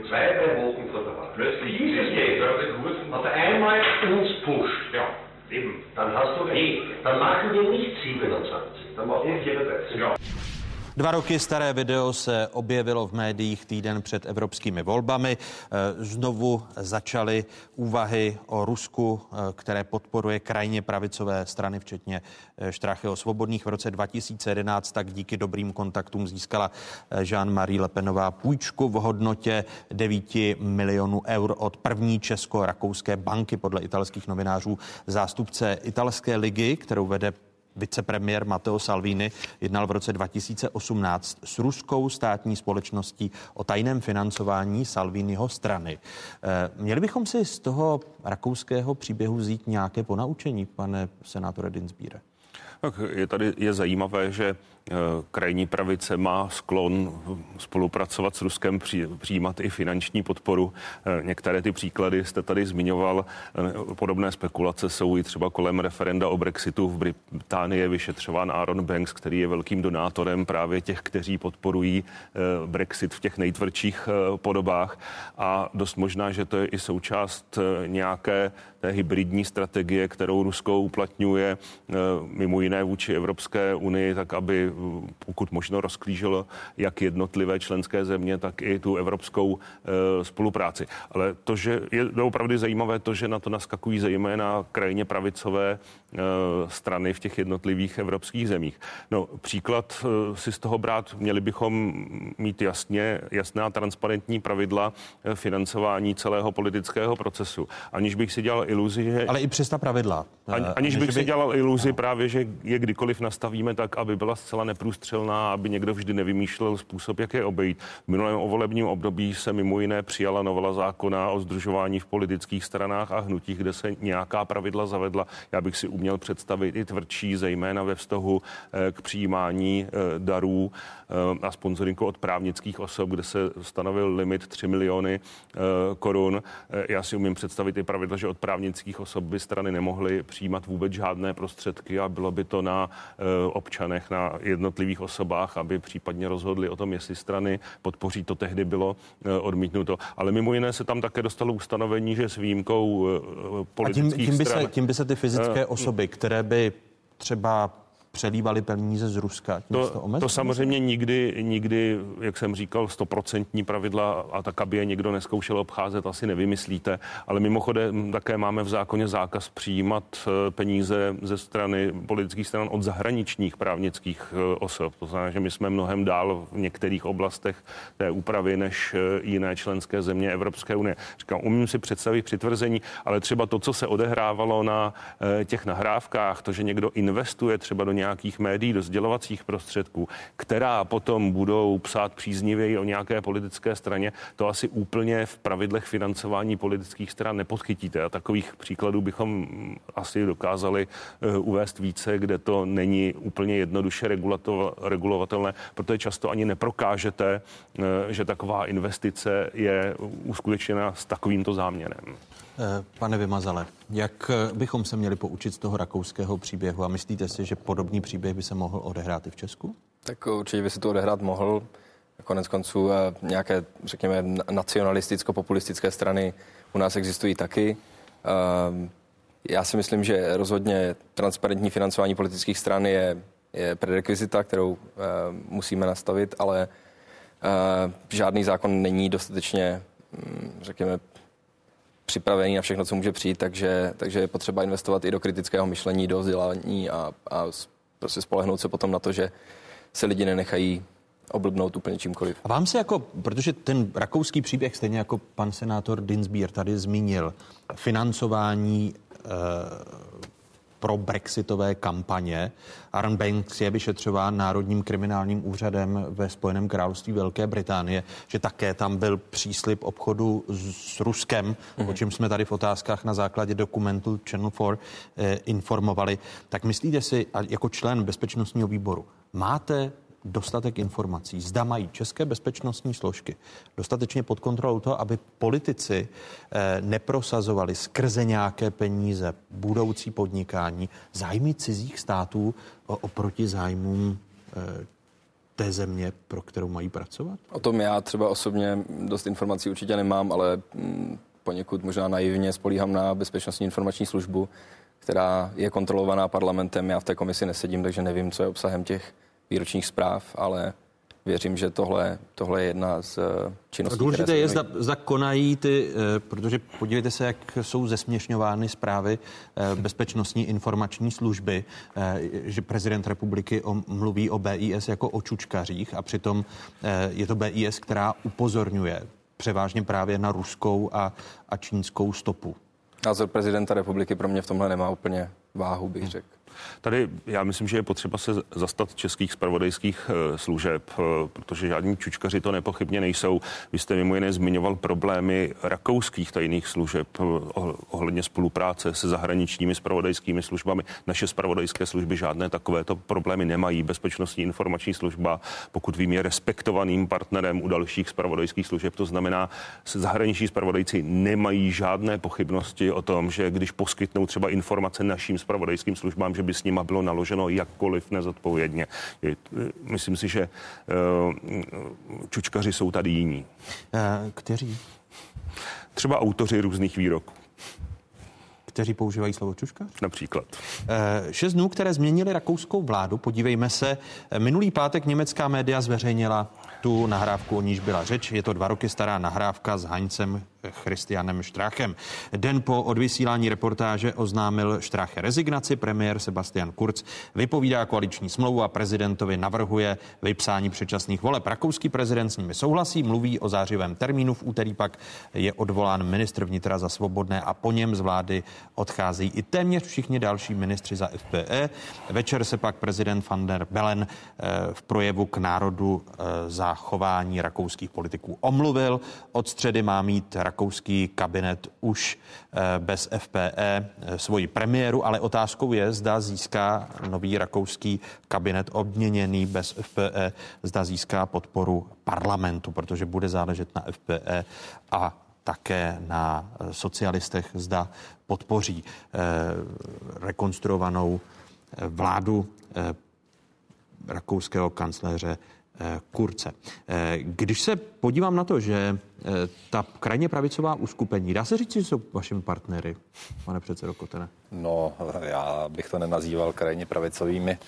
zwei, drei Wochen vor der Wahl plötzlich dieses Medium, also einmal uns pusht, ja, eben, dann hast du recht. Dann machen wir nicht 27, dann machen wir 34. Ja. Dva roky staré video se objevilo v médiích týden před evropskými volbami. Eh, znovu začaly úvahy o Rusku, eh, které podporuje krajně pravicové strany, včetně eh, Štrachyho svobodných. V roce 2011 tak díky dobrým kontaktům získala Jean-Marie Lepenová půjčku v hodnotě 9 milionů eur od první česko-rakouské banky podle italských novinářů. Zástupce italské ligy, kterou vede Vicepremiér Matteo Salvini jednal v roce 2018 s ruskou státní společností o tajném financování Salviniho strany. Eh, měli bychom si z toho rakouského příběhu vzít nějaké ponaučení, pane senátore Dinsbíre? Tak je tady je zajímavé, že Eh, krajní pravice má sklon spolupracovat s Ruskem, přijímat i finanční podporu. Eh, některé ty příklady jste tady zmiňoval. Eh, podobné spekulace jsou i třeba kolem referenda o Brexitu. V Británii je vyšetřován Aaron Banks, který je velkým donátorem právě těch, kteří podporují Brexit v těch nejtvrdších podobách. A dost možná, že to je i součást nějaké té hybridní strategie, kterou Rusko uplatňuje mimo jiné vůči Evropské unii, tak aby pokud možno rozklížilo jak jednotlivé členské země, tak i tu evropskou e, spolupráci. Ale to, že je opravdu zajímavé to, že na to naskakují zejména krajně pravicové strany v těch jednotlivých evropských zemích. No, příklad si z toho brát, měli bychom mít jasně, jasná transparentní pravidla financování celého politického procesu. Aniž bych si dělal iluzi, že... Ale i přes ta pravidla. Ani, aniž bych by... si dělal iluzi no. právě, že je kdykoliv nastavíme tak, aby byla zcela neprůstřelná, aby někdo vždy nevymýšlel způsob, jak je obejít. V minulém volebním období se mimo jiné přijala novela zákona o združování v politických stranách a hnutích, kde se nějaká pravidla zavedla. Já bych si uměl představit i tvrdší, zejména ve vztahu eh, k přijímání eh, darů eh, a sponsoringu od právnických osob, kde se stanovil limit 3 miliony korun. Já si umím představit i pravidla, že od právnických osob by strany nemohly přijímat vůbec žádné prostředky a bylo by to na občanech, na jednotlivých osobách, aby případně rozhodli o tom, jestli strany podpoří. To tehdy bylo eh, odmítnuto. Ale mimo jiné se tam také dostalo ustanovení, že s výjimkou politických eh, a tím, tím, by stran, se, tím by se ty fyzické osoby, které by třeba přelívali peníze z Ruska? Tím to, to, to samozřejmě nikdy, nikdy, jak jsem říkal, stoprocentní pravidla a tak, aby je někdo neskoušel obcházet, asi nevymyslíte. Ale mimochodem také máme v zákoně zákaz přijímat eh, peníze ze strany politických stran od zahraničních právnických eh, osob. To znamená, že my jsme mnohem dál v některých oblastech té úpravy než eh, jiné členské země Evropské unie. Říkám, umím si představit přitvrzení, ale třeba to, co se odehrávalo na těch nahrávkách, to, že někdo investuje třeba do nějakých médií, do sdělovacích prostředků, která potom budou psát příznivěji o nějaké politické straně, to asi úplně v pravidlech financování politických stran nepodchytíte. A takových příkladů bychom asi dokázali eh, uvést více, kde to není úplně jednoduše regulovatelné, protože často ani neprokážete, eh, že taková investice je uskutečněna s takovýmto záměrem. Eh, pane Vymazale, jak eh, bychom se měli poučit z toho rakouského příběhu a myslíte si, že podobný příběh by se mohl odehrát i v Česku? Tak určitě by se to odehrát mohl. Konec konců eh, nějaké, řekněme, nacionalisticko-populistické strany u nás existují taky. Já si myslím, že rozhodně transparentní financování politických stran je, je prerekvizita, kterou musíme nastavit, ale žádný zákon není dostatečně, hm, řekněme, připravený na všechno, co může přijít, takže, takže je potřeba investovat i do kritického myšlení, do vzdělání a, a prostě spolehnout se potom na to, že se lidi nenechají oblbnout úplně čímkoliv. A vám se jako, protože ten rakouský příběh, stejně jako pan senátor Dinsbier tady zmínil, financování eh, pro brexitové kampaně. Aaron Banks je vyšetřován Národním kriminálním úřadem ve Spojeném království Velké Británie, že také tam byl příslip obchodu s Ruskem, mm-hmm. o čem jsme tady v otázkách na základě dokumentu Channel 4 eh, informovali. Tak myslíte si, jako člen bezpečnostního výboru, máte dostatek informací. Zda mají české bezpečnostní složky dostatečně pod kontrolou to, aby politici eh, neprosazovali skrze nějaké peníze budoucí podnikání zájmy cizích států oproti zájmům eh, té země, pro kterou mají pracovat? O tom já třeba osobně dost informací určitě nemám, ale mm, poněkud možná naivně spolíhám na bezpečnostní informační službu, která je kontrolovaná parlamentem. Já v té komisi nesedím, takže nevím, co je obsahem těch výročních zpráv, ale věřím, že tohle, tohle je jedna z eh, činností. Důležité je, zda, zda konají ty, eh, protože podívejte se, jak jsou zesměšňovány zprávy eh, bezpečnostní informační služby, že prezident republiky mluví o BIS jako o čučkařích a přitom je to BIS, která upozorňuje převážně právě na ruskou a, a čínskou stopu. Názor prezidenta republiky pro mě v tomhle nemá úplně váhu, bych řekl. Tady já myslím, že je potřeba se zastat českých spravodajských eh, služeb, eh, protože žádní čučkaři to nepochybně nejsou. Vy jste mimo jiné zmiňoval problémy rakouských tajných služeb eh, ohledně spolupráce se zahraničními spravodajskými službami. Naše spravodajské služby žádné takovéto problémy nemají. Bezpečnostní informační služba, pokud vím, je respektovaným partnerem u dalších spravodajských služeb. To znamená, zahraniční spravodajci nemají žádné pochybnosti o tom, že když poskytnou třeba informace našim spravodajským službám, že by s nima bylo naloženo jakkoliv nezodpovědně. Myslím si, že eh, čučkaři jsou tady jiní. Eh, kteří? Třeba autoři různých výroků kteří používají slovo čuška? Například. Šest dnů, které změnili rakouskou vládu, podívejme se. Minulý pátek německá média zveřejnila tu nahrávku, o níž byla řeč. Je to dva roky stará nahrávka s Haňcem Christianem Štrachem. Den po odvysílání reportáže oznámil Štrache rezignaci. Premiér Sebastian Kurz vypovídá koaliční smlouvu a prezidentovi navrhuje vypsání předčasných voleb. Rakouský prezident s nimi souhlasí, mluví o zářivém termínu. V úterý pak je odvolán ministr vnitra za svobodné a po něm z vlády odcházejí i téměř všichni další ministři za FPE. Večer se pak prezident van der Bellen eh, v projevu k národu eh, za chování rakouských politiků omluvil. Od středy má mít rakouský kabinet už eh, bez FPE eh, svoji premiéru, ale otázkou je, zda získá nový rakouský kabinet obměněný bez FPE, zda získá podporu parlamentu, protože bude záležet na FPE a také na eh, socialistech, zda podpoří rekonstruovanou vládu rakouského kancléře Kurce. Když se podívám na to, že ta krajně pravicová uskupení, dá se říct, že jsou vašimi partnery, pane předsedo Kotene? No, já bych to nenazýval krajně pravicovými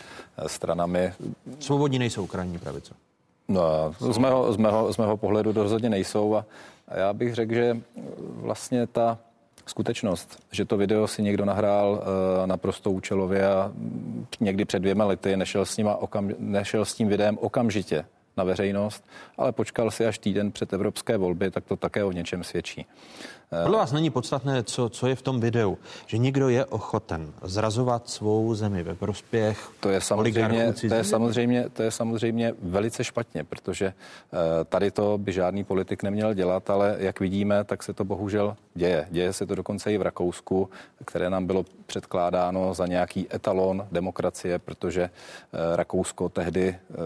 stranami. Svobodní nejsou krajní pravicové. No, z mého, z, mého, z mého pohledu rozhodně nejsou a já bych řekl, že vlastně ta skutečnost, že to video si někdo nahrál uh, naprosto účelově a někdy před dvěma lety nešel s, nima okam, nešel s tím videem okamžitě na veřejnost, ale počkal si až týden před evropské volby, tak to také o něčem svědčí. Podle vás není podstatné, co, co je v tom videu, že někdo je ochoten zrazovat svou zemi ve prospěch to je samozřejmě, to je samozřejmě, to je samozřejmě velice špatně, protože uh, tady to by žádný politik neměl dělat, ale jak vidíme, tak se to bohužel děje. Děje se to dokonce i v Rakousku, které nám bylo předkládáno za nějaký etalon demokracie, protože uh, Rakousko tehdy uh,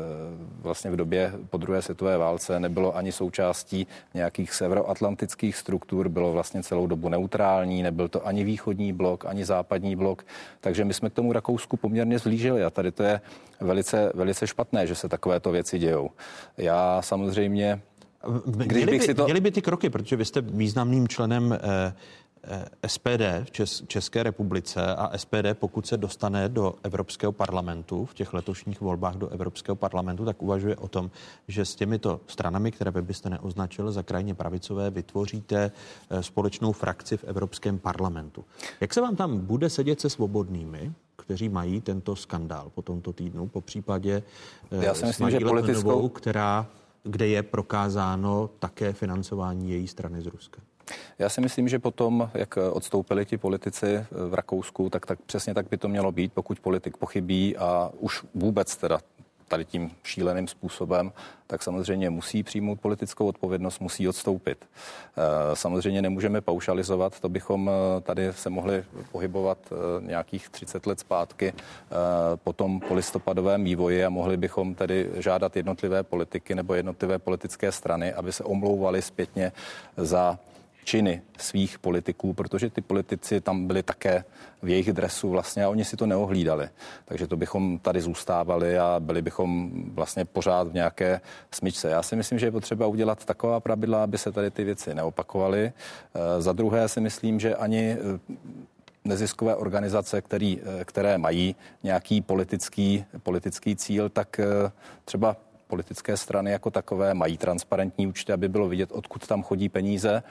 vlastně v době po druhé světové válce nebylo ani součástí nějakých severoatlantických struktur, bylo vlastně celou dobu neutrální, nebyl to ani východní blok, ani západní blok, takže my jsme k tomu Rakousku poměrně zlížili a tady to je velice, velice špatné, že se takovéto věci dějou. Já samozřejmě když měli, bych by, si to... měli by ty kroky, protože vy jste významným členem Eh, SPD v Čes- České republice a SPD, pokud se dostane do Evropského parlamentu v těch letošních volbách do Evropského parlamentu, tak uvažuje o tom, že s těmito stranami, které by byste neoznačil za krajně pravicové, vytvoříte eh, společnou frakci v Evropském parlamentu. Jak se vám tam bude sedět se svobodnými, kteří mají tento skandál po tomto týdnu, po případě eh, Já si myslím, že politickou... která, kde je prokázáno také financování její strany z Ruska? Já si myslím, že potom, jak odstoupili ti politici v Rakousku, tak, tak přesně tak by to mělo být, pokud politik pochybí a už vůbec teda tady tím šíleným způsobem, tak samozřejmě musí přijmout politickou odpovědnost, musí odstoupit. Eh, samozřejmě nemůžeme paušalizovat, to bychom eh, tady se mohli pohybovat eh, nějakých 30 let zpátky po tom polistopadovém vývoji a mohli bychom tedy žádat jednotlivé politiky nebo jednotlivé politické strany, aby se omlouvali zpětně za činy svých politiků, protože ty politici tam byli také v jejich dresu vlastně a oni si to neohlídali. Takže to bychom tady zůstávali a byli bychom vlastně pořád v nějaké smyčce. Já si myslím, že je potřeba udělat taková pravidla, aby se tady ty věci neopakovaly. E, za druhé si myslím, že ani e, neziskové organizace, který, e, které mají nějaký politický, politický cíl, tak třeba politické strany jako takové mají transparentní účty, aby bylo vidět, odkud tam chodí peníze.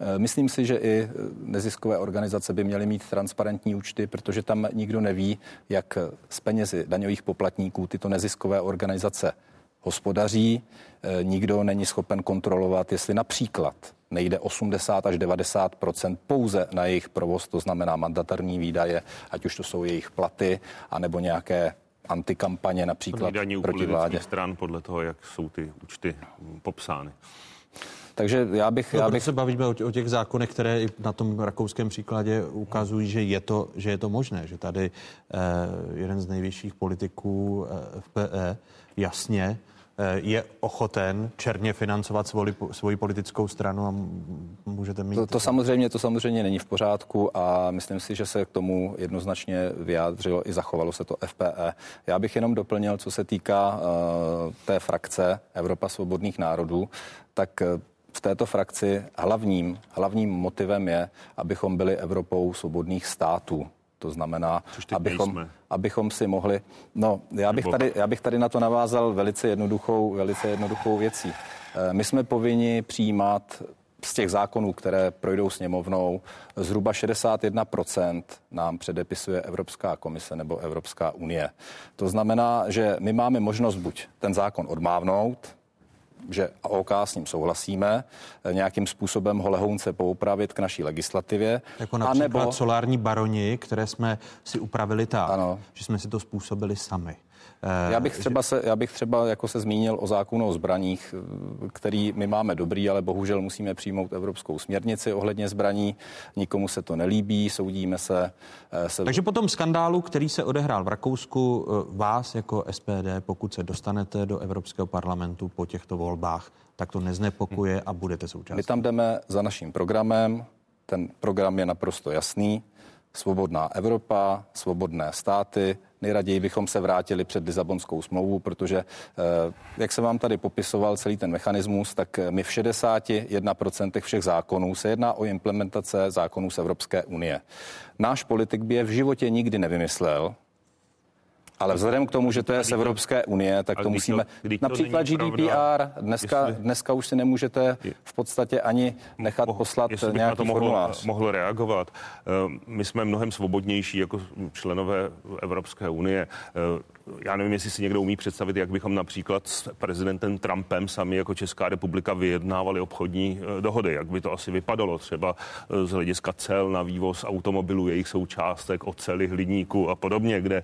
Eh, myslím si, že i neziskové organizace by měly mít transparentní účty, protože tam nikdo neví, jak z penězi daňových poplatníků tyto neziskové organizace hospodaří. Eh, nikdo není schopen kontrolovat, jestli například nejde 80 až 90% pouze na jejich provoz, to znamená mandatarní výdaje, ať už to jsou jejich platy, anebo nějaké antikampaně například proti vládě. stran podle toho, jak jsou ty účty popsány. Takže já bych... No, já bych... se bavíme o, o těch zákonech, které i na tom rakouském příkladě ukazují, že je to, že je to možné, že tady eh, jeden z nejvyšších politiků eh, FPE jasně Eh, je ochoten černě financovat svoji, svoji politickou stranu a můžete mít... To, to, samozřejmě, to samozřejmě není v pořádku a myslím si, že se k tomu jednoznačně vyjádřilo i zachovalo se to FPE. Já bych jenom doplnil, co se týká uh, té frakce Evropa svobodných národů, tak uh, v této frakci hlavním, hlavním motivem je, abychom byli Evropou svobodných států. To znamená, abychom, abychom si mohli... No, já bych, tady, já bych tady na to navázal velice jednoduchou, velice jednoduchou věcí. Eh, my jsme povinni přijímat z těch zákonů, které projdou sněmovnou, zhruba 61% nám předepisuje Evropská komise nebo Evropská unie. To znamená, že my máme možnost buď ten zákon odmávnout, že OK, s ním souhlasíme, nějakým způsobem ho lehounce poupravit k naší legislativě. Jako například anebo... solární baroni, které jsme si upravili tak, ano. že jsme si to způsobili sami. Eh, já bych třeba, se, já bych třeba jako se zmínil o zákonu o zbraních, který my máme dobrý, ale bohužel musíme přijmout evropskou směrnici ohledně zbraní. Nikomu se to nelíbí, soudíme se. Eh, se... Takže po tom skandálu, který se odehrál v Rakousku, eh, vás jako SPD, pokud se dostanete do Evropského parlamentu po těchto volbách, tak to neznepokuje a budete součástí. My tam jdeme za naším programem. Ten program je naprosto jasný svobodná Evropa, svobodné státy, Nejraději bychom se vrátili před Lisabonskou smlouvu, protože, eh, jak jsem vám tady popisoval celý ten mechanismus, tak my v 61% všech zákonů se jedná o implementace zákonů z Evropské unie. Náš politik by je v životě nikdy nevymyslel, ale vzhledem k tomu, že to je z Evropské unie, tak to musíme. Například GDPR, dneska, dneska už si nemůžete v podstatě ani nechat poslat nějaký to mohl, mohl reagovat. Eh, my jsme mnohem svobodnější jako členové Evropské unie. Eh, já nevím, jestli si někdo umí představit, jak bychom například s prezidentem Trumpem sami jako Česká republika vyjednávali obchodní eh, dohody, jak by to asi vypadalo třeba z hlediska cel na vývoz automobilů, jejich součástek, oceli, hliníku a podobně, kde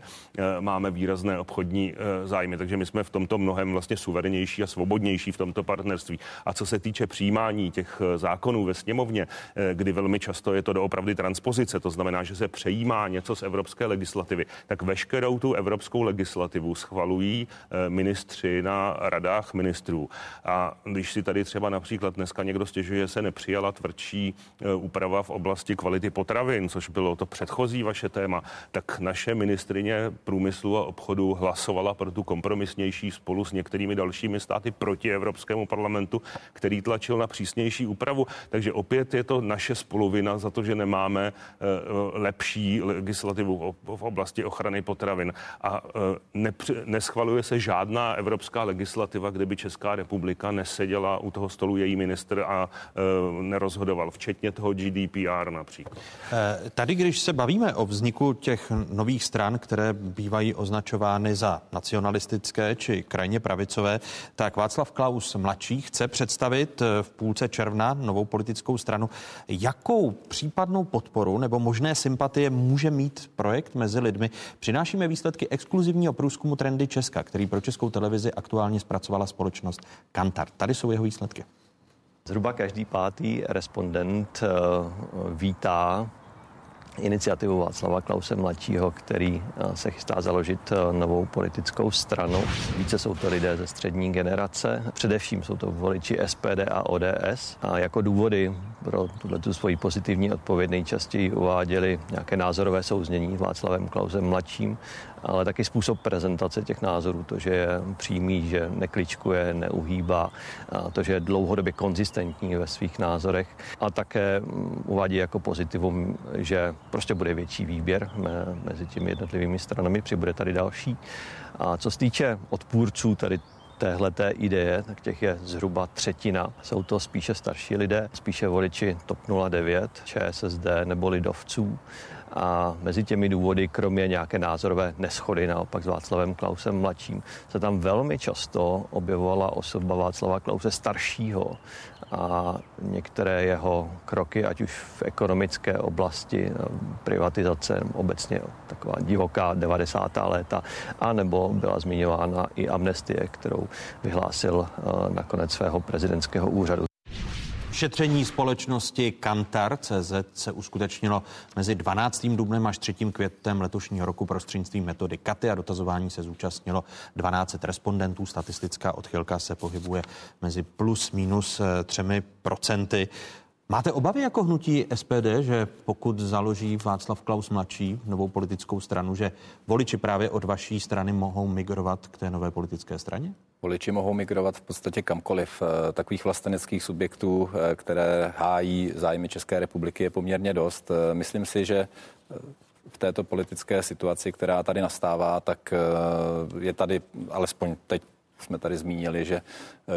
máme máme výrazné obchodní eh, zájmy, takže my jsme v tomto mnohem vlastně suverenější a svobodnější v tomto partnerství. A co se týče přijímání těch eh, zákonů ve sněmovně, eh, kdy velmi často je to doopravdy transpozice, to znamená, že se přejímá něco z evropské legislativy, tak veškerou tu evropskou legislativu schvalují ministři na radách ministrů. A když si tady třeba například dneska někdo stěžuje, se nepřijala tvrdší úprava v oblasti kvality potravin, což bylo to předchozí vaše téma, tak naše ministrině průmyslu a obchodu hlasovala pro tu kompromisnější spolu s některými dalšími státy proti Evropskému parlamentu, který tlačil na přísnější úpravu. Takže opět je to naše spoluvina za to, že nemáme eh, lepší legislativu v oblasti ochrany potravin. A eh, neschvaluje se žádná evropská legislativa, kde by Česká republika neseděla u toho stolu její minister a eh, nerozhodoval, včetně toho GDPR například. Tady, když se bavíme o vzniku těch nových stran, které bývají označovány za nacionalistické či krajně pravicové, tak Václav Klaus mladší chce představit eh, v půlce června novou politickou stranu. Jakou případnou podporu nebo možné sympatie může mít projekt mezi lidmi? Přinášíme výsledky exkluzivního průzkumu Trendy Česka, který pro českou televizi aktuálně zpracovala společnost Kantar. Tady jsou jeho výsledky. Zhruba každý pátý respondent eh, vítá iniciativu Václava Klause mladšího, který eh, se chystá založit eh, novou politickou stranu. Více jsou to lidé ze střední generace, především jsou to voliči SPD a ODS. A jako důvody pro tuto svoji pozitivní odpověď nejčastěji uváděli nějaké názorové souznění s Václavem Klausem mladším ale taky způsob prezentace těch názorů, to, že je přímý, že nekličkuje, neuhýbá, to, že je dlouhodobě konzistentní ve svých názorech a také mm, uvádí jako pozitivum, že prostě bude větší výběr mezi těmi jednotlivými stranami, přibude tady další. A co se týče odpůrců tady téhle té ideje, tak těch je zhruba třetina. Jsou to spíše starší lidé, spíše voliči TOP 09, ČSSD nebo lidovců. A mezi těmi důvody, kromě nějaké názorové neschody naopak s Václavem Klausem mladším, se tam velmi často objevovala osoba Václava Klause staršího a některé jeho kroky, ať už v ekonomické oblasti, privatizace, obecně taková divoká 90. léta, anebo byla zmiňována i amnestie, kterou vyhlásil eh, nakonec svého prezidentského úřadu. Šetření společnosti Kantar CZ se uskutečnilo mezi 12. dubnem až 3. květnem letošního roku prostřednictvím metody Katy a dotazování se zúčastnilo 12 respondentů. Statistická odchylka se pohybuje mezi plus minus 3 eh, procenty. Máte obavy jako hnutí SPD, že pokud založí Václav Klaus mladší novou politickou stranu, že voliči právě od vaší strany mohou migrovat k té nové politické straně? Voliči mohou migrovat v podstatě kamkoliv. Eh, takových vlasteneckých subjektů, eh, které hájí zájmy České republiky, je poměrně dost. Eh, myslím si, že v této politické situaci, která tady nastává, tak je tady, alespoň teď jsme tady zmínili, že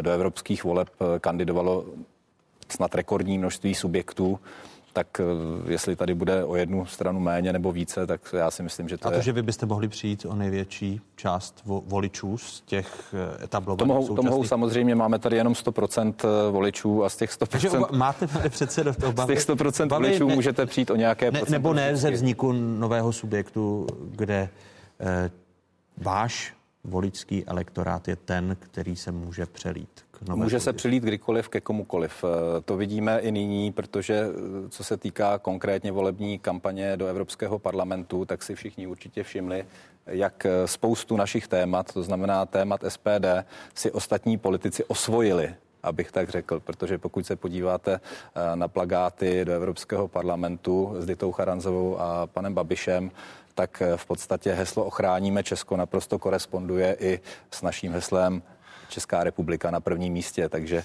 do evropských voleb kandidovalo snad rekordní množství subjektů tak eh, jestli tady bude o jednu stranu méně nebo více, tak já si myslím, že to A to, je... že vy byste mohli přijít o největší část voličů z těch eh, etablovaných to mohou, to mohou samozřejmě, máme tady jenom 100% eh, voličů a z těch 100%... Takže oba, máte, pane předsedo, to obavy? Z těch 100% obavy, voličů ne, můžete přijít o nějaké... Ne, nebo ne ze vzniku nového subjektu, kde eh, váš voličský elektorát je ten, který se může přelít. Může se přilít kdykoliv ke komukoliv. Eh, to vidíme i nyní, protože eh, co se týká konkrétně volební kampaně do Evropského parlamentu, tak si všichni určitě všimli, jak eh, spoustu našich témat, to znamená témat SPD, si ostatní politici osvojili abych tak řekl, protože pokud se podíváte na plagáty do Evropského parlamentu s Ditou Charanzovou a panem Babišem, tak v podstatě heslo ochráníme Česko naprosto koresponduje i s naším heslem Česká republika na prvním místě. Takže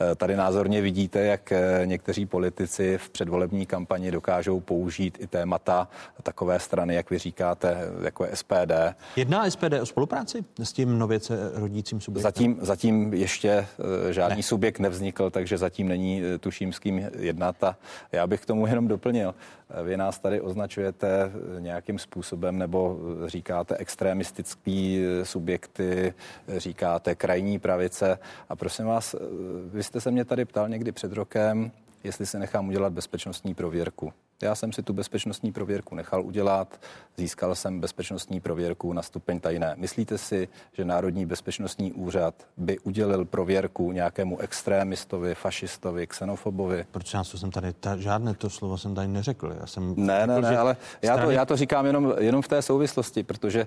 eh, tady názorně vidíte, jak eh, někteří politici v předvolební kampani dokážou použít i témata takové strany, jak vy říkáte, jako je SPD. Jedná SPD o spolupráci s tím nově se rodícím subjektem? Zatím, zatím ještě eh, žádný ne. subjekt nevznikl, takže zatím není tuším s kým jednat a já bych k tomu jenom doplnil. Vy nás tady označujete nějakým způsobem nebo říkáte extremistický subjekty, říkáte krajní pravice. A prosím vás, vy jste se mě tady ptal někdy před rokem, jestli se nechám udělat bezpečnostní prověrku. Já jsem si tu bezpečnostní prověrku nechal udělat, získal jsem bezpečnostní prověrku na stupeň tajné. Myslíte si, že Národní bezpečnostní úřad by udělil prověrku nějakému extrémistovi, fašistovi, xenofobovi? Proč já jsem tady, ta, žádné to slovo jsem tady neřekl. Já jsem ne, řekl, ne, ne, ale já, strany... to, já to říkám jenom, jenom v té souvislosti, protože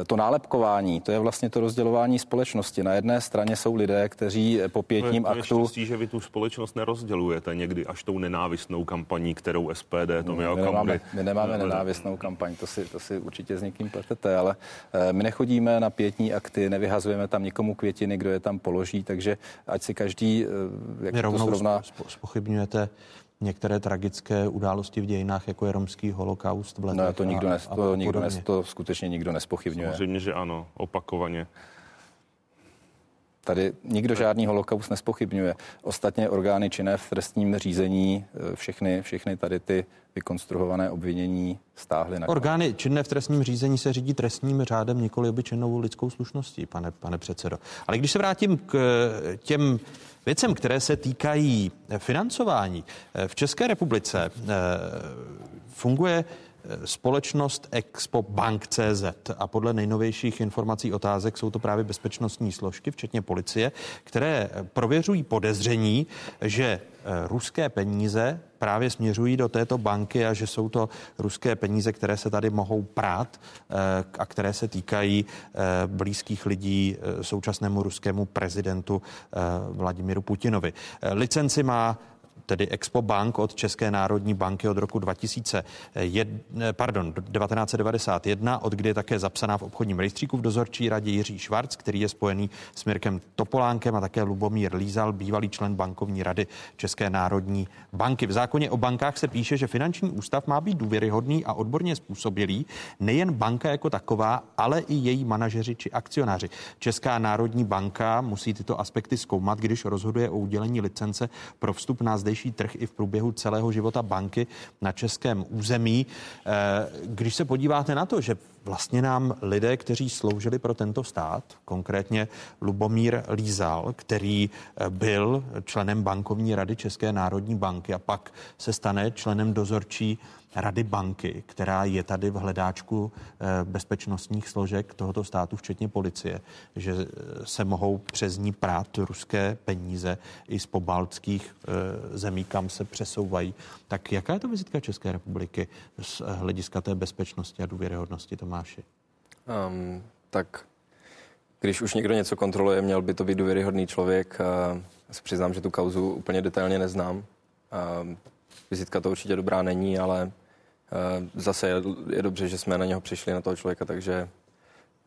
eh, to nálepkování, to je vlastně to rozdělování společnosti. Na jedné straně jsou lidé, kteří po pětním to je, to aktu... Je štěstí, že vy tu společnost nerozdělujete někdy až tou nenávistnou kampaní, kterou SPD Tomio my nemáme, my nemáme nenávistnou kampaň, to si, to si určitě s někým pletete, ale eh, my nechodíme na pětní akty, nevyhazujeme tam nikomu květiny, kdo je tam položí, takže ať si každý, eh, jak to srovná... Spochybňujete některé tragické události v dějinách, jako je romský holokaust v letech. No, to nikdo, nes, to, nikdo nes, to skutečně nikdo nespochybňuje. Samozřejmě, že ano, opakovaně. Tady nikdo žádný holokaust nespochybňuje. Ostatně orgány činné v trestním řízení eh, všechny, všechny tady ty vykonstruované obvinění stáhly na Orgány činné v trestním řízení se řídí trestním řádem, nikoli obyčejnou lidskou slušností, pane, pane předsedo. Ale když se vrátím k eh, těm věcem, které se týkají financování, eh, v České republice funguje společnost Expo Bank CZ a podle nejnovějších informací otázek jsou to právě bezpečnostní složky, včetně policie, které prověřují podezření, že eh, ruské peníze právě směřují do této banky a že jsou to ruské peníze, které se tady mohou prát eh, a které se týkají eh, blízkých lidí současnému ruskému prezidentu Vladimiru Putinovi. Licenci má tedy Expo Bank od České národní banky od roku 2001, pardon, 1991, od kdy je také zapsaná v obchodním rejstříku v dozorčí radě Jiří Švarc, který je spojený s Mirkem Topolánkem a také Lubomír Lízal, bývalý člen bankovní rady České národní banky. V zákoně o bankách se píše, že finanční ústav má být důvěryhodný a odborně způsobilý nejen banka jako taková, ale i její manažeři či akcionáři. Česká národní banka musí tyto aspekty zkoumat, když rozhoduje o udělení licence pro vstup na zdejší nejrychlejší trh i v průběhu celého života banky na českém území. Eh, když se podíváte na to, že vlastně nám lidé, kteří sloužili pro tento stát, konkrétně Lubomír Lízal, který eh, byl členem bankovní rady České národní banky a pak se stane členem dozorčí Rady banky, která je tady v hledáčku eh, bezpečnostních složek tohoto státu, včetně policie, že eh, se mohou přes ní prát ruské peníze i z pobaltských zemí, kam se přesouvají. Tak jaká je to vizitka České republiky z hlediska té bezpečnosti a důvěryhodnosti, Tomáši? Um, tak když už někdo něco kontroluje, měl by to být důvěryhodný člověk. Já se přiznám, že tu kauzu úplně detailně neznám. Vizitka to určitě dobrá není, ale Eh, zase je, je dobře, že jsme na něho přišli, na toho člověka, takže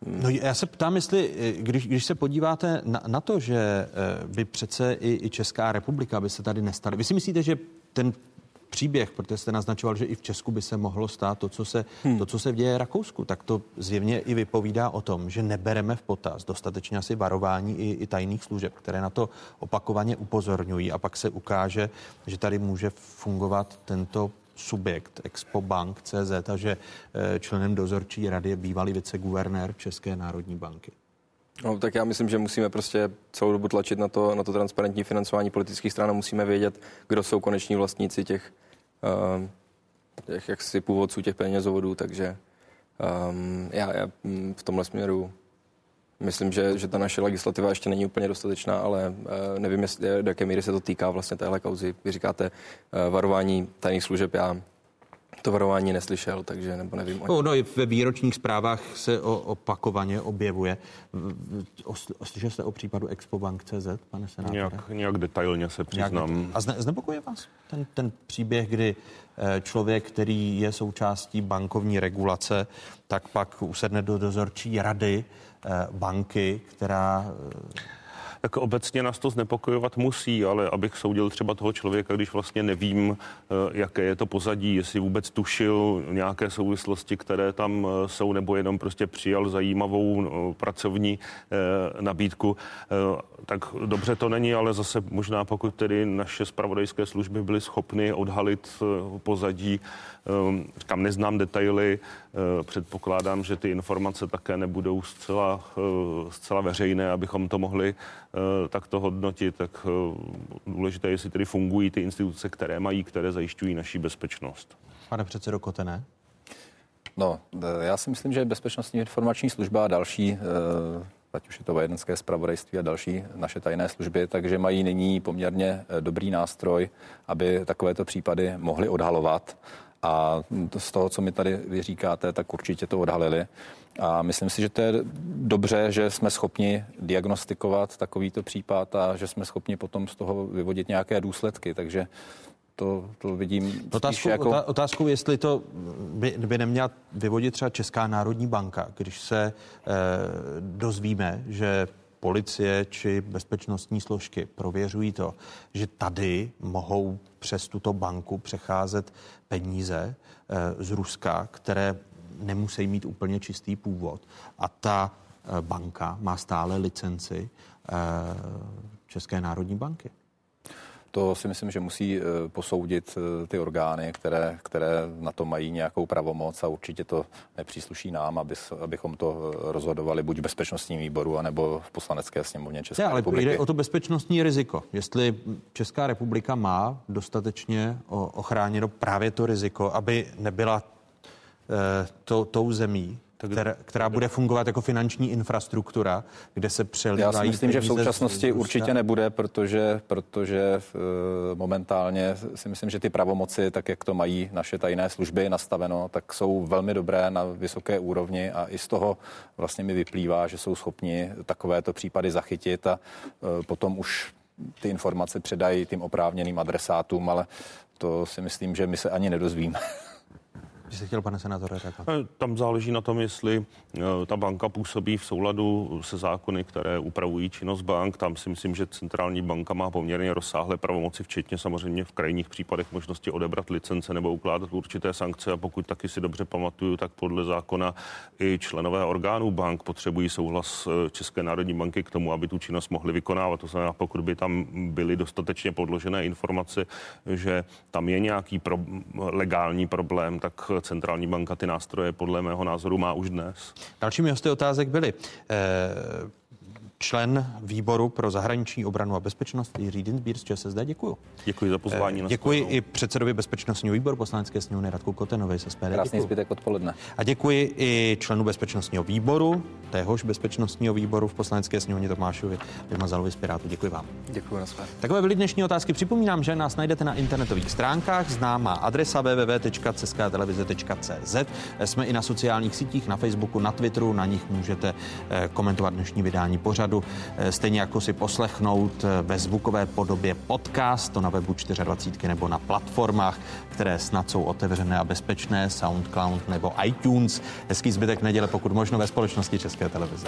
hm. No já se ptám, jestli, eh, když, když se podíváte na, na to, že eh, by přece i, i Česká republika by se tady nestala. Vy si myslíte, že ten příběh, protože jste naznačoval, že i v Česku by se mohlo stát to, co se, hmm. to, co se v děje Rakousku, tak to zjevně i vypovídá o tom, že nebereme v potaz dostatečně asi varování i, i tajných služeb, které na to opakovaně upozorňují a pak se ukáže, že tady může fungovat tento subjekt Expo Bank CZ a že eh, členem dozorčí rady je bývalý viceguvernér České národní banky. No, tak já myslím, že musíme prostě celou dobu tlačit na to, na to transparentní financování politických stran a musíme vědět, kdo jsou koneční vlastníci těch, uh, těch jaksi původců těch penězovodů, takže um, já, já mm, v tomhle směru Myslím, že, že ta naše legislativa ještě není úplně dostatečná, ale uh, nevím, jestli, do jaké míry se to týká vlastně téhle kauzy. Vy říkáte uh, varování tajných služeb. Já to varování neslyšel, takže nebo nevím. No, no, i ve výročních zprávách se o, opakovaně objevuje. Slyšel jste o případu CZ, pane senátore? Nějak, nějak detailně se přiznám. Nějak, a zne, znepokuje vás ten, ten příběh, kdy eh, člověk, který je součástí bankovní regulace, tak pak usedne do dozorčí rady eh, banky, která tak obecně nás to znepokojovat musí, ale abych soudil třeba toho člověka, když vlastně nevím, eh, jaké je to pozadí, jestli vůbec tušil nějaké souvislosti, které tam eh, jsou, nebo jenom prostě přijal zajímavou no, pracovní eh, nabídku, tak dobře to není, ale zase možná pokud tedy naše spravodajské služby byly schopny odhalit pozadí, říkám, neznám detaily, předpokládám, že ty informace také nebudou zcela, zcela veřejné, abychom to mohli Eh, tak to hodnotit, tak eh, důležité je, jestli tedy fungují ty instituce, které mají, které zajišťují naší bezpečnost. Pane předsedo Kotené? No, eh, já si myslím, že Bezpečnostní informační služba a další, ať už je to vojenské zpravodajství a další naše tajné služby, takže mají nyní poměrně dobrý nástroj, aby takovéto případy mohly odhalovat. A z toho, co mi tady vy říkáte, tak určitě to odhalili. A myslím si, že to je dobře, že jsme schopni diagnostikovat takovýto případ a že jsme schopni potom z toho vyvodit nějaké důsledky. Takže to, to vidím otázku, jako... Otázku, jestli to by, by neměla vyvodit třeba Česká národní banka, když se eh, dozvíme, že policie či bezpečnostní složky prověřují to, že tady mohou přes tuto banku přecházet peníze eh, z Ruska, které nemusí mít úplně čistý původ. A ta eh, banka má stále licenci eh, České národní banky. To si myslím, že musí posoudit ty orgány, které, které na to mají nějakou pravomoc a určitě to nepřísluší nám, aby, abychom to rozhodovali buď v bezpečnostním výboru, anebo v poslanecké sněmovně České ne, ale republiky. jde o to bezpečnostní riziko. Jestli Česká republika má dostatečně ochráněno právě to riziko, aby nebyla Eh, to, tou zemí, která, která bude fungovat jako finanční infrastruktura, kde se přelívají Já si myslím, že v současnosti určitě nebude, protože, protože uh, momentálně si myslím, že ty pravomoci, tak jak to mají naše tajné služby nastaveno, tak jsou velmi dobré na vysoké úrovni a i z toho vlastně mi vyplývá, že jsou schopni takovéto případy zachytit a uh, potom už ty informace předají tím oprávněným adresátům, ale to si myslím, že my se ani nedozvíme. Jste chtěl, pane senátore, reagovat? Eh, tam záleží na tom, jestli eh, ta banka působí v souladu se zákony, které upravují činnost bank. Tam si myslím, že centrální banka má poměrně rozsáhlé pravomoci, včetně samozřejmě v krajních případech možnosti odebrat licence nebo ukládat určité sankce. A pokud taky si dobře pamatuju, tak podle zákona i členové orgánů bank potřebují souhlas eh, České národní banky k tomu, aby tu činnost mohli vykonávat. To znamená, pokud by tam byly dostatečně podložené informace, že tam je nějaký pro, legální problém, tak centrální banka ty nástroje podle mého názoru má už dnes. Dalšími hosty otázek byly eh, člen výboru pro zahraniční obranu a bezpečnost Jiří Dinsbír z ČSSD. Děkuji. Děkuji za pozvání. Eh, děkuji i předsedovi bezpečnostního výboru poslanecké sněmovny Radku Kotenovi z SPD. Krásný zbytek odpoledne. A děkuji i členu bezpečnostního výboru, téhož bezpečnostního výboru v poslanecké sněmovně Tomášovi Vymazalovi z Pirátu. Děkuji vám. Děkuji. Takové byly dnešní otázky. Připomínám, že nás najdete na internetových stránkách, známá adresa www.ceskatelevize.cz. Jsme i na sociálních sítích, na Facebooku, na Twitteru, na nich můžete eh, komentovat dnešní vydání pořadu pořadu, eh, stejně jako si poslechnout eh, ve zvukové podobě podcast, to na webu 24 nebo na platformách, které snad jsou otevřené a bezpečné, SoundCloud nebo iTunes. Hezký zbytek neděle, pokud možno ve společnosti České televize.